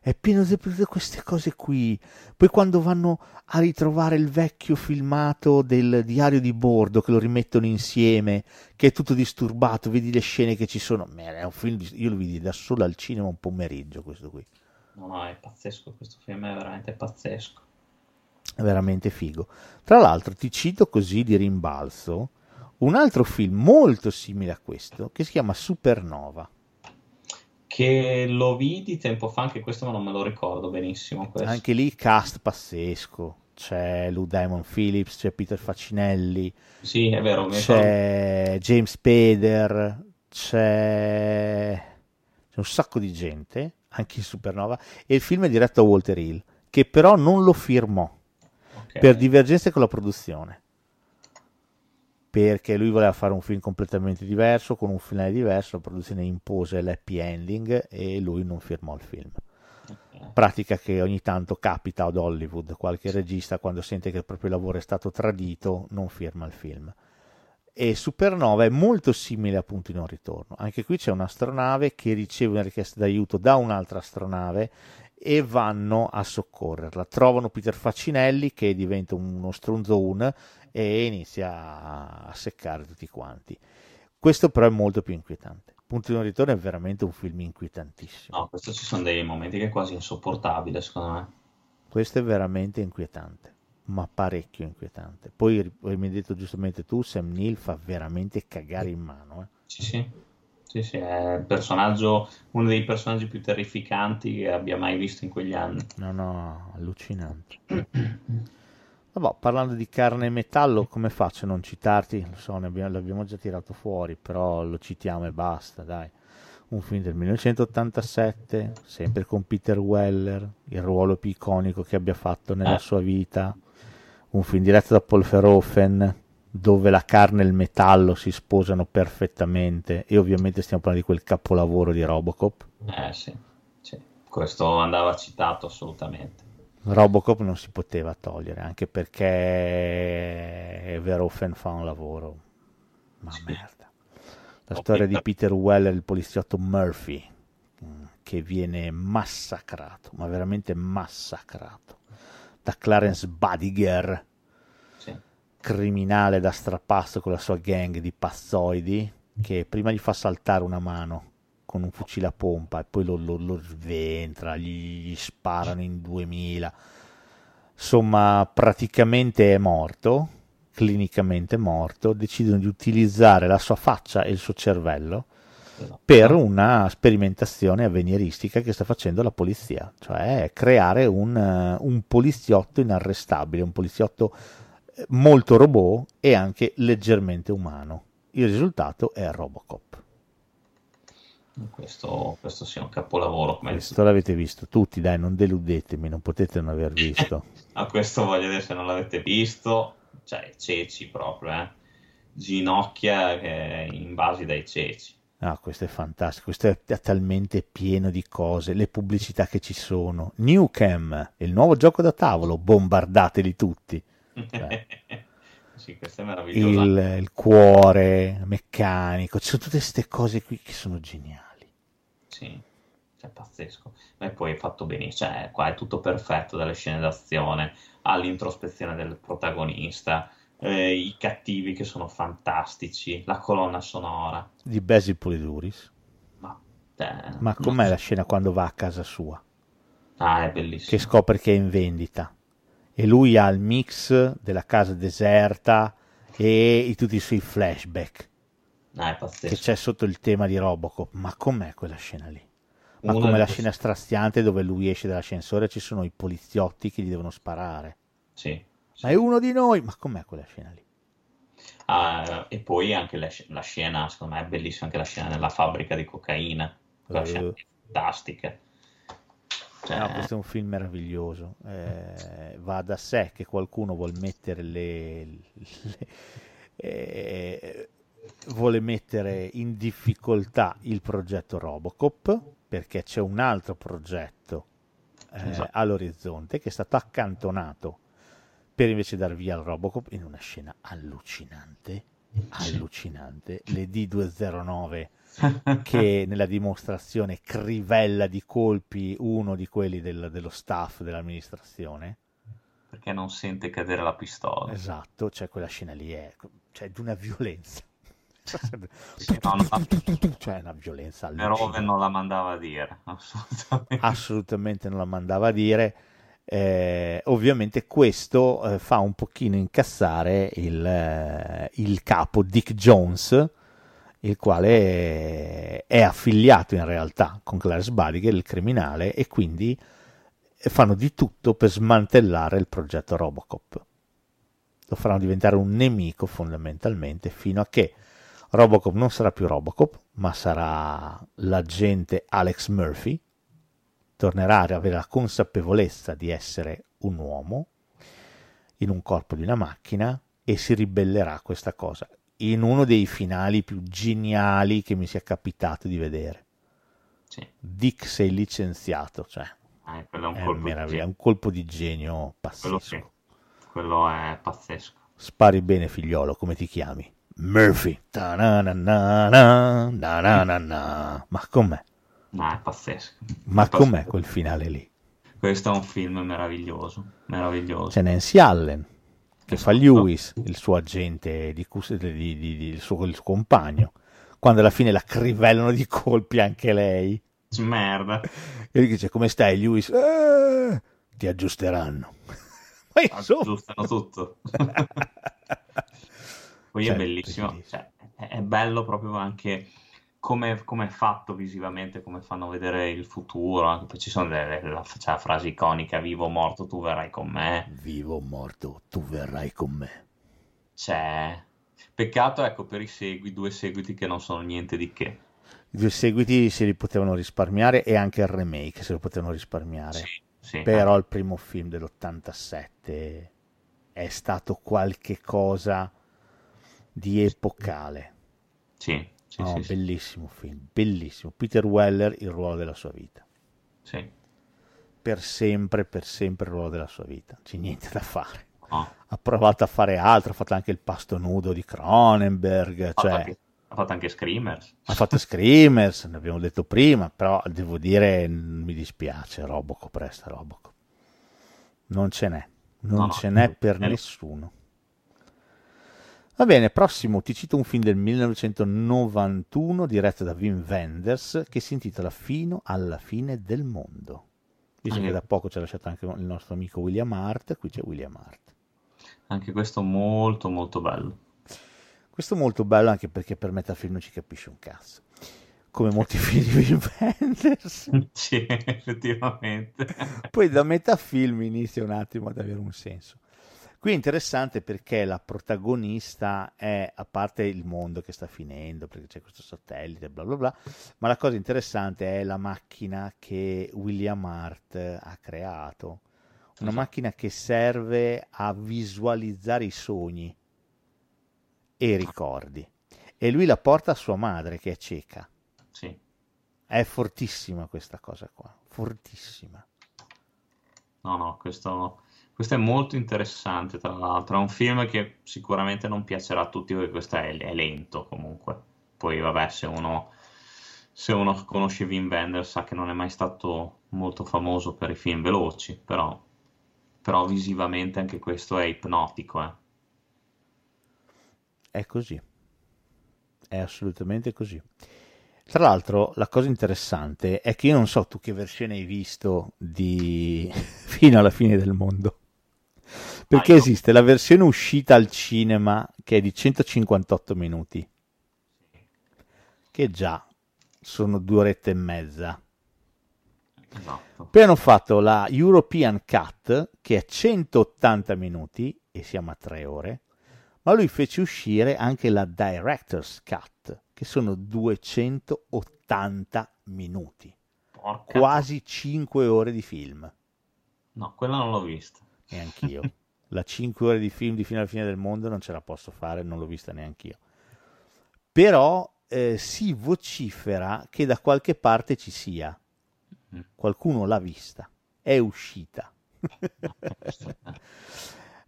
È pieno di di queste cose qui. Poi quando vanno a ritrovare il vecchio filmato del diario di bordo, che lo rimettono insieme, che è tutto disturbato, vedi le scene che ci sono. Ma è un film, di- io lo vidi da solo al cinema un pomeriggio questo qui.
No, no, è pazzesco. Questo film è veramente pazzesco.
È veramente figo. Tra l'altro ti cito così di rimbalzo un altro film molto simile a questo che si chiama Supernova.
Che lo vidi tempo fa, anche questo ma non me lo ricordo benissimo. Questo.
Anche lì cast pazzesco. C'è Lou Diamond Phillips, c'è Peter Facinelli,
Sì, è vero.
c'è James Spader, c'è... c'è un sacco di gente, anche in Supernova, e il film è diretto da Walter Hill, che però non lo firmò
Ok.
per divergenze con la produzione. Perché lui voleva fare un film completamente diverso, con un finale diverso, la produzione impose l'happy ending e lui non firmò il film. Pratica che ogni tanto capita ad Hollywood, qualche regista quando sente che il proprio lavoro è stato tradito non firma il film. E Supernova è molto simile a Punto di non ritorno. Anche qui c'è un'astronave che riceve una richiesta d'aiuto da un'altra astronave e vanno a soccorrerla. Trovano Peter Facinelli che diventa uno stronzone e inizia a- seccare tutti quanti. Questo però è molto più inquietante. Punto di non ritorno è veramente un film inquietantissimo.
No, questo ci sono dei momenti che è quasi insopportabile, secondo me.
Questo è veramente inquietante, ma parecchio inquietante. Poi, come hai detto giustamente tu, Sam Neill fa veramente cagare in mano. eh.
Sì, sì. Sì, sì, è uno dei personaggi più terrificanti che abbia mai visto in quegli anni.
No, no, allucinante. [clears throat] Vabbè, parlando di carne e metallo, come faccio a non citarti? Lo so, abbiamo- l'abbiamo già tirato fuori, però lo citiamo e basta, dai. Un film del 1987, sempre con Peter Weller, il ruolo più iconico che abbia fatto nella
Eh.
sua vita. un film diretto da Paul Verhoeven dove la carne e il metallo si sposano perfettamente e ovviamente stiamo parlando di quel capolavoro di Robocop.
Eh sì, sì. questo andava citato assolutamente.
Robocop non si poteva togliere anche perché Verhoeven fa un lavoro ma sì. merda la Ho storia di Peter Weller il poliziotto Murphy mm, che viene massacrato ma veramente massacrato da Clarence Badiger sì. criminale da strapasso con la sua gang di pazzoidi che prima gli fa saltare una mano con un fucile a pompa e poi lo, lo, lo sventra, gli, gli sparano in 2000. Insomma, praticamente è morto, clinicamente morto, decidono di utilizzare la sua faccia e il suo cervello per una sperimentazione avveniristica che sta facendo la polizia, cioè creare un, un poliziotto inarrestabile, un poliziotto eh, molto robot e anche leggermente umano. Il risultato è Robocop.
Questo, questo sia un capolavoro.
questo l'avete visto tutti, dai, non deludetemi, non potete non aver visto. [laughs]
A questo voglio dire, se non l'avete visto, cioè ceci proprio, eh. ginocchia che invasi dai ceci.
Ah, questo è fantastico, questo è talmente pieno di cose, le pubblicità che ci sono. Newcam, il nuovo gioco da tavolo, bombardateli tutti. Cioè. [laughs]
sì, questo è meraviglioso.
Il, il cuore meccanico, ci sono tutte queste cose qui che sono geniali
sì, cioè pazzesco. E poi è fatto benissimo, cioè qua è tutto perfetto dalle scene d'azione all'introspezione del protagonista, eh, i cattivi che sono fantastici, la colonna sonora.
Di Basil Poliduris.
Ma, eh,
Ma com'è no. la scena quando va a casa sua?
Ah, è bellissimo.
Che scopre che è in vendita. E lui ha il mix della casa deserta e tutti i suoi flashback.
Ah, che
c'è sotto il tema di Robocop. Ma com'è quella scena lì? Ma Una come la scena straziante dove lui esce dall'ascensore e ci sono i poliziotti che gli devono sparare.
Sì.
Ma è uno di noi. Ma com'è quella scena lì?
Ah, e poi anche la, la, scena, secondo me è bellissima anche la scena nella fabbrica di cocaina. Quella uh. scena fantastica.
Cioè... No, questo è un film meraviglioso. Eh, va da sé che qualcuno vuol mettere le, le eh, vuole mettere in difficoltà il progetto Robocop perché c'è un altro progetto eh, esatto. all'orizzonte che è stato accantonato per invece dar via al Robocop in una scena allucinante allucinante. Le D209 [laughs] che nella dimostrazione crivella di colpi uno di quelli del, dello staff dell'amministrazione.
Perché non sente cadere la pistola.
Esatto cioè quella scena lì è cioè, di una violenza cioè una violenza
Verhoeven non la mandava a dire
assolutamente, assolutamente non la mandava a dire. Eh, ovviamente questo eh, fa un pochino incassare il, eh, il, capo Dick Jones il quale è affiliato in realtà con Clarence Badiger il criminale e quindi fanno di tutto per smantellare il progetto Robocop. Lo faranno diventare un nemico fondamentalmente fino a che Robocop non sarà più Robocop, ma sarà l'agente Alex Murphy, tornerà ad avere la consapevolezza di essere un uomo in un corpo di una macchina e si ribellerà a questa cosa in uno dei finali più geniali che mi sia capitato di vedere.
Sì.
Dick sei licenziato, cioè
eh, è, un, è, colpo
un colpo di genio pazzesco.
Quello, sì. quello è pazzesco.
Spari bene figliolo, come ti chiami? Murphy. Ma com'è?
Ma è pazzesco.
Ma
è
com'è quel finale lì?
Questo è un film meraviglioso, meraviglioso.
C'è Nancy Allen che esatto. fa Lewis, il suo agente, di, di, di, di il, suo, il, suo, compagno, quando alla fine la crivellano di colpi anche lei.
Merda.
E lui dice, come stai Lewis? Eh, ti aggiusteranno. [laughs]
Ma insomma... Aggiustano tutto. [laughs] Poi certo, è bellissimo, cioè, è bello proprio anche come, come, è fatto visivamente, come fanno vedere il futuro. Anche poi ci sono delle, la, c'è la frase iconica: Vivo o morto, tu verrai con me.
Vivo o morto, tu verrai con me.
C'è. Peccato, ecco, per i segui, due seguiti che non sono niente di che.
I due seguiti se li potevano risparmiare e anche il remake se lo potevano risparmiare.
Sì, sì,
Però eh. il primo film dell'87 è è stato qualche cosa di epocale.
Sì, sì,
No,
sì, sì.
bellissimo film, bellissimo. Peter Weller, il ruolo della sua vita.
Sì.
Per sempre, per sempre il ruolo della sua vita. C'è niente da fare.
No.
Ha provato a fare altro, ha fatto anche il pasto nudo di Cronenberg,
Ha fatto
cioè
anche, ha fatto anche Screamers.
ha fatto Screamers, ne abbiamo detto prima, però devo dire, mi dispiace, Robocop resta Robocop. Non ce n'è, non
No, no,
ce n'è per
eh.
nessuno. Va bene, prossimo ti cito un film del 1991 diretto da Wim Wenders che si intitola Fino alla fine del mondo. Visto
Ah,
che da poco ci ha lasciato anche il nostro amico William Hart, qui c'è William Hart.
Anche questo molto molto bello.
Questo molto bello anche perché per metà film non ci capisce un cazzo. Come molti film di Wim Wenders. [laughs]
sì, effettivamente.
Poi da metà film inizia un attimo ad avere un senso. Qui è interessante perché la protagonista è, a parte il mondo che sta finendo, perché c'è questo satellite, bla bla bla, ma la cosa interessante è la macchina che William Hart ha creato. Una
Esatto.
macchina che serve a visualizzare i sogni e i ricordi. E lui la porta a sua madre che è cieca.
Sì.
È fortissima questa cosa qua, fortissima.
No, no, questo, questo è molto interessante, tra l'altro. È un film che sicuramente non piacerà a tutti perché questo è, è lento comunque. Poi, vabbè, se uno, se uno conosce Wim Wenders sa che non è mai stato molto famoso per i film veloci, però, però visivamente anche questo è ipnotico, eh.
È così. È assolutamente così. Tra l'altro, la cosa interessante è che io non so tu che versione hai visto di [laughs] Fino alla fine del mondo. Perché
io-
esiste la versione uscita al cinema che è di 158 minuti, che già sono due orette e mezza.
Esatto.
Poi hanno fatto la European Cut che è 180 minuti e siamo a 3 ore, ma lui fece uscire anche la Director's Cut che sono 280 minuti,
Porca
quasi 5 ore di film,
No, quella non l'ho vista.
neanch'io. [laughs] La 5 ore di film di fino alla fine del mondo non ce la posso fare, non l'ho vista neanch'io. Però eh, si vocifera che da qualche parte ci sia. Qualcuno l'ha vista, è uscita. [laughs]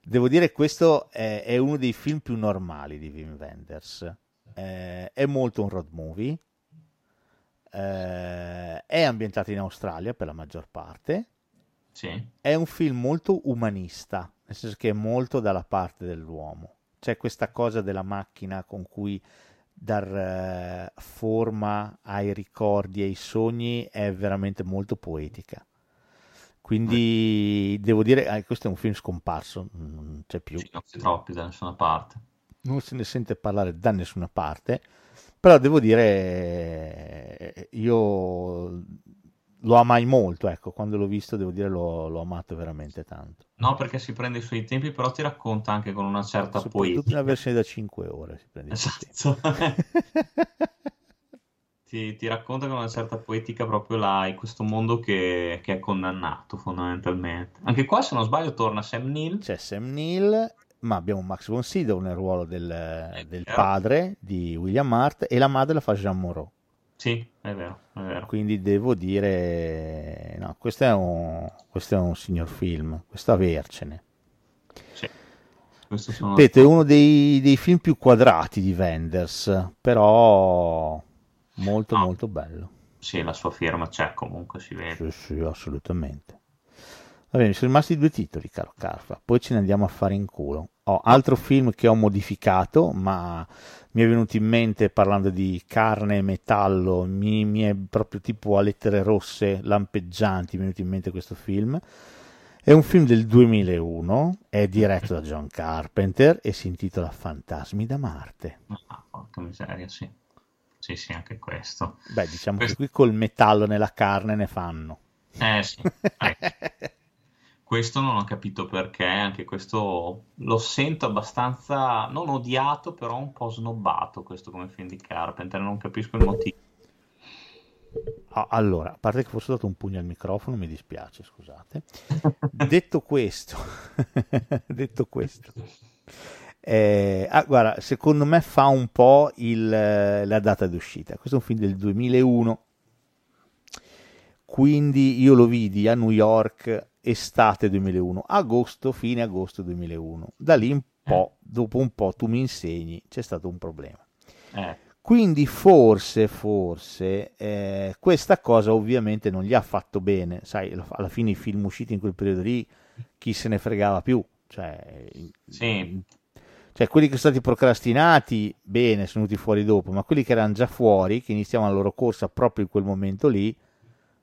Devo dire questo è, è uno dei film più normali di Wim Wenders. Eh, è molto un road movie. eh, è ambientato in Australia per la maggior parte.
Sì,
È un film molto umanista, nel senso che è molto dalla parte dell'uomo. C'è questa cosa della macchina con cui dar eh, forma ai ricordi e ai sogni è veramente molto poetica. Quindi devo dire, eh, questo è un film scomparso, non c'è più,
sì, non si trova più da nessuna parte.
non se ne sente parlare da nessuna parte, però devo dire, eh, io lo amai molto, ecco, quando l'ho visto devo dire l'ho, l'ho amato veramente tanto.
No, perché si prende i suoi tempi, però ti racconta anche con una certa poetica.
una versione da 5 ore si prende
Esatto. [laughs] Ti, ti racconta con una certa poetica proprio là, in questo mondo che, che è condannato fondamentalmente. Anche qua, se non sbaglio, torna Sam Neill.
C'è Sam Neill, ma abbiamo Max von Sydow nel ruolo del, del padre di William Hart e la madre la fa Jean Moreau.
Sì, è vero, è vero.
Quindi devo dire, no, questo è un, questo è un signor film, questo avercene.
Sì. Questo sono...
Ripeto, è uno dei, dei film più quadrati di Wenders, però molto
Ah.
molto bello.
Sì, la sua firma c'è comunque, si vede.
Sì, sì, assolutamente. Va bene, mi sono rimasti due titoli, caro Carfa. Poi ce ne andiamo a fare in culo. Ho altro film che ho modificato, ma mi è venuto in mente parlando di carne e metallo. Mi, mi è proprio tipo a lettere rosse lampeggianti. Mi è venuto in mente questo film. È un film del 2001, è diretto da John Carpenter e si intitola Fantasmi da Marte.
Ah, porca miseria, sì. Sì, sì, anche questo.
Beh, diciamo che
Questo-
qui col metallo nella carne ne fanno.
Eh sì, [laughs] ecco. Questo non ho capito perché, anche questo lo sento abbastanza, non odiato, però un po' snobbato questo come film di Carpenter, non capisco il motivo.
Ah, allora, a parte che fosse dato un pugno al microfono, mi dispiace, scusate. [laughs] detto questo, [laughs] detto questo, eh, ah, guarda, secondo me fa un po' il, la data d'uscita. Questo è un film del 2001, quindi io lo vidi a New York estate 2001, agosto, fine agosto 2001. Da lì un po', dopo un po' tu mi insegni, c'è stato un problema.
Eh.
Quindi forse, forse, eh, questa cosa ovviamente non gli ha fatto bene, sai, alla fine i film usciti in quel periodo lì, chi se ne fregava più, cioè,
Sì,
cioè quelli che sono stati procrastinati, bene, sono venuti fuori dopo, ma quelli che erano già fuori, che iniziavano la loro corsa proprio in quel momento lì,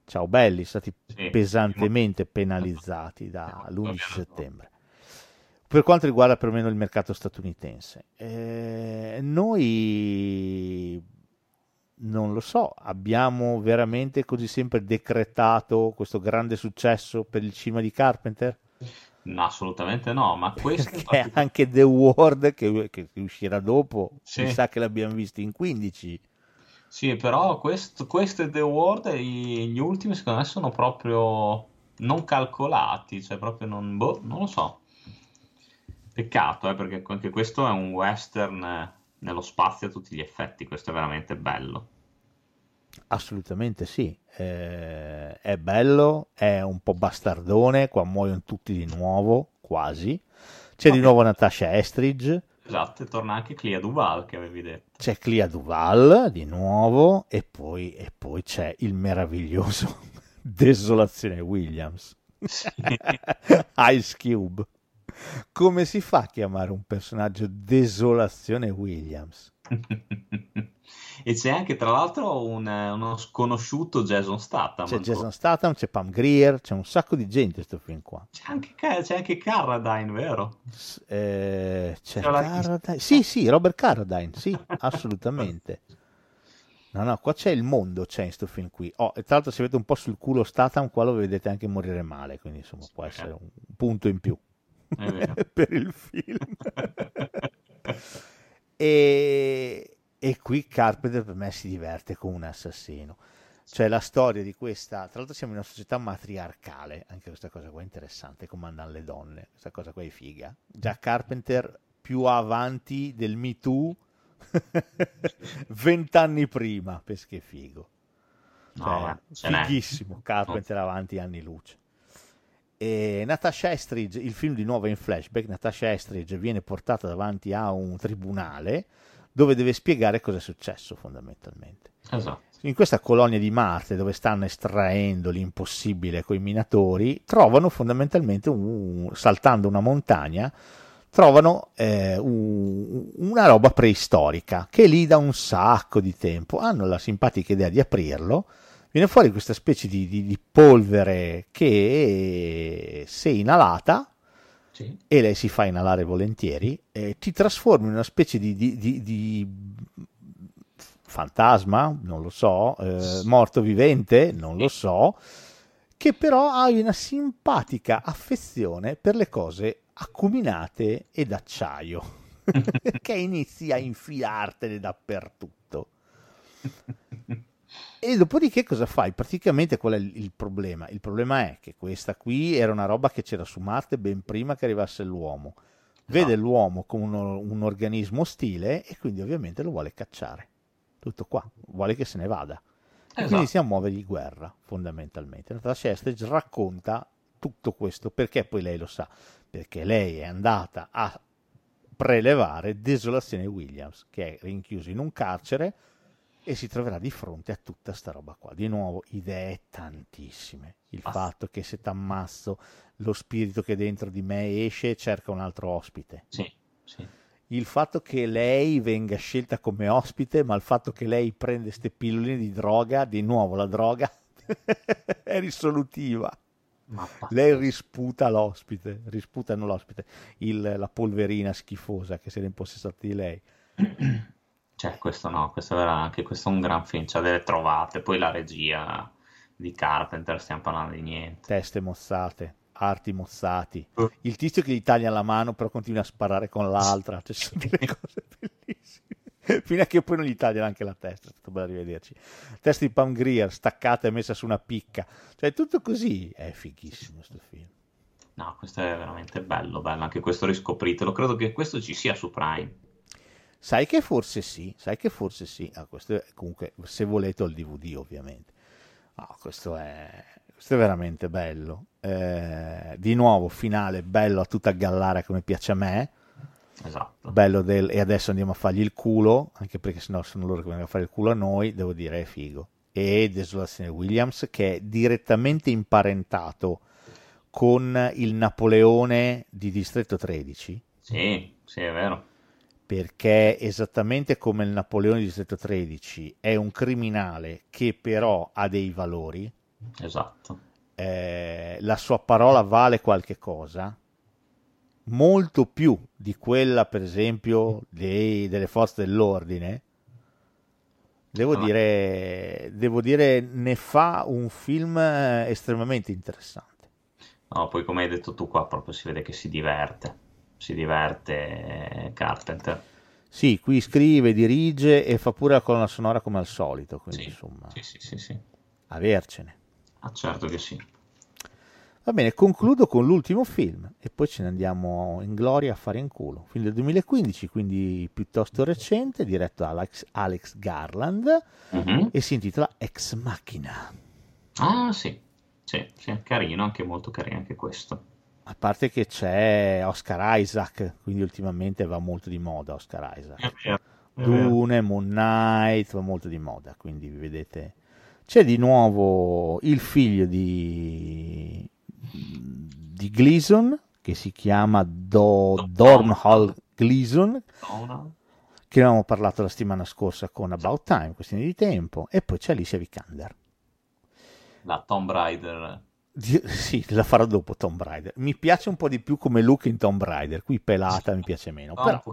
ciao belli, stati
sì.
pesantemente penalizzati dall'11 settembre. Per quanto riguarda perlomeno il mercato statunitense, eh, noi non lo so, abbiamo veramente così sempre decretato questo grande successo per il cinema di Carpenter?
No, assolutamente no, ma questo
Perché [laughs]
particolare-
anche The Ward che, che uscirà dopo,
Sì.
mi sa che l'abbiamo visto in 15.
Sì, però questo, questo e The World, i- gli ultimi secondo me sono proprio non calcolati, cioè proprio non, boh, non lo so. Peccato, eh, perché anche questo è un western eh, nello spazio a tutti gli effetti, questo è veramente bello.
Assolutamente sì, Eh, è bello, è un po' bastardone, qua muoiono tutti di nuovo, quasi. C'è di
Ok.
nuovo Natasha Estridge,
Esatto, e torna anche Clea Duval che avevi detto.
c'è Clea Duval di nuovo e poi, e poi c'è il meraviglioso [laughs] Desolazione Williams.
Sì. [laughs]
Ice Cube. Come si fa a chiamare un personaggio Desolazione Williams?
E c'è anche tra l'altro un- uno sconosciuto Jason Statham.
C'è
ancora.
Jason Statham, c'è Pam Grier, c'è un sacco di gente questo film qua.
C'è anche, c'è anche Carradine, vero?
S- eh, c'è
la-
Carradine. Sì, sì, Robert Carradine, sì, assolutamente. No, no, qua c'è il mondo, c'è in questo film qui. Oh, e tra l'altro se avete un po' sul culo Statham, qua lo vedete anche morire male, quindi insomma può essere un punto in più [laughs] per il film. [laughs] e, e qui Carpenter per me si diverte come un assassino. Cioè la storia di questa, tra l'altro siamo in una società matriarcale, anche questa cosa qua è interessante, comandano le donne, questa cosa qua è figa. Già Carpenter più avanti del Me Too [laughs] vent'anni prima, perché figo.
No,
Cioè,
n'è.
fighissimo, Carpenter avanti anni luce. E Natasha Estridge, il film di nuovo è in flashback, Natasha Estridge viene portata davanti a un tribunale dove deve spiegare cosa è successo fondamentalmente.
Esatto.
In questa colonia di Marte dove stanno estraendo l'impossibile coi minatori, trovano fondamentalmente, un- saltando una montagna, trovano eh, un- una roba preistorica che lì da un sacco di tempo. Hanno la simpatica idea di aprirlo. Viene fuori questa specie di, di- di polvere che, se inalata,
Sì.
e lei si fa inalare volentieri, eh, ti trasformi in una specie di, di- di- di fantasma, non lo so, eh, morto vivente, non lo so, che però hai una simpatica affezione per le cose acuminate e d'acciaio, [laughs] [laughs] che inizi a infilartene dappertutto. [laughs] E dopodiché cosa fai? Praticamente qual è il, problema? Il problema è che questa qui era una roba che c'era su Marte ben prima che arrivasse l'uomo. Vede
No.
l'uomo come uno- un organismo ostile e quindi ovviamente lo vuole cacciare. Tutto qua, vuole che se ne vada. E quindi
Esatto.
inizia a muovergli guerra, fondamentalmente. Natasha Estridge racconta tutto questo perché poi lei lo sa, perché lei è andata a prelevare Desolazione Williams, che è rinchiuso in un carcere e si troverà di fronte a tutta sta roba qua. Di nuovo, idee tantissime. Il
Ah.
fatto che se t'ammazzo lo spirito che dentro di me esce e cerca un altro ospite.
Sì, sì.
Il fatto che lei venga scelta come ospite, ma il fatto che lei prende queste pilloline di droga, di nuovo la droga [laughs] è risolutiva. Lei risputa l'ospite, risputano l'ospite, il- la polverina schifosa che si era impossessata di lei. [clears throat]
Cioè, questo no, questo era anche questo è un gran film, c'ha delle trovate, poi la regia di Carpenter, stiamo parlando di niente.
Teste mozzate, arti mozzati.
Eh.
Il tizio che gli taglia la mano però continua a sparare con l'altra. Cioè, sono delle cose bellissime. fino a che poi non gli tagliano anche la testa, è stato bello rivederci. Testa di Pam Grier staccata e messa su una picca, cioè tutto così, è fighissimo questo film.
No, questo è veramente bello, bello, anche questo riscopritelo, credo che questo ci sia su Prime.
Sai che forse sì, sai che forse sì, ah, questo è, comunque se volete ho il DVD ovviamente. No, questo è, questo è veramente bello. Eh, di nuovo, finale bello a tutta gallare come piace a me.
Esatto.
Bello del e adesso andiamo a fargli il culo, anche perché sennò sono loro che vengono a fare il culo a noi, devo dire è figo. E Desolazione Williams che è direttamente imparentato con il Napoleone di Distretto 13.
Sì, sì, è vero.
Perché esattamente come il Napoleone di Distretto 13 è un criminale che però ha dei valori.
Esatto.
Eh, la sua parola vale qualche cosa, molto più di quella, per esempio, dei, delle forze dell'ordine. Devo, ah, dire, devo dire, ne fa un film estremamente interessante.
No, poi come hai detto tu qua proprio si vede che si diverte, si diverte Carpenter.
Sì, qui scrive, dirige e fa pure la colonna sonora come al solito, quindi
sì,
insomma,
sì, sì, sì, sì.
avercene.
Ah, certo che sì.
Va bene, concludo con l'ultimo film e poi ce ne andiamo in gloria a fare in culo. Film del 2015, quindi piuttosto recente, diretto da Alex, Alex Garland
mm-hmm.
e si intitola Ex Machina.
Ah, sì. Sì, sì, carino, anche molto carino anche questo.
A parte che c'è Oscar Isaac, quindi ultimamente va molto di moda Oscar Isaac.
È
Dune, Moon Knight, va molto di moda, quindi vi vedete. C'è di nuovo il figlio di, di Gleason, che si chiama Do, Dornhall Gleason, che avevamo parlato la settimana scorsa con About Time, questione di tempo, e poi c'è Alicia Vikander.
La Tomb Raider.
Sì, la farò dopo Tomb Raider. Mi piace un po' di più come look in Tomb Raider, qui pelata mi piace meno,
No,
però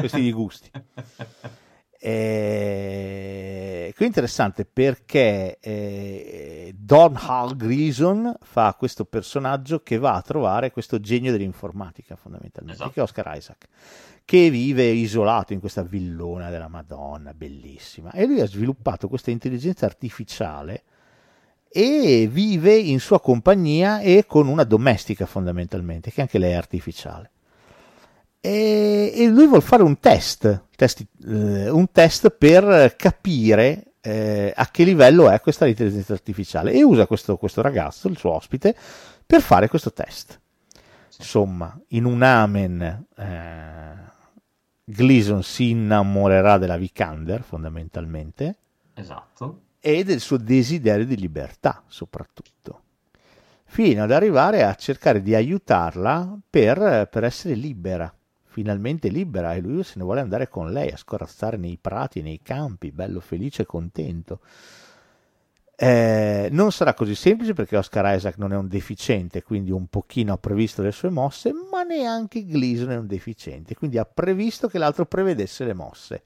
questi di gusti. [laughs] E... Qui è interessante perché eh, Don Hal Grison fa questo personaggio che va a trovare questo genio dell'informatica fondamentalmente,
Esatto.
che è Oscar Isaac, che vive isolato in questa villona della Madonna, bellissima. E lui ha sviluppato questa intelligenza artificiale e vive in sua compagnia e con una domestica fondamentalmente, che anche lei è artificiale. E, e lui vuole fare un test, test, eh, un test per capire eh, a che livello è questa intelligenza artificiale e usa questo, questo ragazzo, il suo ospite, per fare questo test. Insomma, in un amen eh, Gleason si innamorerà della Vikander fondamentalmente
Esatto.
E del suo desiderio di libertà soprattutto, fino ad arrivare a cercare di aiutarla per, per essere libera, finalmente libera, e lui se ne vuole andare con lei a scorazzare nei prati, nei campi, bello felice e contento. Eh, non sarà così semplice perché Oscar Isaac non è un deficiente, quindi un pochino ha previsto le sue mosse, ma neanche Gleason è un deficiente, quindi ha previsto che l'altro prevedesse le mosse.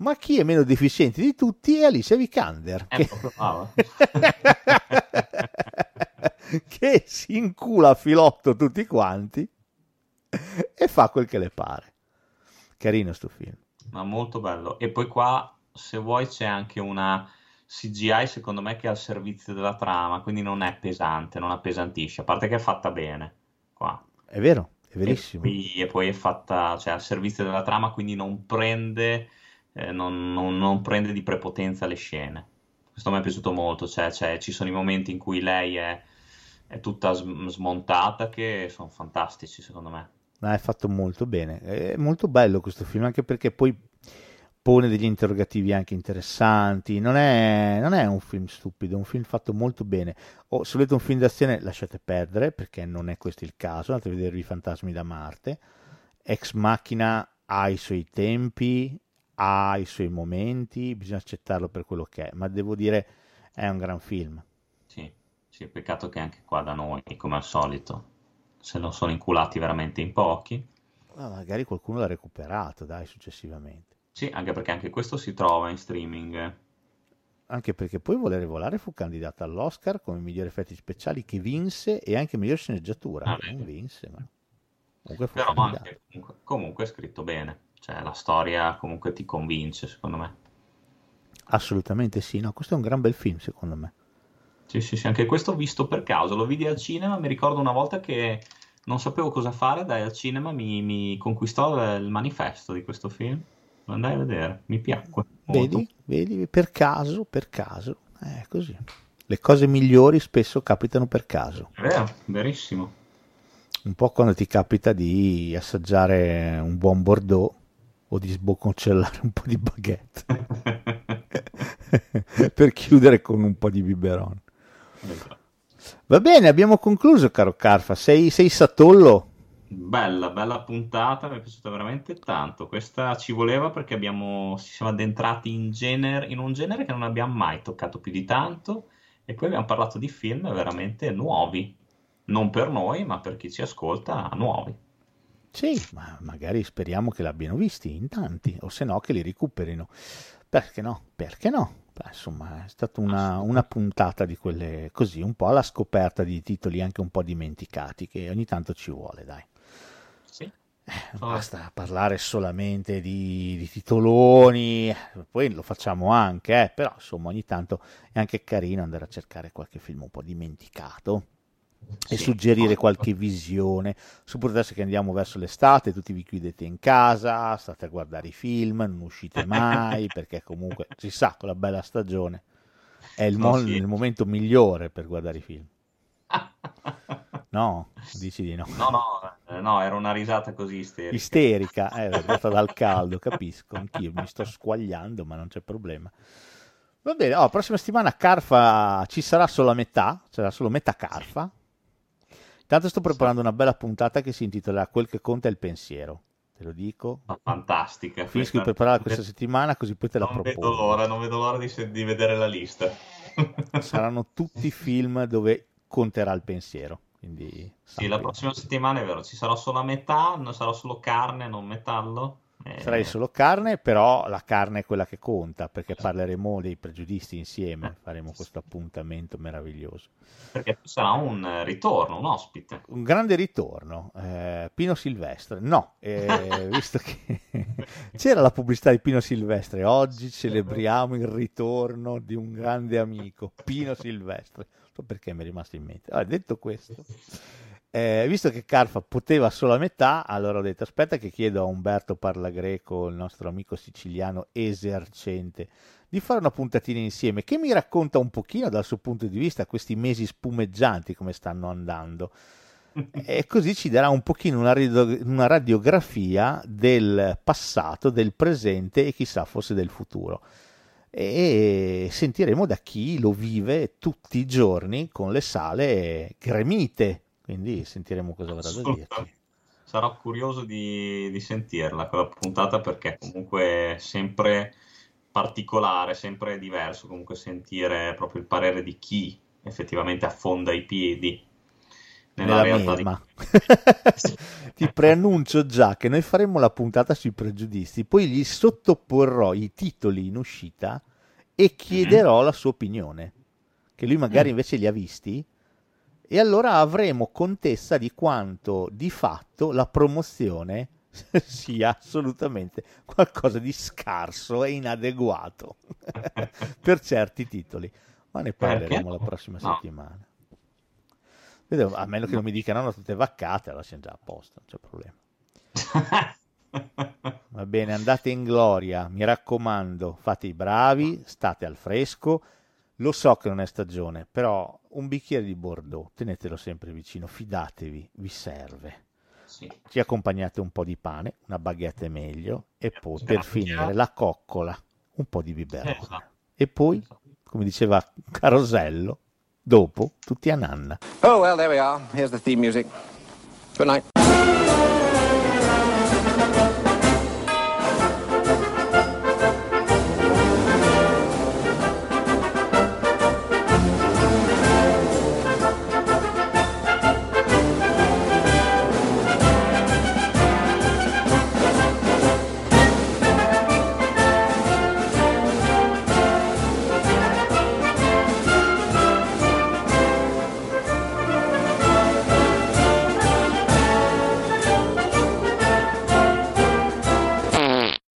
Ma chi è meno deficiente di tutti è Alicia Vikander,
È
che, [laughs] che si incula a filotto tutti quanti e fa quel che le pare. Carino sto film.
Ma molto bello. E poi qua, se vuoi, c'è anche una CGI, secondo me, che è al servizio della trama, quindi non è pesante, non appesantisce, a parte che è fatta bene, qua.
È vero, è
E
verissimo.
poi, e poi è fatta, cioè, al servizio della trama, quindi non prende, eh, non, non- non prende di prepotenza le scene. Questo mi è piaciuto molto, cioè, cioè, ci sono i momenti in cui lei è, è tutta sm- smontata che sono fantastici, secondo me.
Ma è fatto molto bene. È molto bello questo film, anche perché poi pone degli interrogativi anche interessanti. Non è, non è un film stupido, è un film fatto molto bene. O se volete un film d'azione, lasciate perdere, perché non è questo il caso. Andate a vedervi i fantasmi da Marte. Ex Machina ha i suoi tempi, ha i suoi momenti, bisogna accettarlo per quello che è. Ma devo dire, è un gran film.
Sì, sì, peccato che anche qua da noi, come al solito, se non sono inculati veramente in pochi.
Ma magari qualcuno l'ha recuperato, dai, successivamente.
Sì, anche perché anche questo si trova in streaming.
Anche perché poi Volere Volare fu candidata all'Oscar come migliori effetti speciali che vinse e anche miglior sceneggiatura.
Ah,
non vinse, ma comunque fu
Però anche, comunque, comunque è scritto bene. Cioè, la storia comunque ti convince, secondo me.
Assolutamente sì, no, questo è un gran bel film secondo me.
Sì, sì, sì, anche questo ho visto per caso, lo vidi al cinema, mi ricordo una volta che non sapevo cosa fare, dai, al cinema mi, mi conquistò il manifesto di questo film, lo andai a vedere, mi piacque. molto.
Vedi, vedi, per caso, per caso, è così. Le cose migliori spesso capitano per caso.
È vero, verissimo.
Un po' quando ti capita di assaggiare un buon Bordeaux o di sboccellare un po' di baguette [laughs] per chiudere con un po' di biberon.
Esatto.
Va bene, abbiamo concluso, caro Carfa. Sei, sei satollo?
Bella, bella puntata, mi è piaciuta veramente tanto. Questa ci voleva perché abbiamo, ci siamo addentrati in, genere, in un genere che non abbiamo mai toccato più di tanto e poi abbiamo parlato di film veramente nuovi, non per noi, ma per chi ci ascolta, nuovi.
Sì, ma magari speriamo che l'abbiano visti in tanti, o se no che li recuperino. Perché no? Perché no? Beh, insomma, è stata una, una puntata di quelle così, un po' alla scoperta di titoli anche un po' dimenticati, che ogni tanto ci vuole, dai.
Sì.
Eh, basta parlare solamente di, di titoloni, poi lo facciamo anche, eh, però insomma ogni tanto è anche carino andare a cercare qualche film un po' dimenticato e
Sì.
suggerire qualche visione. Soprattutto adesso che andiamo verso l'estate, tutti vi chiudete in casa, state a guardare i film, non uscite mai, [laughs] perché comunque si sa, con la bella stagione è il, mo-
sì.
il momento migliore per guardare i film. No, dici di no.
No, no, eh, no, era una risata così isterica.
Isterica, eh, data dal [laughs] caldo, capisco, anch'io mi sto squagliando, ma non c'è problema. Va bene, oh, prossima settimana Carfa ci sarà solo a metà, sarà solo metà Carfa. Intanto sto preparando una bella puntata che si intitolerà Quel che conta è il pensiero. Te lo dico.
Fantastica.
Finisco di prepararla questa settimana così poi te la
Non vedo
propongo.
l'ora, non vedo l'ora di, di vedere la lista. [laughs]
Saranno tutti film dove conterà il pensiero. Quindi
Sì, la prossima settimana è vero, ci sarà solo a metà, non sarà solo carne, non metallo. Eh,
Sarai solo carne, però la carne è quella che conta, perché parleremo dei pregiudizi insieme, faremo questo appuntamento meraviglioso.
Perché sarà un eh, ritorno, un ospite.
Un grande ritorno, eh, Pino Silvestre. No, eh, [laughs] visto che [laughs] c'era la pubblicità di Pino Silvestre, oggi celebriamo il ritorno di un grande amico, Pino Silvestre. Non so perché mi è rimasto in mente. Allora, detto questo, eh, visto che Carfa poteva solo a metà, allora ho detto aspetta che chiedo a Umberto Parlagreco, il nostro amico siciliano esercente, di fare una puntatina insieme. Che mi racconta un pochino dal suo punto di vista questi mesi spumeggianti come stanno andando. [laughs] E così ci darà un pochino una, radio- una radiografia del passato, del presente e chissà forse del futuro. E sentiremo da chi lo vive tutti i giorni con le sale gremite quindi sentiremo cosa avrà da
Assolutamente. Sarò curioso di, di sentirla quella puntata perché comunque è sempre particolare, sempre diverso comunque sentire proprio il parere di chi effettivamente affonda i piedi nella,
nella
realtà di... [laughs] [laughs]
Ti preannuncio già che noi faremo la puntata sui pregiudizi, poi gli sottoporrò i titoli in uscita e chiederò la sua opinione, che lui magari
Mm.
invece li ha visti, e allora avremo contezza di quanto di fatto la promozione [laughs] sia assolutamente qualcosa di scarso e inadeguato [laughs] per certi titoli. Ma ne parleremo la prossima
No.
settimana. Vedo, a meno che non mi dicano hanno tutte vaccate, allora siamo già a posto, non c'è problema. [laughs] Va bene, andate in gloria, mi raccomando, fate i bravi, state al fresco. Lo so che non è stagione, però un bicchiere di Bordeaux, tenetelo sempre vicino, fidatevi, vi serve.
Sì.
Ci accompagnate un po' di pane, una baguette è meglio, e poi per finire la coccola, un po' di biberone.
Esatto.
E poi, come diceva Carosello, dopo tutti a nanna.
Oh, well, there we are. Here's the theme music. Good night.